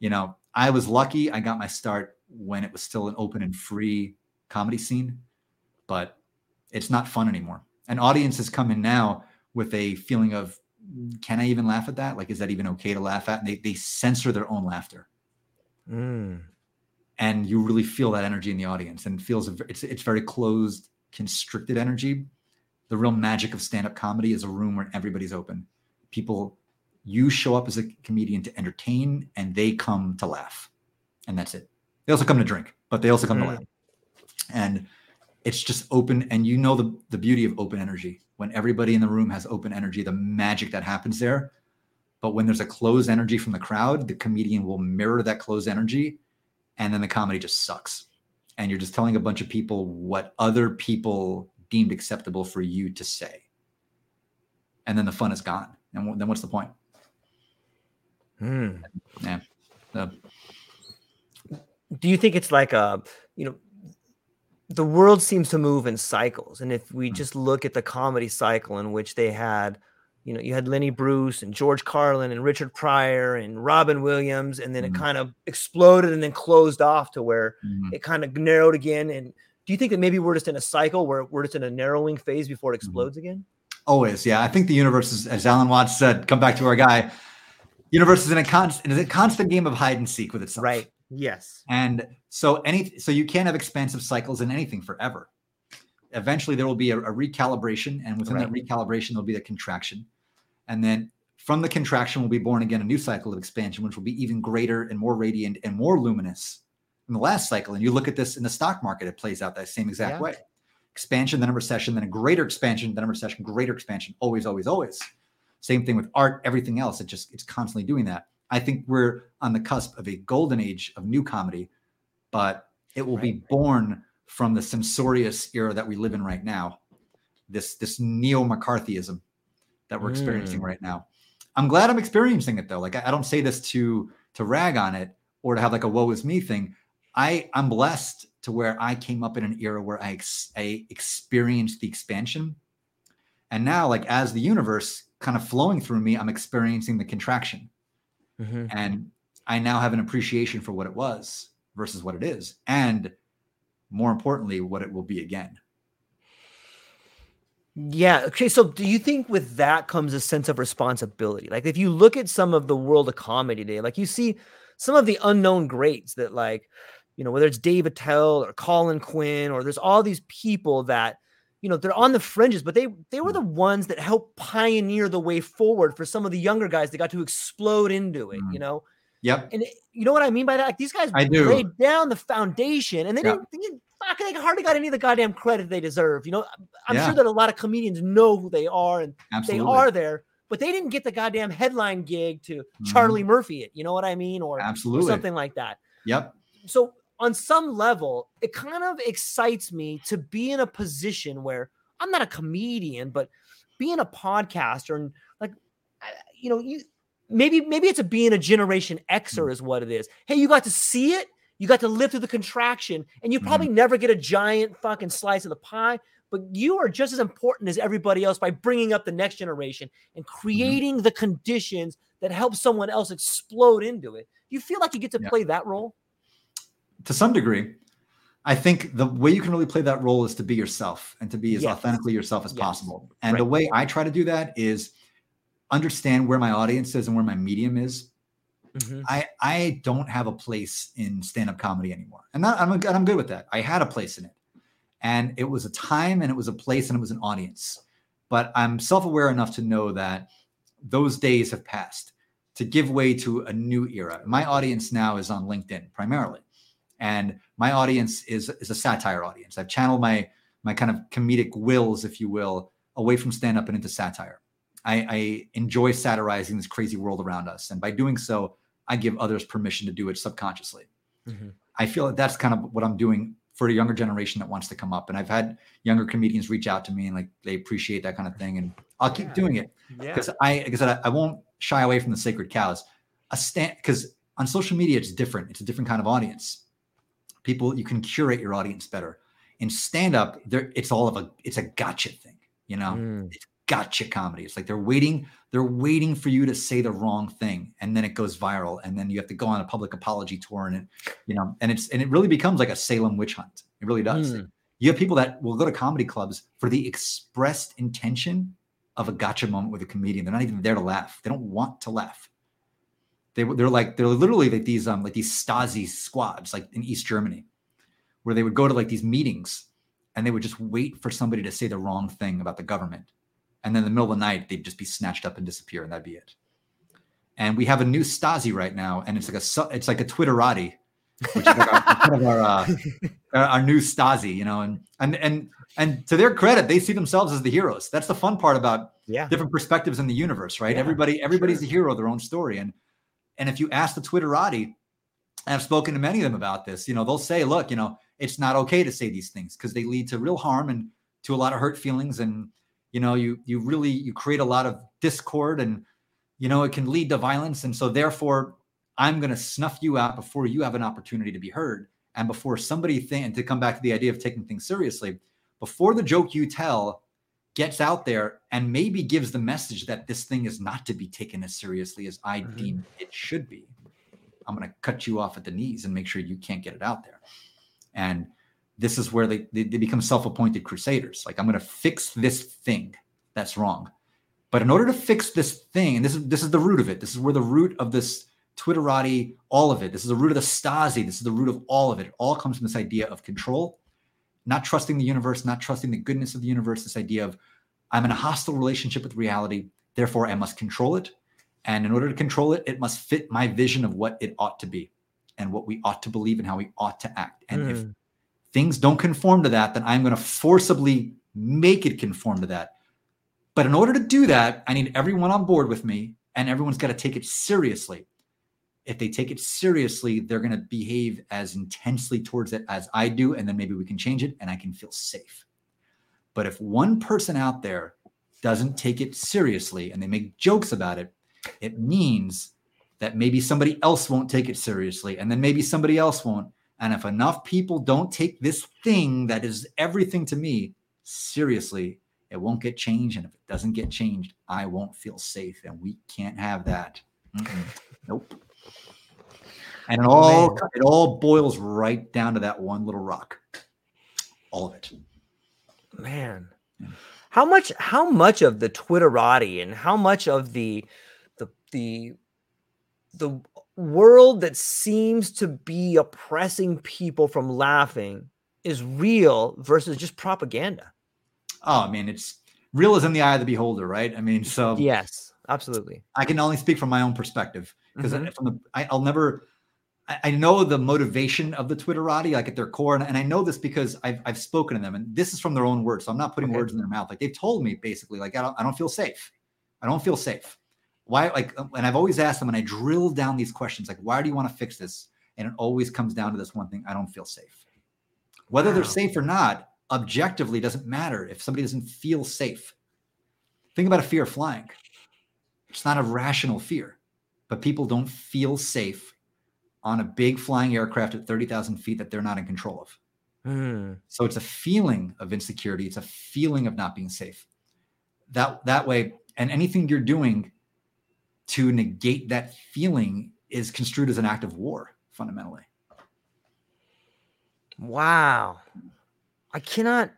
you know, I was lucky. I got my start when it was still an open and free comedy scene, but it's not fun anymore. And audiences come in now with a feeling of, can I even laugh at that? Like, is that even okay to laugh at? And they, they censor their own laughter. Mm. And you really feel that energy in the audience and feels it's, it's very closed, constricted energy. The real magic of stand up comedy is a room where everybody's open. People, you show up as a comedian to entertain and they come to laugh. And that's it. They also come to drink, but they also come Mm. to laugh. And it's just open. And you know the, the beauty of open energy. When everybody in the room has open energy, the magic that happens there. But when there's a closed energy from the crowd, the comedian will mirror that closed energy. And then the comedy just sucks. And you're just telling a bunch of people what other people deemed acceptable for you to say. And then the fun is gone. And wh- then what's the point? Mm. Yeah. So, do you think it's like a you know the world seems to move in cycles and if we Mm. just look at the comedy cycle in which they had you know you had lenny bruce and george carlin and richard pryor and robin williams and then it Mhm. kind of exploded and then closed off to where mhm. it kind of narrowed again and do you think that maybe we're just in a cycle where we're just in a narrowing phase before it Mm-hmm. explodes again Always, yeah. I think the universe is, as Alan Watts said, come back to our guy. Universe is in a constant, is a constant game of hide and seek with itself. right yes And so any, so you can't have expansive cycles in anything forever. Eventually, there will be a, a recalibration, and within that recalibration, there'll be a contraction, and then from the contraction will be born again a new cycle of expansion, which will be even greater and more radiant and more luminous than the last cycle. And you look at this in the stock market; it plays out that same exact Yeah. way. Expansion, then a recession, then a greater expansion, then a recession, greater expansion. Always, always, always. Same thing with art, everything else. It just it's constantly doing that. I think we're on the cusp of a golden age of new comedy, but it will be born from the censorious era that we live in right now, this this neo McCarthyism that we're experiencing Mm. right now. I'm glad I'm experiencing it though. Like I, I don't say this to to rag on it or to have like a woe is me thing. I I'm blessed to where I came up in an era where I ex, I experienced the expansion, and now like as the universe kind of flowing through me, I'm experiencing the contraction, Mhm. and I now have an appreciation for what it was versus what it is, and more importantly, what it will be again. Yeah. Okay. So, do you think with that comes a sense of responsibility? Like, if you look at some of the world of comedy today, like you see some of the unknown greats that, like, you know, whether it's Dave Attell or Colin Quinn, or there's all these people that, you know, they're on the fringes, but they they were the ones that helped pioneer the way forward for some of the younger guys that got to explode into it. You Mm. know, Yep. and it- you know what I mean by that? Like these guys I do. laid down the foundation, and they Yeah. didn't. They didn't fuck, they hardly got any of the goddamn credit they deserve. You know, I'm Yeah. sure that a lot of comedians know who they are and Absolutely. they are there, but they didn't get the goddamn headline gig to Mhm. Charlie Murphy it. You know what I mean, or, or Absolutely. something like that. Yep. So on some level, it kind of excites me to be in a position where I'm not a comedian, but being a podcaster and like, you know, you maybe maybe it's a being a Generation Xer hmm. is what it is. Hey, you got to see it, you got to live through the contraction, and you probably hmm. never get a giant fucking slice of the pie. But you are just as important as everybody else by bringing up the next generation and mm-hmm. creating the conditions that help someone else explode into it. Do you feel like you get to Yeah. play that role? To some degree i think the way you can really play that role is to be yourself and to be as Yes. authentically yourself as Yes. possible and Right. the way i try to do that is understand where my audience is and where my medium is Mhm. i i don't have a place in stand-up comedy anymore and that, I'm, I'm good with that i had a place in it and it was a time and it was a place and it was an audience but i'm self-aware enough to know that those days have passed to give way to a new era my audience now is on linkedin primarily and my audience is is a satire audience i've channeled my my kind of comedic wills if you will away from stand-up and into satire I, I enjoy satirizing this crazy world around us and by doing so i give others permission to do it subconsciously Mhm. I feel that that's kind of what I'm doing for a younger generation that wants to come up. And I've had younger comedians reach out to me and like they appreciate that kind of thing. And I'll keep Yeah. doing it Yeah. because I, like I said, I, I won't shy away from the sacred cows. A stand because on social media it's different. It's a different kind of audience. People you can curate your audience better. In stand up, there it's all of a it's a gotcha thing. You know, Mm. gotcha comedy. It's like they're waiting, they're waiting for you to say the wrong thing, and then it goes viral, and then you have to go on a public apology tour, and it, you know, and it's and it really becomes like a Salem witch hunt. It really does. Mm. You have people that will go to comedy clubs for the expressed intention of a gotcha moment with a comedian. They're not even there to laugh. They don't want to laugh. They they're like they're literally like these um like these Stasi squads like in East Germany, where they would go to like these meetings and they would just wait for somebody to say the wrong thing about the government and then in the middle of the night they'd just be snatched up and disappear and that'd be it and we have a new stasi right now and it's like a it's like a twitterati which is like our, kind of our, uh, our new stasi you know and and and and to their credit they see themselves as the heroes that's the fun part about Yeah. different perspectives in the universe right Yeah, everybody everybody's sure. the hero of their own story and and if you ask the twitterati i've spoken to many of them about this you know they'll say look you know it's not okay to say these things because they lead to real harm and to a lot of hurt feelings and you know you you really you create a lot of discord and you know it can lead to violence. And so therefore i'm going to snuff you out before you have an opportunity to be heard and before somebody think and to come back to the idea of taking things seriously. Before the joke you tell gets out there and maybe gives the message that this thing is not to be taken as seriously as i Mhm. deem it should be. I'm going to cut you off at the knees and make sure you can't get it out there. And this is where they, they, they become self-appointed crusaders. Like i'm going to fix this thing that's wrong. But in order to fix this thing and this is this is the root of it. This is where the root of this twitterati all of it. This is the root of the stasi. This is the root of all of it. It all comes from this idea of control not trusting the universe not trusting the goodness of the universe this idea of i'm in a hostile relationship with reality therefore i must control it and in order to control it it must fit my vision of what it ought to be and what we ought to believe and how we ought to act and if Mm. things don't conform to that, then I'm going to forcibly make it conform to that. But in order to do that, I need everyone on board with me, and everyone's got to take it seriously. If they take it seriously, they're going to behave as intensely towards it as I do. And then maybe we can change it and I can feel safe. But if one person out there doesn't take it seriously and they make jokes about it, it means that maybe somebody else won't take it seriously and then maybe somebody else won't. And if enough people don't take this thing that is everything to me seriously, it won't get changed. And if it doesn't get changed, I won't feel safe. And we can't have that. Mm-mm. Nope. And it all it all boils right down to that one little rock. All of it. Man. How much how much of the Twitterati and how much of the the the the world that seems to be oppressing people from laughing is real versus just propaganda? Oh, I mean, it's real is in the eye of the beholder, right? I mean, so yes, absolutely. I can only speak from my own perspective because mm-hmm. from the I, will never. I, I, know the motivation of the Twitterati, like at their core, and, and, I know this because I've I've spoken to them, and this is from their own words, so I'm not putting okay. words in their mouth. Like they've told me basically, like I don't I don't feel safe. I don't feel safe. Why? Like, um, and I've always asked them, and I drill down these questions, like, why do you want to fix this? And it always comes down to this one thing: I don't feel safe. Whether wow. they're safe or not, objectively doesn't matter if somebody doesn't feel safe. Think about a fear of flying. It's not a rational fear, but people don't feel safe on a big flying aircraft at 30,000 feet that they're not in control of. Mm. So it's a feeling of insecurity. It's a feeling of not being safe. That that way, and anything you're doing to negate that feeling is construed as an act of war, fundamentally. Wow. I cannot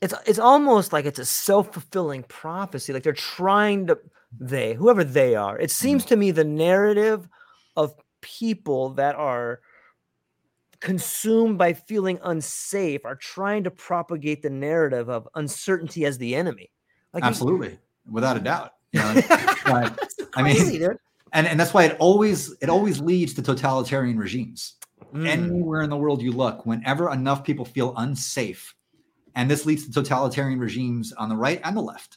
it's it's almost like it's a self-fulfilling prophecy. Like they're trying to they, whoever they are. It seems mm. to me the narrative of people that are consumed by feeling unsafe are trying to propagate the narrative of uncertainty as the enemy. Like absolutely, without a doubt. You know, I mean, and and that's why it always it always leads to totalitarian regimes. Mm. Anywhere in the world you look, whenever enough people feel unsafe, and this leads to totalitarian regimes on the right and the left.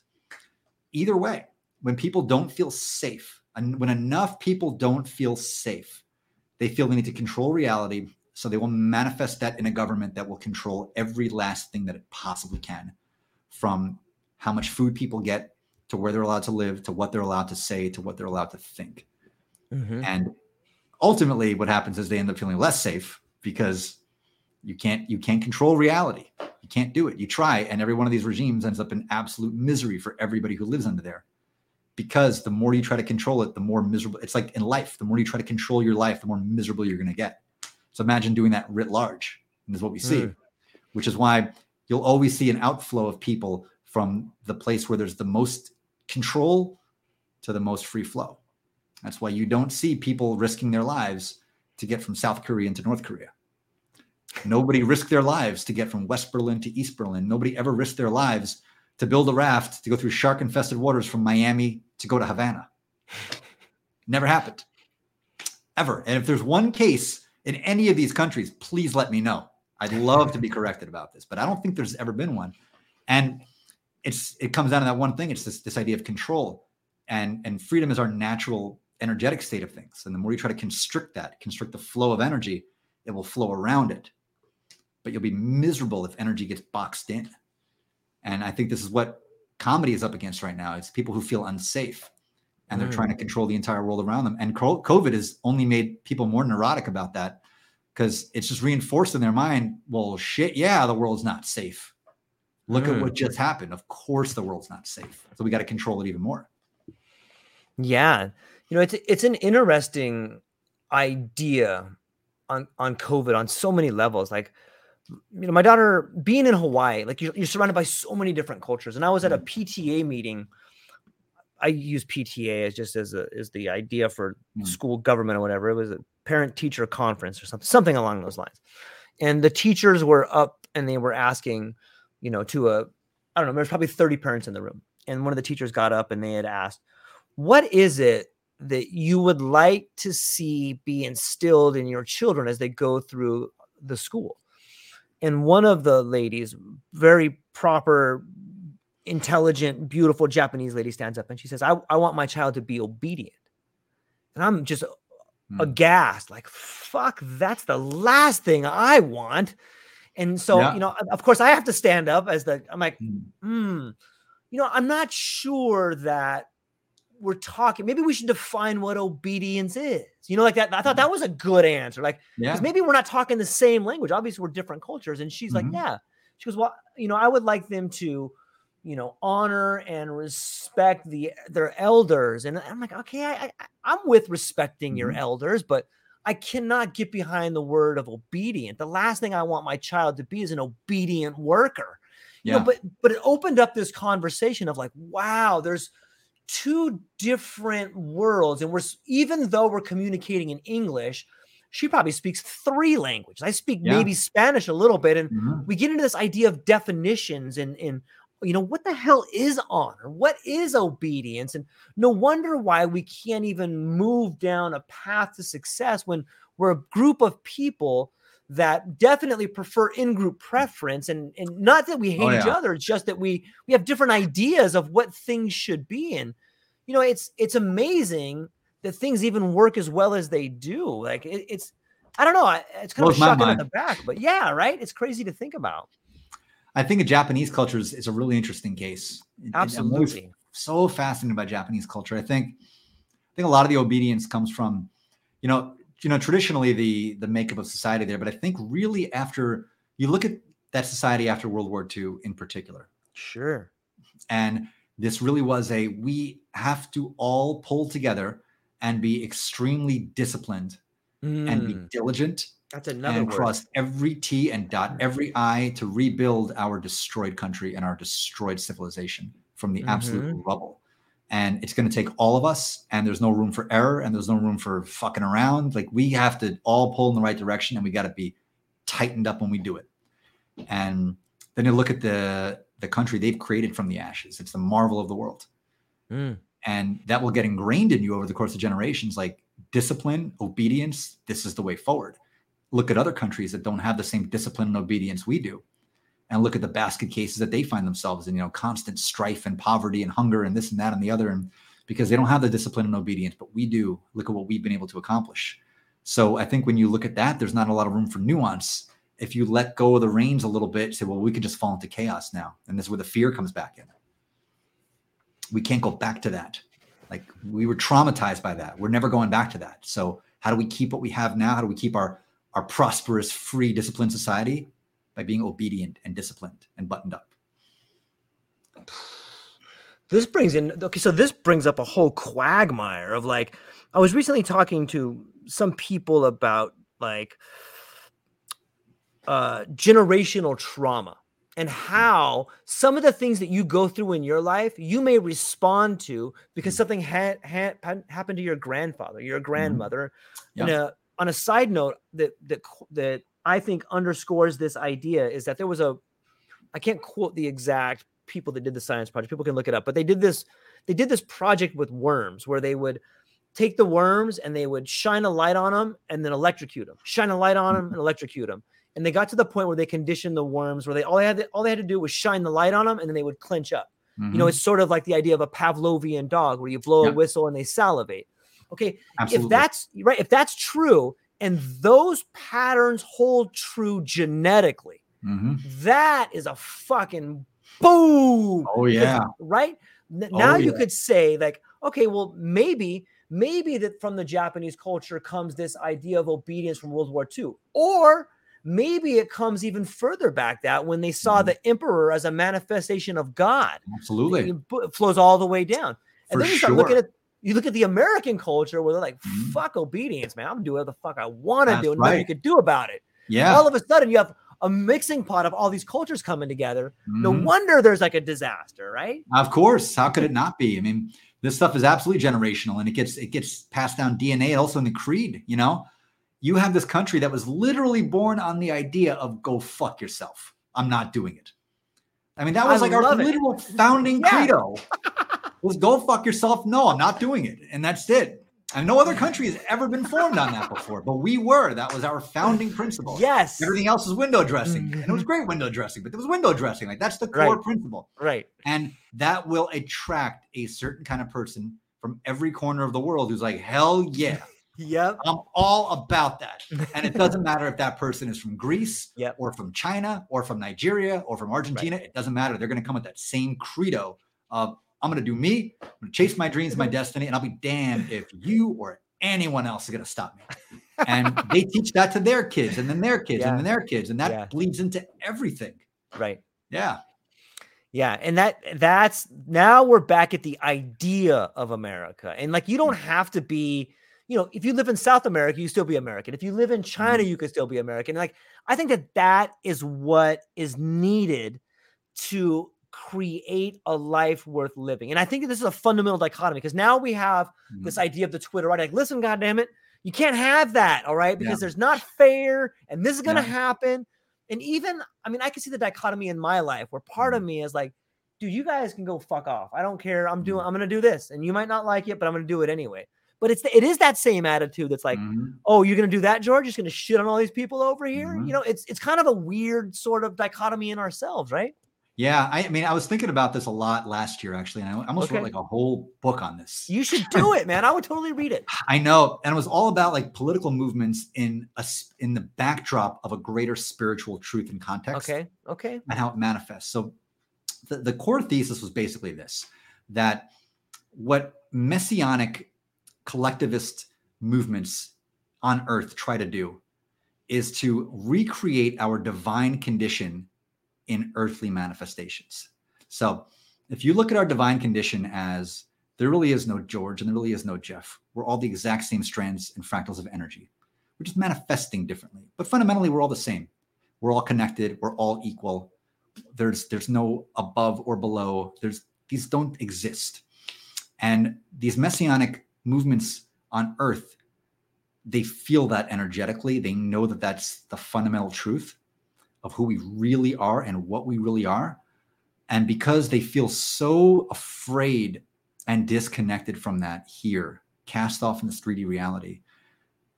Either way, when people don't feel safe, and when enough people don't feel safe, they feel they need to control reality. So they will manifest that in a government that will control every last thing that it possibly can, from how much food people get to where they're allowed to live, to what they're allowed to say, to what they're allowed to think. Mm-hmm. And ultimately, what happens is they end up feeling less safe because you can't you can't control reality. You can't do it. You try, and every one of these regimes ends up in absolute misery for everybody who lives under there because the more you try to control it, the more miserable it's like in life. The more you try to control your life, the more miserable you're going to get. So imagine doing that writ large. And is what we see, mm. which is why you'll always see an outflow of people from the place where there's the most control to the most free flow. That's why you don't see people risking their lives to get from South Korea into North Korea. Nobody risked their lives to get from West Berlin to East Berlin. Nobody ever risked their lives to build a raft to go through shark infested waters from Miami to go to Havana. Never happened. Ever. And if there's one case in any of these countries, please let me know. I'd love to be corrected about this, but I don't think there's ever been one. And it's it comes down to that one thing. It's this this idea of control. And and freedom is our natural energetic state of things. And the more you try to constrict that, constrict the flow of energy, it will flow around it. But you'll be miserable if energy gets boxed in. And I think this is what comedy is up against right now. It's people who feel unsafe and they're mm. trying to mm. control the entire world around them. And COVID has only made people more neurotic about that because it's just reinforced in their mind. Well, shit, yeah, the world's not safe. Look mm. at what just happened. Of course, the world's not safe. So we got to control it even more. Yeah, you know, it's it's an interesting idea on on COVID on so many levels. Like you know, my daughter being in Hawaii, like you're, you're surrounded by so many different cultures. And I was at a mm-hmm. PTA meeting. I use PTA as just as a as the idea for mm. school government or whatever. It was a parent teacher conference or something, something along those lines. And the teachers were up and they were asking, you know, to a I don't know, there's probably 30 parents in the room. And one of the teachers got up and they had asked, What is it that you would like to see be instilled in your children as they go through the school? And one of the ladies, very proper, intelligent, beautiful Japanese lady, stands up and she says, I, I want my child to be obedient. And I'm just Mm. aghast, like, fuck, that's the last thing I want. And so, Yeah. you know, of course, I have to stand up as the, I'm like, Mm. hmm, you know, I'm not sure that we're talking. Maybe we should define what obedience is. You know, like that. I thought that was a good answer. Like, Yeah. because maybe we're not talking the same language. Obviously, we're different cultures. And she's Mhm. like, yeah. She goes, well, you know, I would like them to, you know, honor and respect the their elders. And I'm like, okay, I, I I'm with respecting your Mhm. elders, but I cannot get behind the word of obedient. The last thing I want my child to be is an obedient worker. You Yeah. know, but but it opened up this conversation of like, wow, there's two different worlds, and we're even though we're communicating in English, she probably speaks three languages. I speak Yeah. maybe Spanish a little bit, and Mhm. we get into this idea of definitions and and you know what the hell is honor what is obedience and no wonder why we can't even move down a path to success when we're a group of people that definitely prefer in-group preference and and not that we oh, hate Oh, each other it's just that we we have different ideas of what things should be and you know it's it's amazing that things even work as well as they do. Like it, it's i don't know it's kind of Blows shocking in the back but yeah right? It's crazy to think about. I think a Japanese culture is, is a really interesting case. And I'm absolutely. so fascinated by Japanese culture. I think I think a lot of the obedience comes from, you know, you know, traditionally the the makeup of society there, but I think really after you look at that society after World War II in particular, sure and this really was a we have to all pull together and be extremely disciplined and be Mm, diligent that's another and word. cross every T and dot Mm. every I to rebuild our destroyed country and our destroyed civilization from the absolute Mm-hmm. rubble. And it's going to take all of us, and there's no room for error, and there's no room for fucking around. Like we have to all pull in the right direction, and we got to be tightened up when we do it. And then you look at the the country they've created from the ashes. It's the marvel of the world Mm, and that will get ingrained in you over the course of generations like discipline obedience this is the way forward look at other countries that don't have the same discipline and obedience we do and look at the basket cases that they find themselves in you know constant strife and poverty and hunger and this and that and the other and because they don't have the discipline and obedience but we do. Look at what we've been able to accomplish. So i think when you look at that there's not a lot of room for nuance. If you let go of the reins a little bit say well we could just fall into chaos now and this is where the fear comes back in. We can't go back to that. Like we were traumatized by that. We're never going back to that. So how do we keep what we have now? How do we keep our our prosperous free disciplined society by being obedient and disciplined and buttoned up. This brings in okay so this brings up a whole quagmire of like i was recently talking to some people about like uh generational trauma and how some of the things that you go through in your life you may respond to because something had had happened to your grandfather your grandmother. Yeah. and uh, on a side note that that that i think underscores this idea is that there was a i can't quote the exact people that did the science project. People can look it up but they did this they did this project with worms where they would take the worms and they would shine a light on them and then electrocute them shine a light on them and electrocute them and they got to the point where they conditioned the worms where they all they had to, all they had to do was shine the light on them and then they would clench up. You know Mhm. it's sort of like the idea of a pavlovian dog where you blow Yeah. a whistle and they salivate. Okay absolutely. if that's right if that's true and those patterns hold true genetically. Mhm. that is a fucking boom. Oh because- yeah. right? N- Oh, now you could say like okay well maybe maybe that from the japanese culture comes this idea of obedience from world war ii or maybe it comes even further back that when they saw Mhm. the emperor as a manifestation of god. Absolutely. It it flows all the way down. And For then you start looking sure. at you look at the american culture where they're like Mhm. fuck obedience man i'm doing whatever the fuck i want to do and nothing you can do about it yeah all of a sudden you have a mixing pot of all these cultures coming together no Mhm. wonder there's like a disaster right Of course. How could it not be? I mean, this stuff is absolutely generational and it gets it gets passed down DNA also in the creed, you know? You have this country that was literally born on the idea of go fuck yourself. I'm not doing it. I mean, that I was like our it. literal founding Yeah. credo. was go fuck yourself. No, I'm not doing it. And that's it. And no other country has ever been formed on that before, but we were. That was our founding principle. yes Everything else is window dressing. Mm-hmm. And it was great window dressing, but there was window dressing. Like that's the core Right. principle right and that will attract a certain kind of person from every corner of the world who's like hell yeah Yep. I'm all about that. And it doesn't matter if that person is from Greece Yep. or from China or from Nigeria or from Argentina. It doesn't matter. They're going to come with that same credo of I'm going to do me, I'm going to chase my dreams, my destiny, and I'll be damned if you or anyone else is going to stop me. And they teach that to their kids and then their kids Yeah. and then their kids. And that Yeah. bleeds into everything. Right. Yeah. Yeah, and that that's now we're back at the idea of America. And like you don't mm. have to be, you know, if you live in South America, you still be American. If you live in China, mm. you can still be American. Like I think that that is what is needed to create a life worth living. And I think this is a fundamental dichotomy because now we have Mm-hmm. this idea of the Twitter, right? Like, listen, goddamn it, you can't have that, all right? Because Yeah. there's not fair, and this is gonna Yeah. happen. And even, I mean, I can see the dichotomy in my life where part Mm-hmm. of me is like, dude, you guys can go fuck off. I don't care. I'm Mm-hmm. doing, I'm gonna do this, and you might not like it, but I'm gonna do it anyway. But it's the, it is that same attitude that's like, Mhm. oh, you're gonna do that, George? You're just gonna shit on all these people over here. You know, it's it's kind of a weird sort of dichotomy in ourselves, right? Yeah. I, I mean, I was thinking about this a lot last year, actually. And I almost Okay. wrote like a whole book on this. You should do it, man. I would totally read it. I know, and it was all about like political movements in a in the backdrop of a greater spiritual truth and context, Okay, okay. and how it manifests. So, the, the core thesis was basically this: that what messianic collectivist movements on Earth try to do is to recreate our divine condition in earthly manifestations. So, if you look at our divine condition as there really is no George and there really is no Geoff. We're all the exact same strands and fractals of energy. We're just manifesting differently, but fundamentally we're all the same. We're all connected. We're all equal. There's there's no above or below. There's these don't exist. And these messianic movements on earth, they feel that energetically. They know that that's the fundamental truth of who we really are and what we really are. And because they feel so afraid and disconnected from that here, cast off in this 3D reality,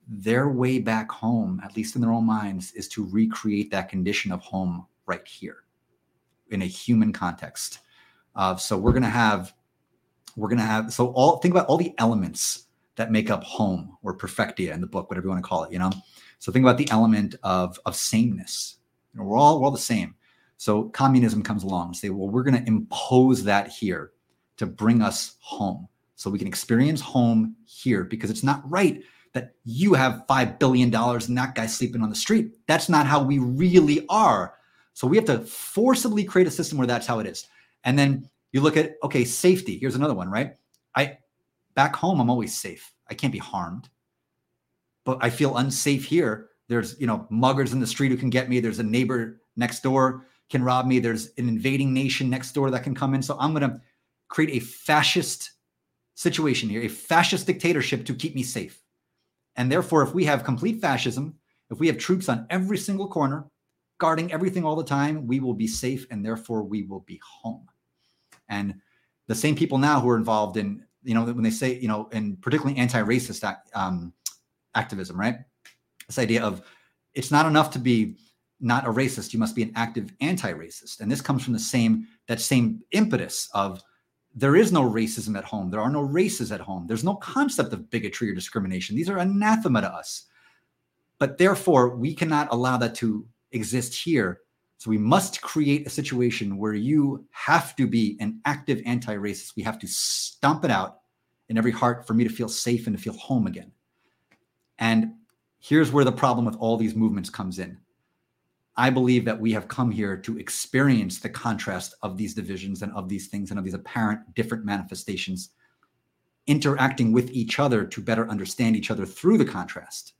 their way back home, at least in their own minds, is to recreate that condition of home right here in a human context. Uh, so we're gonna have, we're gonna have. So all think about all the elements that make up home or perfectia in the book, whatever you want to call it. You know. So think about the element of of sameness. You know, we're all we're all the same. So communism comes along and say, well, we're going to impose that here to bring us home, so we can experience home here because it's not right that you have five billion dollars and that guy's sleeping on the street. That's not how we really are. So we have to forcibly create a system where that's how it is. And then you look at okay, safety. Here's another one, right? I back home, I'm always safe. I can't be harmed, but I feel unsafe here. There's you know muggers in the street who can get me. There's a neighbor next door can rob me. There's an invading nation next door that can come in. So I'm going to create a fascist situation here, a fascist dictatorship to keep me safe. And therefore, if we have complete fascism, if we have troops on every single corner, guarding everything all the time, we will be safe and therefore we will be home. And the same people now who are involved in, you know, when they say, you know, and particularly anti-racist act, um, activism, right? This idea of it's not enough to be not a racist, you must be an active anti-racist. And this comes from the same that same impetus of there is no racism at home. There are no races at home. There's no concept of bigotry or discrimination. These are anathema to us. But therefore, we cannot allow that to exist here. So we must create a situation where you have to be an active anti-racist. We have to stomp it out in every heart for me to feel safe and to feel home again. And here's where the problem with all these movements comes in. I believe that we have come here to experience the contrast of these divisions and of these things and of these apparent different manifestations interacting with each other to better understand each other through the contrast.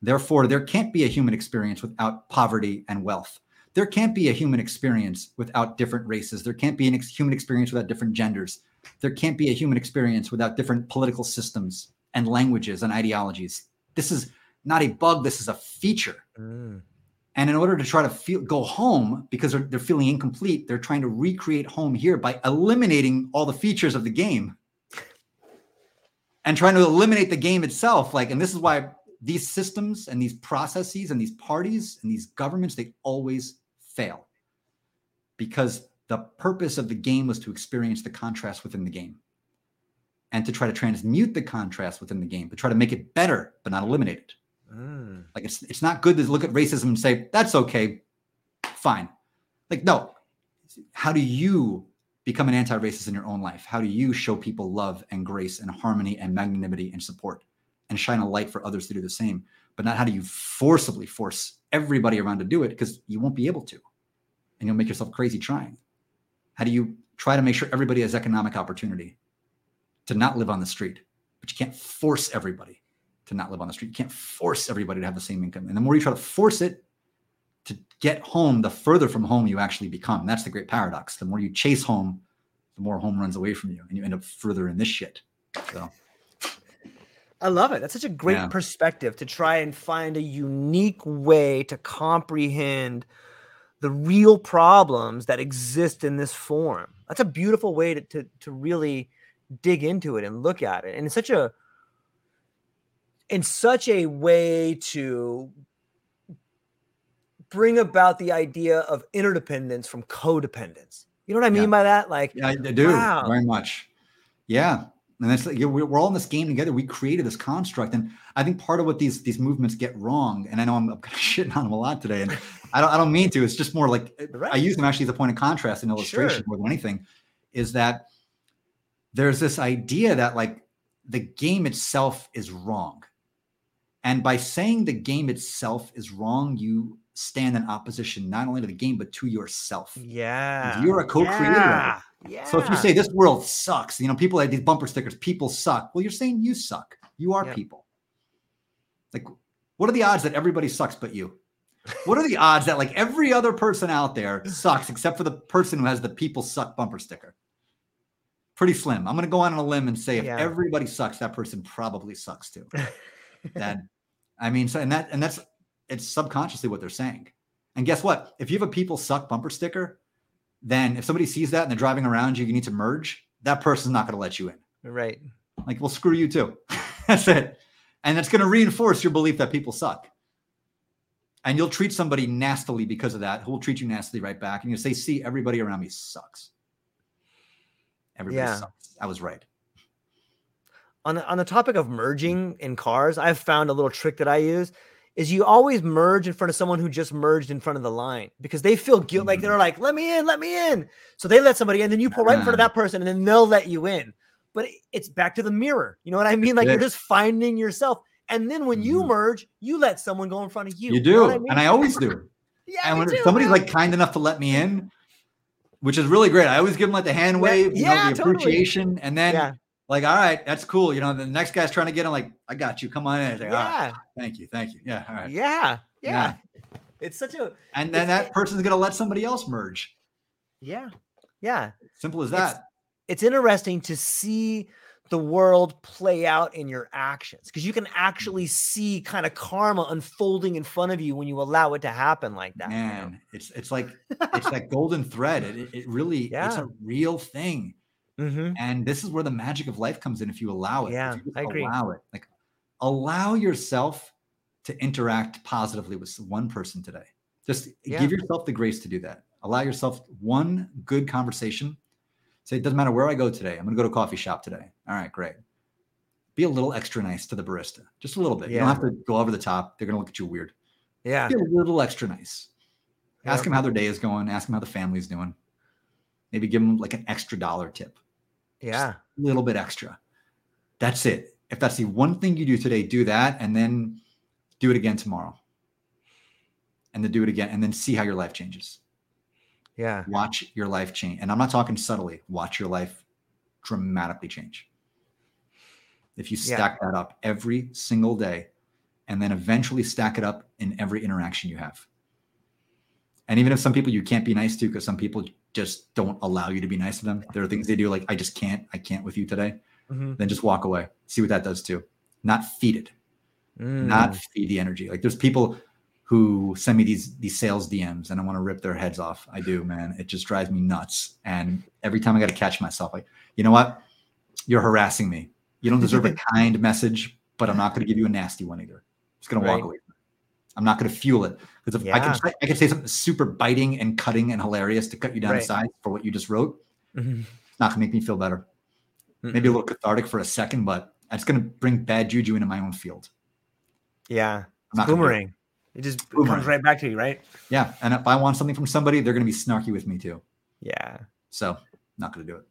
Therefore, there can't be a human experience without poverty and wealth. There can't be a human experience without different races. There can't be an ex- human experience without different genders. There can't be a human experience without different political systems and languages and ideologies. This is not a bug, this is a feature. Mm. And in order to try to feel, go home because they're, they're feeling incomplete, they're trying to recreate home here by eliminating all the features of the game and trying to eliminate the game itself. Like, and this is why these systems and these processes and these parties and these governments, they always fail because the purpose of the game was to experience the contrast within the game. and to try to transmute the contrast within the game, but try to make it better, but not eliminate it. Mm. Like it's it's not good to look at racism and say that's okay, fine. Like no, how do you become an anti-racist in your own life? How do you show people love and grace and harmony and magnanimity and support and shine a light for others to do the same? But not how do you forcibly force everybody around to do it because you won't be able to, and you'll make yourself crazy trying. How do you try to make sure everybody has economic opportunity to not live on the street, but you can't force everybody to not live on the street. You can't force everybody to have the same income. And the more you try to force it to get home, the further from home you actually become. That's the great paradox. The more you chase home, the more home runs away from you, and you end up further in this shit. So I love it. That's such a great Yeah. perspective to try and find a unique way to comprehend the real problems that exist in this form. That's a beautiful way to, to, to really dig into it and look at it. And it's such a in such a way to bring about the idea of interdependence from codependence. You know what I mean Yeah. by that? Like yeah, I do Wow. very much. Yeah. And that's like, we're all in this game together. We created this construct, and I think part of what these these movements get wrong, and I know I'm, kind of shitting on them a lot today, and I don't I don't mean to. It's just more like I use them actually as a point of contrast and illustration Sure. more than anything. Is that there's this idea that like the game itself is wrong, and by saying the game itself is wrong, you stand in opposition not only to the game but to yourself. yeah. You're a co-creator. Yeah. yeah. So if you say this world sucks, you know, people have these bumper stickers, people suck. Well, you're saying you suck. You are Yep. people. Like, what are the odds that everybody sucks but you? What are the odds that like every other person out there sucks except for the person who has the people suck bumper sticker? Pretty slim. I'm gonna go on a limb and say if Yeah. everybody sucks, that person probably sucks too. that I mean, so and that and that's it's subconsciously what they're saying. And guess what? If you have a people suck bumper sticker, then if somebody sees that and they're driving around you, you need to merge, that person's not going to let you in. right. Like, well, screw you too. That's it. And that's going to reinforce your belief that people suck. And you'll treat somebody nastily because of that, who will treat you nastily right back. And you say, see, everybody around me sucks. Everybody Yeah. sucks. I was right. On the, on the topic of merging in cars, I've found a little trick that I use is you always merge in front of someone who just merged in front of the line because they feel guilt like they're like, let me in, let me in. So they let somebody in, and then you pull right in front of that person and then they'll let you in. But it's back to the mirror. You know what I mean? Like you're just finding yourself. And then when you Mhm. merge, you let someone go in front of you. You know do. what I mean? And I always do. yeah, and when too, somebody's yeah. like kind enough to let me in, which is really great, I always give them like the hand Yeah, wave, you know, yeah, the totally. appreciation, and then yeah, like, all right, that's cool. You know, the next guy's trying to get him, like, I got you. Come on in. It's like, "All right, yeah, thank you, thank you. Yeah, all right. yeah, yeah. It's such a And then that person's gonna let somebody else merge. yeah, yeah. Simple as that. it's interesting to see the world play out in your actions because you can actually mm-hmm. see kind of karma unfolding in front of you when you allow it to happen like that. you know? Man, it's it's like it's that golden thread. It, it- it really it's a real thing. Mhm. And this is where the magic of life comes in if you allow it. if Yeah, you I agree. Allow it. Like allow yourself to interact positively with one person today. Just Yeah. give yourself the grace to do that. Allow yourself one good conversation. Say it doesn't matter where I go today. I'm going to go to a coffee shop today. All right, great. Be a little extra nice to the barista, just a little bit. You don't have to go over the top. They're going to look at you weird. Yeah. Be a little extra nice. Ask them how their day is going. Ask them how the family's doing. Maybe give them like an extra dollar tip Yeah. a little bit extra. That's it. If that's the one thing you do today, do that and then do it again tomorrow. And then do it again and then see how your life changes. Yeah. Watch your life change. And I'm not talking subtly, watch your life dramatically change. If you Yeah. stack that up every single day and then eventually stack it up in every interaction you have. And even if some people you can't be nice to because some people just don't allow you to be nice to them, there are things they do like, I just can't, I can't with you today Mhm. then just walk away. See what that does too. Not feed it, not Mm. feed the energy. Like there's people who send me these these sales DMs and I want to rip their heads off. I do, man. It just drives me nuts. And every time I got to catch myself, like, you know what? You're harassing me. You don't deserve a kind message, but I'm not going to give you a nasty one either. I'm just going to walk away. I'm not going to fuel it because if I can Yeah. say, I can say something super biting and cutting and hilarious to cut you down Right. to size for what you just wrote. Mhm. It's not going to make me feel better. maybe a little cathartic for a second, but it's going to bring bad juju into my own field. Yeah, I'm not it. boomerang. It just Boomerang. comes right back to you, right? Yeah, and if I want something from somebody, they're going to be snarky with me too. Yeah. So not going to do it.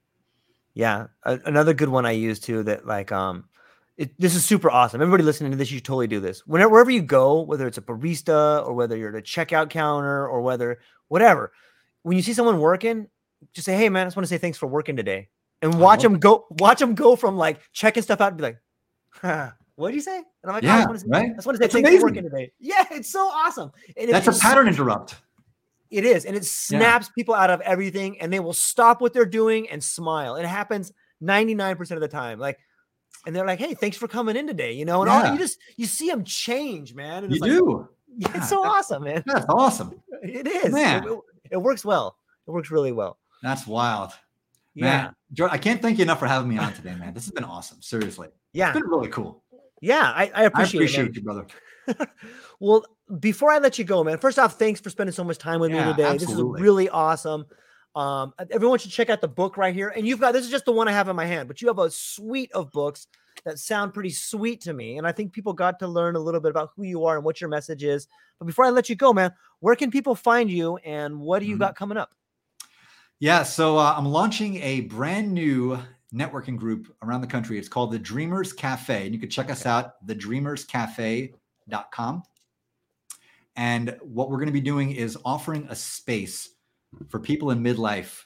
Yeah, a- another good one I use too. That like, um, it, this is super awesome. Everybody listening to this, you should totally do this. Whenever wherever you go, whether it's a barista or whether you're at a checkout counter or whether whatever, when you see someone working, just say, "Hey, man, I just want to say thanks for working today," and watch them go. Watch them go from like checking stuff out and be like, huh, "What did you say?" And I'm like, "Oh, I Yeah, just want to say, right? I just want to say That's thanks amazing. for working today." Yeah, it's so awesome. And That's a pattern interrupt. it is, and it snaps people out of everything, and they will stop what they're doing and smile. It happens 99% of the time. Like, and they're like, "Hey, thanks for coming in today," you know, and all you just you see them change, man. And You like, do. Yeah, Yeah, it's so awesome, man. That's awesome. It is. It- Man. It, it works well. It works really well. That's wild. Yeah, Man, Jordan, I can't thank you enough for having me on today, man. This has been awesome. Seriously. yeah, It's been really cool. yeah. I, I I appreciate, appreciate it. you, brother. well, before I let you go, man. First off, thanks for spending so much time with Yeah, me today. This absolutely. is really awesome. Um, everyone should check out the book right here. And you've got this is just the one I have in my hand, but you have a suite of books that sound pretty sweet to me. And I think people got to learn a little bit about who you are and what your message is. But before I let you go, man, where can people find you and what do you Mhm. got coming up? Yeah, so uh, I'm launching a brand new networking group around the country. It's called the Dreamers Cafe, and you can check us out thedreamerscafe.com. And what we're going to be doing is offering a space for people in midlife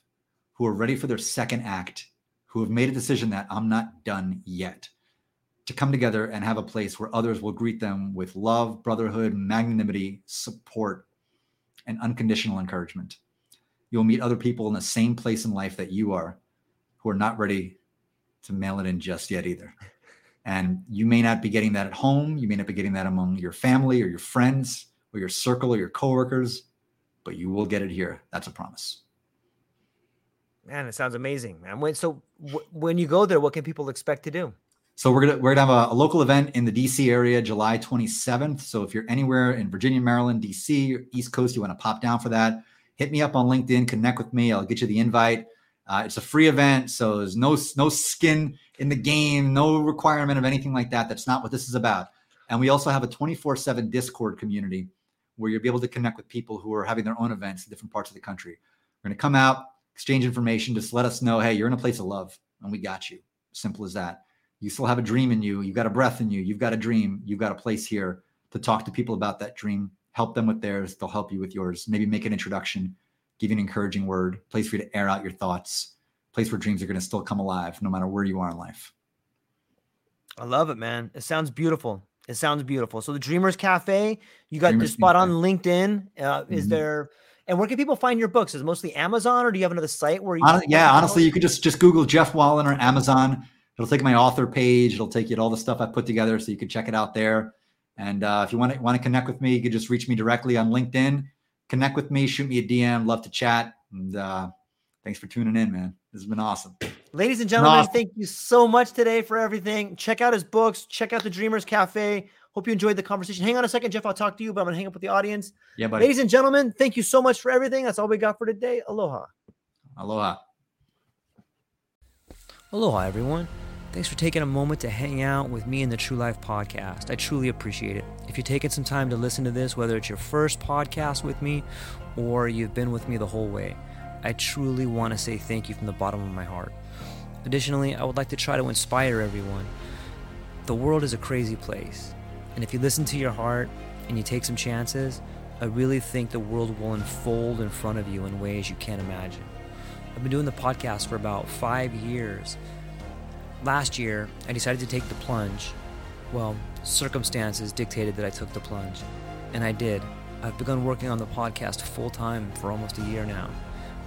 who are ready for their second act, who have made a decision that I'm not done yet, to come together and have a place where others will greet them with love, brotherhood, magnanimity, support, and unconditional encouragement you'll meet other people in the same place in life that you are who are not ready to mail it in just yet either. And you may not be getting that at home. You may not be getting that among your family or your friends or your circle or your coworkers, but you will get it here. That's a promise. Man, it sounds amazing, man. When so w- when you go there, what can people expect to do? So we're gonna we're gonna have a, a local event in the DC area, July 27th. So if you're anywhere in Virginia, Maryland, DC, East Coast, you want to pop down for that, hit me up on LinkedIn, connect with me. I'll get you the invite. Uh, it's a free event, so there's no no skin in the game, no requirement of anything like that. That's not what this is about. And we also have a 24/7 Discord community where you'll be able to connect with people who are having their own events in different parts of the country. We're going to come out, exchange information, just let us know, hey, you're in a place of love, and we got you. Simple as that. You still have a dream in you. You've got a breath in you. You've got a dream. You've got a place here to talk to people about that dream. Help them with theirs. They'll help you with yours. Maybe make an introduction, give you an encouraging word, place for you to air out your thoughts, place where dreams are going to still come alive no matter where you are in life. I love it, man. It sounds beautiful. It sounds beautiful. So the Dreamers Cafe, you got Dreamers the spot Cafe. on LinkedIn. Uh, Is Mhm. there? And where can people find your books? Is it mostly Amazon, or do you have another site where you? Hon- yeah, honestly, you could just just Google Geoff Woliner or Amazon. It'll take my author page. It'll take you to all the stuff I put together, so you can check it out there. And uh, if you want to want to connect with me, you could just reach me directly on LinkedIn. Connect with me, shoot me a DM. Love to chat. And uh, thanks for tuning in, man. This has been awesome. Ladies and gentlemen, awesome. thank you so much today for everything. Check out his books. Check out the Dreamers Cafe. Hope you enjoyed the conversation. Hang on a second, Geoff. I'll talk to you, but I'm gonna hang up with the audience. Yeah, buddy. Ladies and gentlemen, thank you so much for everything. That's all we got for today. Aloha. Aloha. Aloha, everyone. Thanks for taking a moment to hang out with me in the True Life podcast. I truly appreciate it. If you're taking some time to listen to this, whether it's your first podcast with me or you've been with me the whole way, I truly want to say thank you from the bottom of my heart. Additionally, I would like to try to inspire everyone. The world is a crazy place, and if you listen to your heart and you take some chances, I really think the world will unfold in front of you in ways you can't imagine. I've been doing the podcast for about five years. Last year, I decided to take the plunge. Well, circumstances dictated that I took the plunge, and I did. I've begun working on the podcast full time for almost a year now,